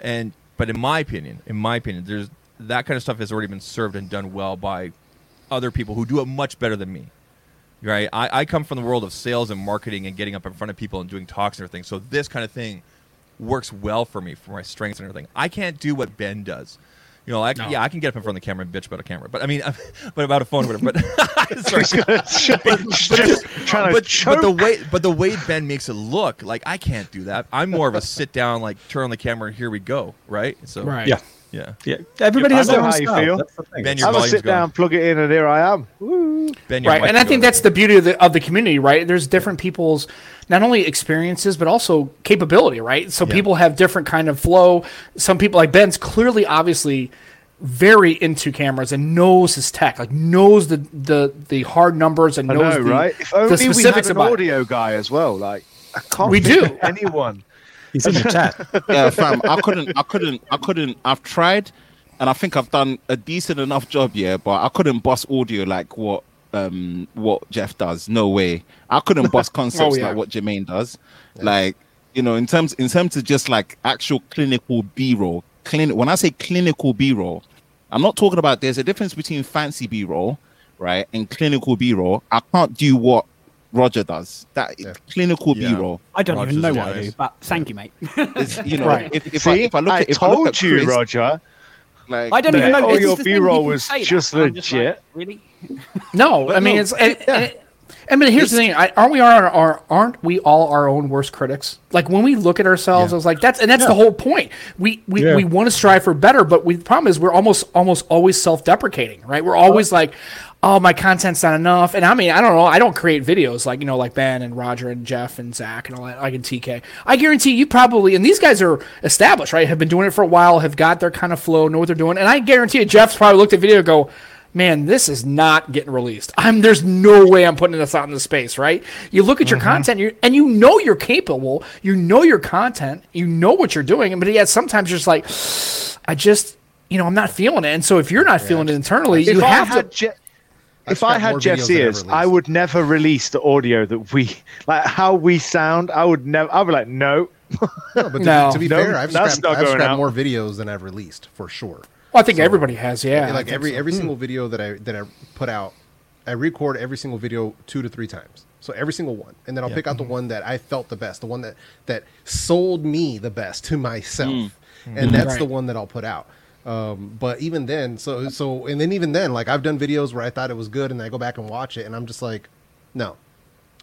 and but in my opinion, in my opinion, there's that kind of stuff has already been served and done well by other people who do it much better than me. Right? I, I come from the world of sales and marketing and getting up in front of people and doing talks and everything. So this kind of thing works well for me for my strengths and everything. I can't do what Ben does. You know, like No. yeah, I can get up in front of the camera and bitch about a camera, but I mean, but about a phone or whatever. But sorry, but, Just trying to but, but the choke. way but the way Ben makes it look like I can't do that. I'm more of a sit down, like turn on the camera, and here we go, right? So Right. Yeah. Yeah. Yeah, everybody I has know their own how you style. feel. That's the thing. Ben, your I'm gonna volume's sit going. down, plug it in, and here I am. Woo. Ben, your right mic's and i think going. that's the beauty of the, of the community right there's different people's not only experiences but also capability right so people have different kind of flow some people like ben's clearly obviously very into cameras and knows his tech like knows the the the hard numbers and I knows know, the, right? If the only we had specifics an about it. audio guy as well. Like, I can't We think do. of anyone. He's in the chat. yeah, fam. I couldn't. I couldn't. I couldn't. I've tried, and I think I've done a decent enough job. Yeah, but I couldn't bust audio like what um what Jeff does. No way. I couldn't bust concepts Oh, yeah. like what Jermaine does. Like you know, in terms in terms of just like actual clinical B roll. Clinic. When I say clinical B roll, I'm not talking about. There's a difference between fancy B roll, right, and clinical B roll. I can't do what Roger does. That clinical Yeah. B roll. I don't Roger's even know what I do, but thank you, mate. You know, Right. if, if, I, See, if I look I at, if I look told at you, Chris, Roger. like, I don't even know. Oh, all your B-roll was say that. just I'm like, legit. really? no i mean it's and, and- I mean, here's the thing: I, aren't we our, our aren't we all our own worst critics? Like when we look at ourselves, I was like, "That's and that's the whole point." We we, Yeah. we want to strive for better, but we, the problem is we're almost almost always self-deprecating, right? We're always like, "Oh, my content's not enough." And I mean, I don't know. I don't create videos like you know, like Ben and Roger and Jeff and Zach and all that. Like in TK, I guarantee you probably. And these guys are established, right? Have been doing it for a while, have got their kind of flow, know what they're doing. And I guarantee you, Jeff's probably looked at video, and go man, this is not getting released. I'm there's no way I'm putting this out into space, right? You look at your mm-hmm. content, you and you know you're capable, you know your content, you know what you're doing, but yet sometimes you're just like, I just, you know, I'm not feeling it. And so if you're not feeling it internally, If you I have to. Je- I've if I had Jeff's videos I've ears, I would never release the audio that we like how we sound. I would never. I'd be like, no. No, but to, No. to be No, fair, I've that's scrapped, I've scrapped more videos than I've released for sure. Well, I think everybody has, yeah. Like every so. every hmm. single video that I that I put out, I record every single video two to three times. So every single one, and then I'll pick out the mm-hmm. one that I felt the best, the one that that sold me the best to myself, hmm. and hmm. that's the one that I'll put out. Um, but even then, so so, and then even then, like I've done videos where I thought it was good, and I go back and watch it, and I'm just like, no,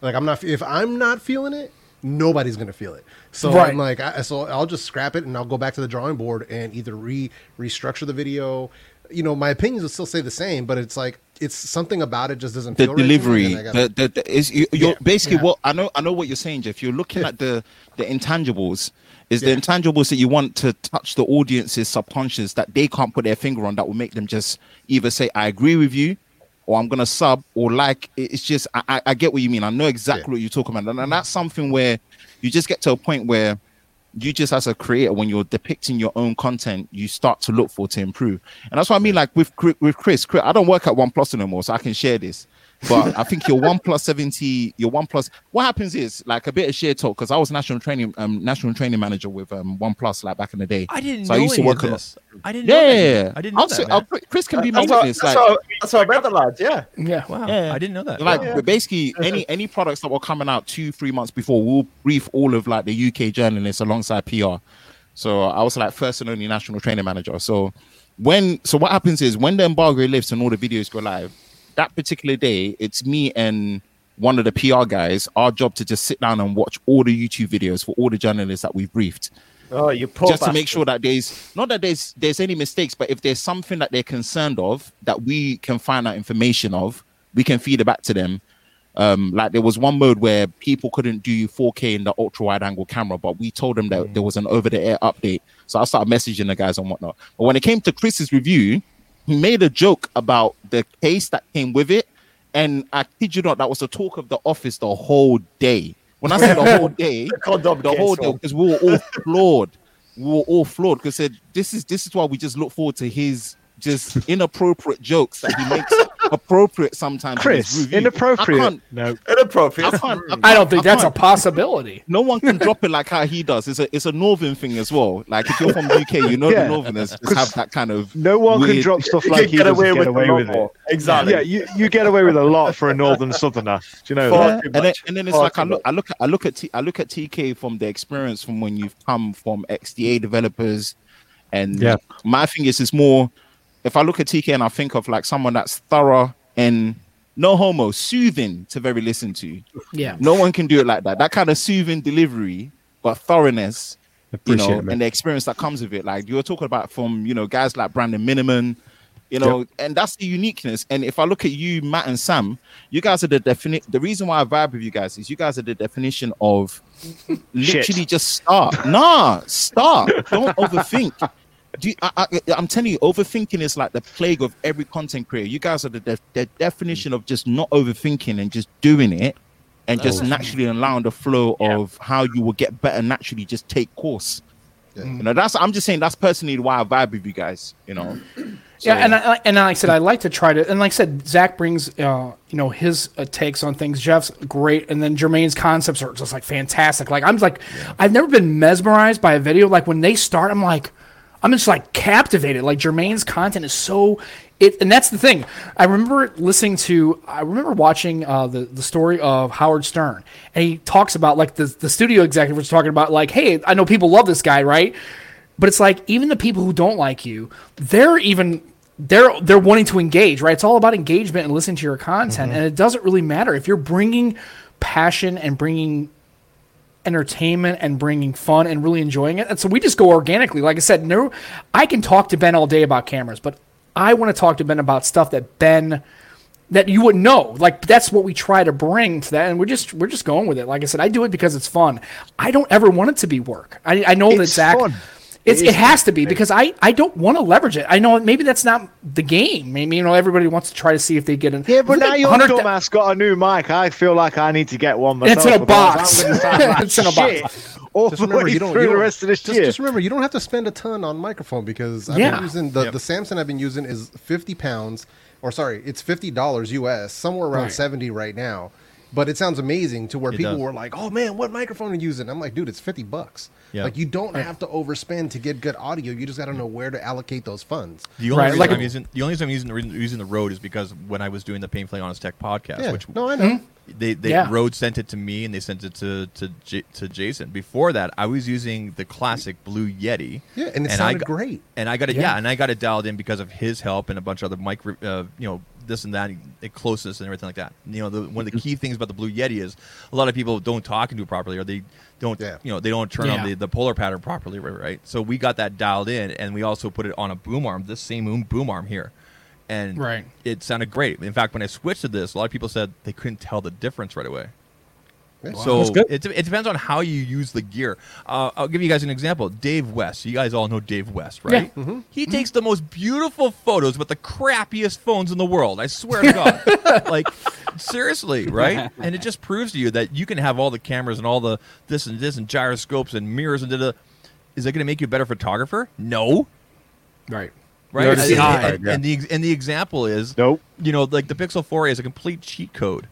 like I'm not. If I'm not feeling it, nobody's gonna feel it. So Right. I'm like, I, so I'll just scrap it, and I'll go back to the drawing board and either re restructure the video. You know, my opinions will still stay the same, but it's like it's something about it just doesn't the feel right delivery, and I gotta- the, the, the is you, you're Yeah, basically yeah. what I know. I know what you're saying, Jeff. You're looking at the the intangibles. Is Yeah. the intangibles that you want to touch the audience's subconscious that they can't put their finger on that will make them just either say I agree with you, or I'm gonna sub, or like it's just I, I, get what you mean. I know exactly Yeah. what you're talking about, and, and that's something where you just get to a point where you just as a creator when you're depicting your own content you start to look for to improve and that's what i mean like with with chris chris i don't work at one plus anymore so i can share this but i think your one plus 70 your one plus what happens is like a bit of share talk because i was national training um national training manager with um one plus like back in the day I didn't So I know used to any work of on- this. I didn't know yeah, yeah, yeah. I didn't know I'll that. say- I'll- Chris can be my That's witness that's, like what, that's what I read the lads, yeah. yeah. Wow, Yeah. I didn't know that. like Yeah. basically any any products that were coming out two three months before we'll brief all of like the uk journalists alongside pr so i was like first and only national training manager so when so what happens is when the embargo lifts and all the videos go live that particular day it's me and one of the pr guys our job to just sit down and watch all the youtube videos for all the journalists that we've briefed Oh, you poor just to make sure that there's not that there's there's any mistakes, but if there's something that they're concerned of that we can find out information of, we can feed it back to them. Um, like there was one mode where people couldn't do 4K in the ultra wide angle camera, but we told them that there was an over the air update. So I started messaging the guys and whatnot. But when it came to Chris's review, he made a joke about the case that came with it, and I kid you not, that was the talk of the office the whole day. When I say the whole day, The the whole day, because we were all floored. We were all floored because said this is this is why we just look forward to his just inappropriate jokes that he makes appropriate sometimes. in his Chris, review. I inappropriate. can't- No. Inappropriate. I can't- I don't think that's a can't. possibility. No one can drop it like how he does. It's a it's a northern thing as well. Like if you're from the UK, you know Yeah. the northerners just have that kind of No one can drop stuff like can he get does away and with get away lot with more. it. Exactly. Yeah, you, you get away with a lot for a northern southerner. Do you know Far that? and then, and then it's Far like I look. I look, I look at, T, I look at TK from the experience from when you've come from XDA developers, and Yeah. my thing is, it's more. If I look at TK and I think of like someone that's thorough and no homo, soothing to very listen to. Yeah. No one can do it like that. That kind of soothing delivery, but thoroughness, you know, it, and the experience that comes with it. Like you were talking about from you know guys like Brandon Miniman, you know, and that's the uniqueness. And if I look at you, Matt and Sam, you guys are the definition. The reason why I vibe with you guys is you guys are the definition of literally just start. Nah, start. Don't overthink. Do you, I, I, I'm telling you, overthinking is like the plague of every content creator. You guys are the, def- the definition of just not overthinking and just doing it, and just naturally allowing the flow of how you will get better naturally. Just take course. You know, that's I'm just saying that's personally why I vibe with you guys. You know, Yeah, and I, and like I said, I like to try to, and like I said, Zach brings, uh, you know, his uh, takes on things. Jeff's great, and then Jermaine's concepts are just like fantastic. Like I'm like, I've never been mesmerized by a video. Like when they start, I'm like, I'm just like captivated. Like Jermaine's content is so it, and that's the thing. I remember listening to, I remember watching uh, the the story of Howard Stern, and he talks about like the the studio executive was talking about like, hey, I know people love this guy, right? But it's like even the people who don't like you, they're even they're they're wanting to engage, right? It's all about engagement and listening to your content, and it doesn't really matter if you're bringing passion and bringing entertainment and bringing fun and really enjoying it. And so we just go organically. Like I said, no, I can talk to Ben all day about cameras, but I want to talk to Ben about stuff that Ben that you wouldn't know. Like that's what we try to bring to that, and we're just we're just going with it. Like I said, I do it because it's fun. I don't ever want it to be work. I, I know that It's Zach. fun. It's, It it is has to be because I, I don't want to leverage it. I know maybe that's not the game. Maybe you know everybody wants to try to see if they get an Yeah, but now your 100 dumbass got a new mic. I feel like I need to get one myself. It's in a box. I'm gonna sound like It's in a box. All Just remember, you don't. through You the don't rest of this just, year. just remember, you don't have to spend a ton on microphone because I've Yeah. been using the Yep. the Samson I've been using is fifty pounds, or sorry, it's fifty dollars US, somewhere around Right. seventy right now. But it sounds amazing to where It people does. were like, "Oh man, what microphone are you using?" I'm like, "Dude, it's fifty bucks." Yeah. Like you don't have to overspend to get good audio. You just got to know where to allocate those funds. The only Right, reason like- I'm using the only reason I'm using the, using the Rode is because when I was doing the Painfully Honest Tech podcast, Yeah. which no, I know. they they Yeah. Rode sent it to me and they sent it to to J- to Jason. Before that, I was using the classic Blue Yeti. Yeah, and it I sounded got- great. And I got it, Yeah. yeah. and I got it dialed in because of his help and a bunch of other mic, uh, you know, this and that, and closeness and everything like that. You know, the, one of the mm-hmm. key things about the Blue Yeti is a lot of people don't talk into it properly, or they don't, Yeah. you know, they don't turn Yeah. on the, the polar pattern properly, right, right? So we got that dialed in, and we also put it on a boom arm, this same boom- boom arm here, and Right. it sounded great. In fact, when I switched to this, a lot of people said they couldn't tell the difference right away. So it, it depends on how you use the gear. Uh, I'll give you guys an example. Dave West. You guys all know Dave West, right? Yeah. He takes the most beautiful photos with the crappiest phones in the world. I swear to God. like seriously, right? And it just proves to you that you can have all the cameras and all the this and this and gyroscopes and mirrors and da Is that going to make you a better photographer? No. Right. Right. already And, and- and- yeah. and the and the example is Nope. you know, like the Pixel 4a is a complete cheat code,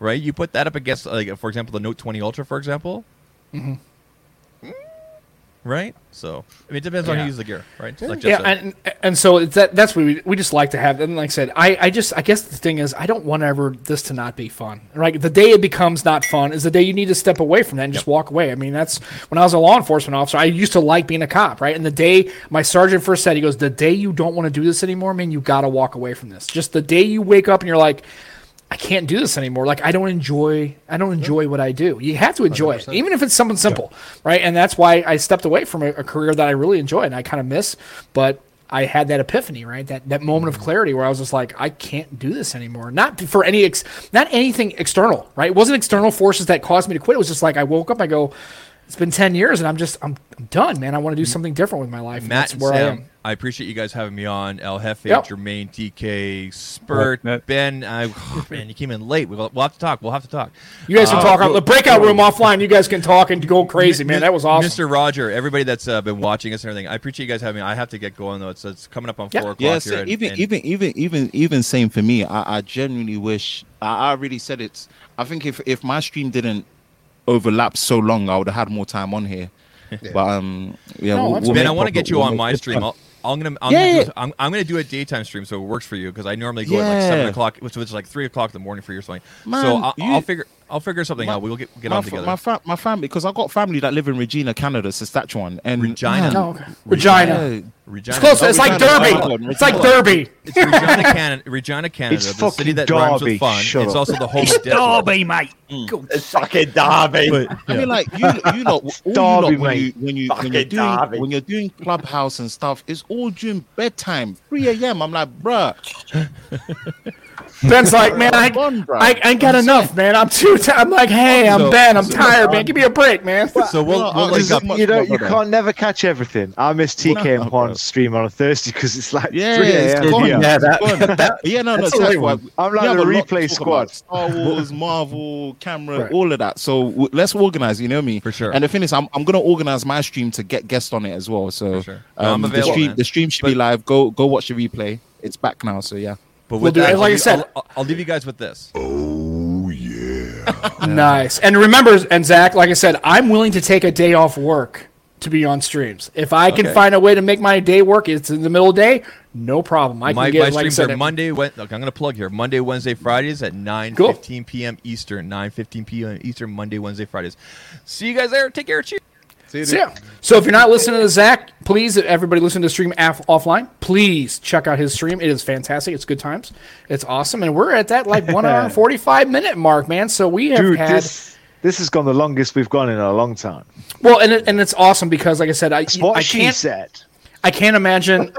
right? You put that up against, like, for example, the Note 20 Ultra, for example. Mm-hmm. Right. So, I mean, it depends on how Yeah. you use the gear, right? Like yeah, said. and and so that that's what we, we just like to have. And like I said, I, I just I guess the thing is I don't want ever this to not be fun. Right, the day it becomes not fun is the day you need to step away from that and just walk away. I mean, that's when I was a law enforcement officer. I used to like being a cop, right? And the day my sergeant first said, he goes, "The day you don't want to do this anymore, man, you got to walk away from this. Just the day you wake up and you're like." I can't do this anymore. Like I don't enjoy I don't enjoy what I do. You have to enjoy it. Even if it's something simple. Right. And that's why I stepped away from a, a career that I really enjoy and I kind of miss. But I had that epiphany, right? That that moment of clarity where I was just like, I can't do this anymore. Not for any ex, not anything external, right? It wasn't external forces that caused me to quit. It was just like I woke up, I go, it's been ten years, and I'm just I'm, I'm done, man. I want to do something different with my life. Matt that's where I am. I, appreciate you guys having me on. El Jefe, Yep. Jermaine, DK, Spurt, Matt. Ben. I, man, you came in late. We'll, we'll have to talk. We'll have to talk. You guys can Uh, talk on the breakout room offline. You guys can talk and go crazy, man. That was awesome. Mr. Roger, everybody that's uh, been watching us and everything, I appreciate you guys having me. I have to get going though. It's, it's coming up on Yeah. four o'clock Yes, here. and- even and- even even even even same for me. I, I genuinely wish. I, already said it. I think if if my stream didn't overlap so long, I would have had more time on here. But um, yeah, No, we'll, we'll Ben, I want to get you on my stream. I'll, I'm gonna, I'm, Yeah, gonna yeah. do, I'm, I'm gonna do a daytime stream so it works for you because I normally go at like seven o'clock, which is like three o'clock in the morning for you or something. so I'll, you- I'll figure, I'll figure something My- out. We'll get get my, on together. my, fa- my family, because I've got family that live in Regina, Canada, Saskatchewan, and Regina? man, Oh, okay. Regina. yeah, Regina, It's close. Oh, It's like Regina. Derby. Oh, God, It's like Derby. It's Regina, Canada. Regina, Canada, It's the city fucking that rhymes Derby. with fun. Shut it's up. also the home It's of Derby, mate. Mm. It's fucking Derby. I mean, like you, you know, all you Derby, lot, when you mate. when you when you're doing Derby. when you're doing clubhouse and stuff, it's all during bedtime, three a.m. I'm like, bruh, Ben's like, man, I, Come on, bro. I, I ain't got enough, man. I'm too. T- I'm like, hey, I'm So- Ben. I'm so- tired, man. Give me a break, man. So we'll, No, we'll uh, link up. you know, you can't never catch everything. I miss TK No, and. Juan's stream on a Thursday because it's like yeah, 3 it's a.m. Yeah, that- It's yeah, no, no, That's a that's why one. I'm we like have the a lot to replay squad. Star Wars, Marvel, camera, all of that. So w- let's organize. You know me For sure. And the thing is, I'm, I'm gonna organize my stream to get guests on it as well. So For sure. No, I'm um, the stream man. the stream should be live. Go go watch the replay. It's back now. So yeah. But We'll do that, it. Like I I'll, said- I'll, I'll, I'll leave you guys with this. Oh yeah, nice. And remember, and Zach, like I said, I'm willing to take a day off work to be on streams. If I can Okay. find a way to make my day work, it's in the middle of the day, no problem. I can my, get my like I streams said, are Monday. Wed- look, I'm going to plug here. Monday, Wednesday, Fridays at 9 Cool. 15 p.m. Eastern. 9 15 p.m. Eastern. Monday, Wednesday, Fridays. See you guys there. Take care. Cheers. See you, So, dude. yeah. So if you're not listening to Zach, please, everybody listen to stream af- offline. Please check out his stream. It is fantastic. It's good times. It's awesome. And we're at that like one hour and 45 minute mark, man. So we have Dude, had. this this has gone the longest we've gone in a long time. Well, and, it, and it's awesome because, like I said, I, That's what I she can't said. I can't imagine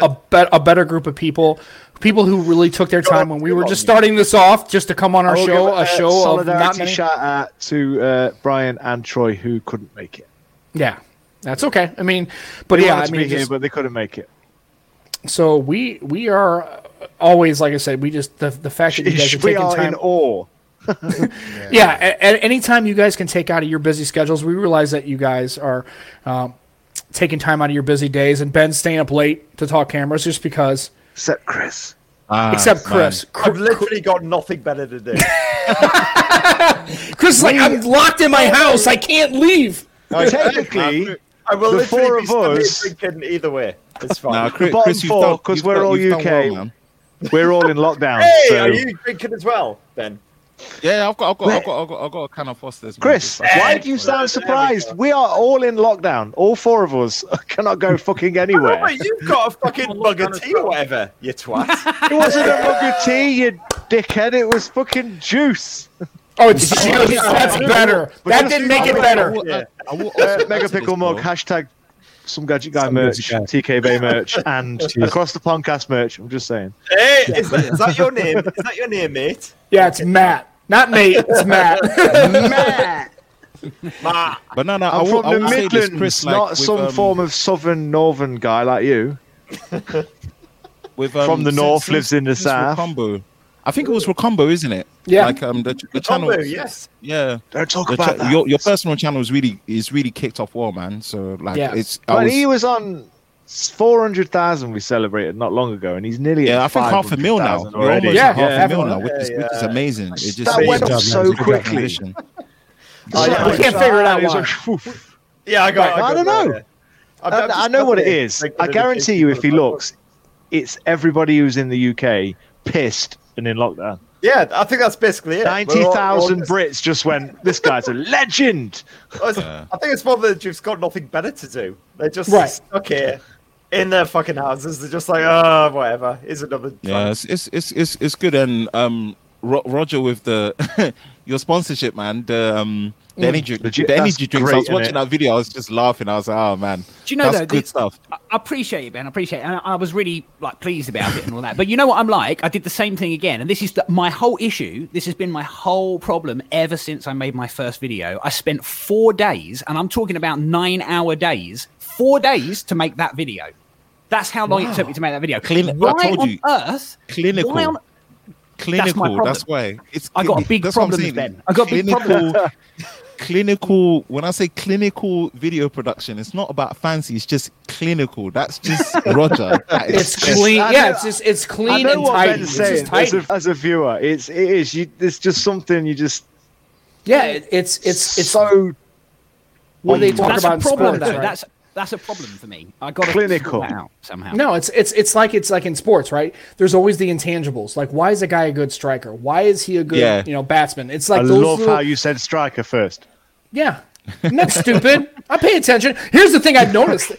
a, bet a better group of people, people who really took their time when we were just starting this off, just to come on our show, give a show of not many. shout out to uh, Brian and Troy who couldn't make it. Yeah, that's okay. I mean, but They yeah, I mean, be here, just- but they couldn't make it. so we we are uh, always like I said, we just the the fact that you guys are we taking are time. in awe. yeah, at, at any time you guys can take out of your busy schedules, we realize that you guys are um, taking time out of your busy days, and Ben's staying up late to talk cameras just because. Except Chris. Ah, Except man. Chris. I've literally got nothing better to do. Chris is like, I'm locked in my house. I can't leave. Technically, I will The literally four be of stood us- drinking either way. It's fine. Nah, Chris, bottom Chris, you've four, 'cause we're done- all UK. well, we're all in lockdown. hey, so. are you drinking as well, Ben? Yeah, I've got, I've got, I've got, I've got, I've got a can of Foster's. man. Chris, It's why do you sound surprised? We are all in lockdown. All four of us cannot go fucking anywhere. Wait, you've got a fucking mug of tea or whatever, you twat. It wasn't a mug of tea, you dickhead. It was fucking juice. Oh, it's juice. That's better. That didn't make it better. Yeah. I Uh, Mega Pickle this, Mug, hashtag some gadget guy Some merch, Gadget TK Bay merch, and across the Pondcast merch. I'm just saying. Hey, is that, is that your name? Is that your name, mate? Yeah, it's Matt. Not mate, it's Matt. Matt! Ma. But no, no, I I'm will, from the will Midlands, this, Chris, like, not with, some um, form of southern northern guy like you. with, um, from the since- north, since- lives in the since south. Rocombo. I think it was Rocombo, isn't it? Yeah. Like um, the, the channel. Combo, yes. Yeah. Don't talk The about cha- that. your your personal channel is really is really kicked off well, man. So like Yeah. it's I But was- he was on four hundred thousand. We celebrated not long ago, and he's nearly yeah, at I think half a mil now. 500,000 You're almost already. Yeah, half yeah, a mil now, mil. which is which is amazing. It just That went up so man. Good job, man. quickly. Transition. So we can't figure it out why. like, "Woof." Yeah, I got. Right, I don't got know. I'm- I, I'm I know what it is. happy I guarantee you, if he looks, it's everybody who's in the UK pissed and in lockdown. Yeah, I think that's basically it. Ninety We're all- thousand we're all Brits just went. This guy's a legend. just- I think it's more that they've just got nothing better to do. They're just Right. stuck here in their fucking houses. They're just like, oh, whatever. Here's another. Yeah, it's it's it's it's, it's good. And um, Ro- Roger with the your sponsorship, man. The um, The mm. energy, Legit, the that's energy drinks. I was watching innit? that video. I was just laughing. I was like, "Oh man, Do you know that's though, good the- stuff." I I appreciate it, Ben. I appreciate it. And I, I was really like pleased about it and all that. But you know what I'm like? I did the same thing again. And this is the, my whole issue. This has been my whole problem ever since I made my first video. I spent four days, and I'm talking about nine hour days, four days to make that video. That's how long it took me to make that video. Clin- I why told on you. earth? Clinical. Why on, clinical. problem. That's, why it's. I got a big that's what I'm problem. Ben. I got big problem. clinical. When I say clinical video production, it's not about fancy. It's just clinical. That's just Roger. That is It's clean. I Yeah, know- it's just it's clean and what tidy. Ben's It's saying just tidy. as a, as a viewer. It's it is. You, it's just something you just Yeah, it, it's it's it's so what they talk that's about a problem, sports, though. right? That's that's a problem for me. I got to Clinical. that out somehow. No, it's it's it's like it's like in sports, right? There's always the intangibles. Like, why is a guy a good striker? Why is he a good Yeah. you know batsman? It's like I those love little- how you said striker first. Yeah, I'm not stupid. I pay attention. Here's the thing I've noticed.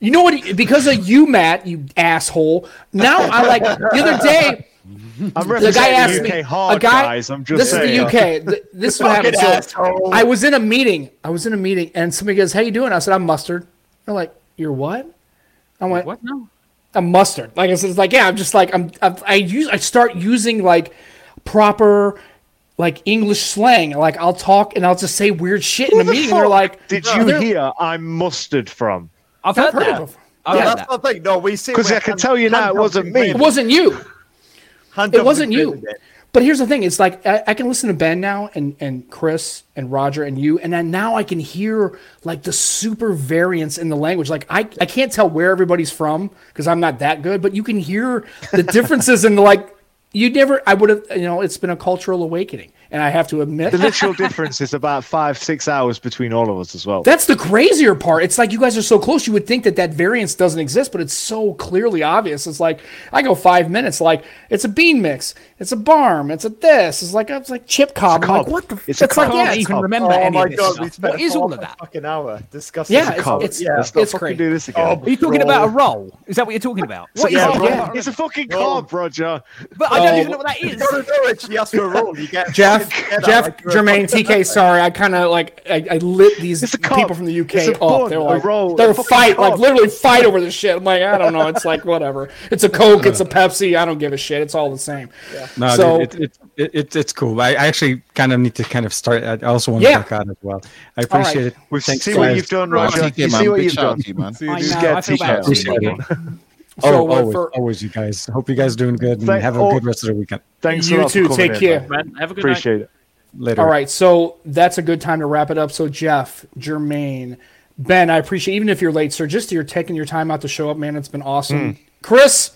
You know what? Because of you, Matt, you asshole. Now I like the other day. I'm The guy representing asked UK me. hard a guy. guys. I'm just this saying. is the UK. This is what happened. So I was in a meeting. I was in a meeting, and somebody goes, "How you doing?" I said, "I'm mustard." They're like, "You're what?" I went, What? No. I'm mustard. Like I said, it's like yeah, I'm just like I'm. I'm I use I start using like proper like English slang. Like I'll talk and I'll just say weird shit in Who a the meeting. They're like, Did you they're- hear I'm mustard from? I've I've heard, heard that. of I've Yeah, that's that. the thing. No, we see. Because I can tell you now, it wasn't me. It wasn't you. It wasn't you. Trinidad. But here's the thing: it's like I, I can listen to Ben now, and and Chris and Roger and you, and then now I can hear like the super variance in the language. Like I I can't tell where everybody's from because I'm not that good, but you can hear the differences in the like. You never, I would have, you know, it's been a cultural awakening, and I have to admit, The literal difference is about five, six hours between all of us as well. That's the crazier part. It's like you guys are so close. You would think that that variance doesn't exist, but it's so clearly obvious. It's like I go five minutes. Like it's a bean mix. It's a barm. It's a this. It's like it's like chip cob. I'm like what the? It's a It's like cob. yeah. can't even remember Oh any my of this god, stuff. we What is all of that? Fucking hour discussing. Yeah, the it's- it's- yeah. Let's not it's fucking do this again. Oh, Are you talking Bro. about a roll? Is that what you're talking about? What is Yeah, a yeah. roll? It's a fucking carb, Roger. But I don't Oh, even know what that You is. gotta do it. She asked for a roll. You get Jeff, together Jeff, like Jermaine, TK. Sorry, I kind of like I, I lit these people from the UK It's up. They're like roll, they're fight, like literally fight over this shit. I'm like I don't know. It's like whatever. It's a Coke. It's a Pepsi. I don't give a shit. It's all the same. No, So- dude, it, it, it, it, it's cool. I, I actually kind of need to kind of start. I also want Yeah. to work out as well. I appreciate it. We Thanks, see what you've done, Roger. TK, You man, see what big you've done. you, man. I Just know, get I feel bad. t-shirts. Appreciate it. So, oh, uh, always, for- always, you guys. Hope you guys are doing good and Thank- have a oh, good rest of the weekend. Thanks You too. Take in, care. man. Man, have a good night. Appreciate it. Later. All right, so that's a good time to wrap it up. So Jeff, Jermaine, Ben, I appreciate even if you're late, sir. Just you're taking your time out to show up, man. It's been awesome. Chris,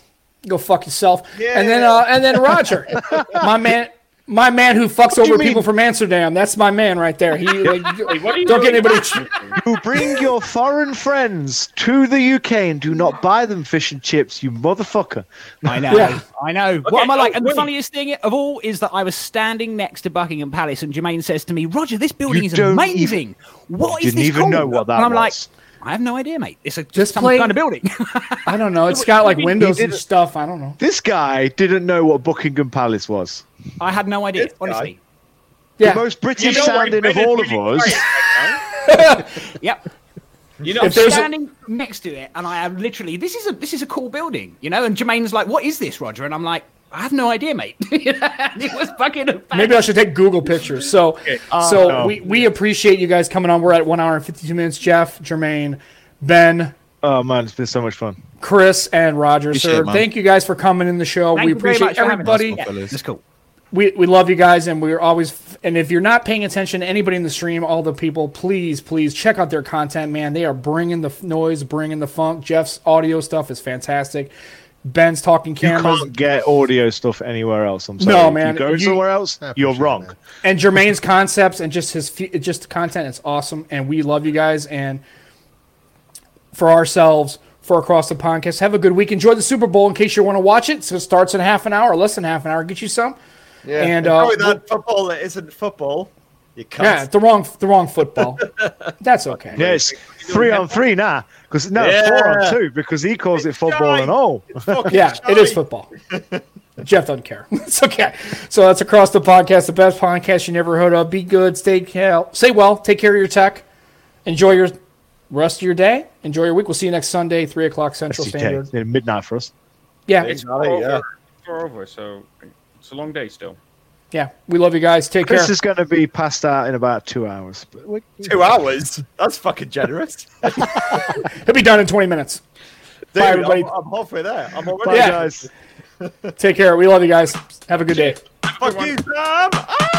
go fuck yourself. And then uh, and then Roger, my man, my man who fucks over people from Amsterdam. That's my man right there. He like, what are you don't get anybody. You bring your foreign friends to the UK and do not buy them fish and chips, you motherfucker. I know. Yeah. I know. what am I like? oh, and the funniest thing of all is that I was standing next to Buckingham Palace, and Jermaine says to me, "Roger, this building You is don't amazing. what is Didn't this even called?" know what that and I'm was. like, I have no idea, mate. It's a just some place- kind of building. I don't know. It's got like windows and stuff. I don't know. This guy didn't know what Buckingham Palace was. I had no idea, This guy. honestly. Yeah, The most British know sounding of all of us. Yep. You know, I'm there's a- standing next to it, and I am literally, this is a this is a cool building, you know. And Jermaine's like, "What is this, Roger?" And I'm like, "I have no idea, mate." it was fucking. Maybe I should take Google pictures. So, so oh, we, we appreciate you guys coming on. We're at one hour and fifty two minutes. Jeff, Jermaine, Ben, Oh man, it's been so much fun. Chris, and Roger. Appreciate Sir, it, thank you guys for coming in the show. Thank we appreciate much for having us. everybody. Yeah, fellas. cool. we, we love you guys and we're always and if you're not paying attention to anybody in the stream all the people please please check out their content man they are bringing the f- noise bringing the funk jeff's audio stuff is fantastic ben's talking You cameras can't get audio stuff anywhere else. I'm No, sorry. man, If you go you, somewhere else, you're wrong. that. and jermaine's concepts and just his just the content is awesome and we love you guys and for ourselves for across the Pondcast have a good week enjoy the super bowl in case you want to watch it so it starts in half an hour less than half an hour get you some Yeah. And, And uh, uh, that football that isn't football. You can't. yeah the wrong the wrong football that's okay Yeah, it's three on three now. Because no, four on two because he calls it football and all. yeah it is football Jeff doesn't care. it's okay. So that's across the Pondcast, the best podcast you never heard of. Be good, stay cal- stay well, take care of your tech, enjoy your rest of your day, enjoy your week. We'll see you next Sunday, three o'clock Central SDK. Standard. It's midnight for us. Yeah, It's Exactly, far yeah. over. It's far over, so it's a long day still. Yeah. We love you guys. Take care. This is going to be passed out in about two hours. Two hours? That's fucking generous. He'll be done in twenty minutes. Dude, Bye, everybody. I'm, I'm halfway there. I'm already. Bye, Yeah. guys. Take care. We love you guys. Have a good day. Fuck you, Sam! Ah!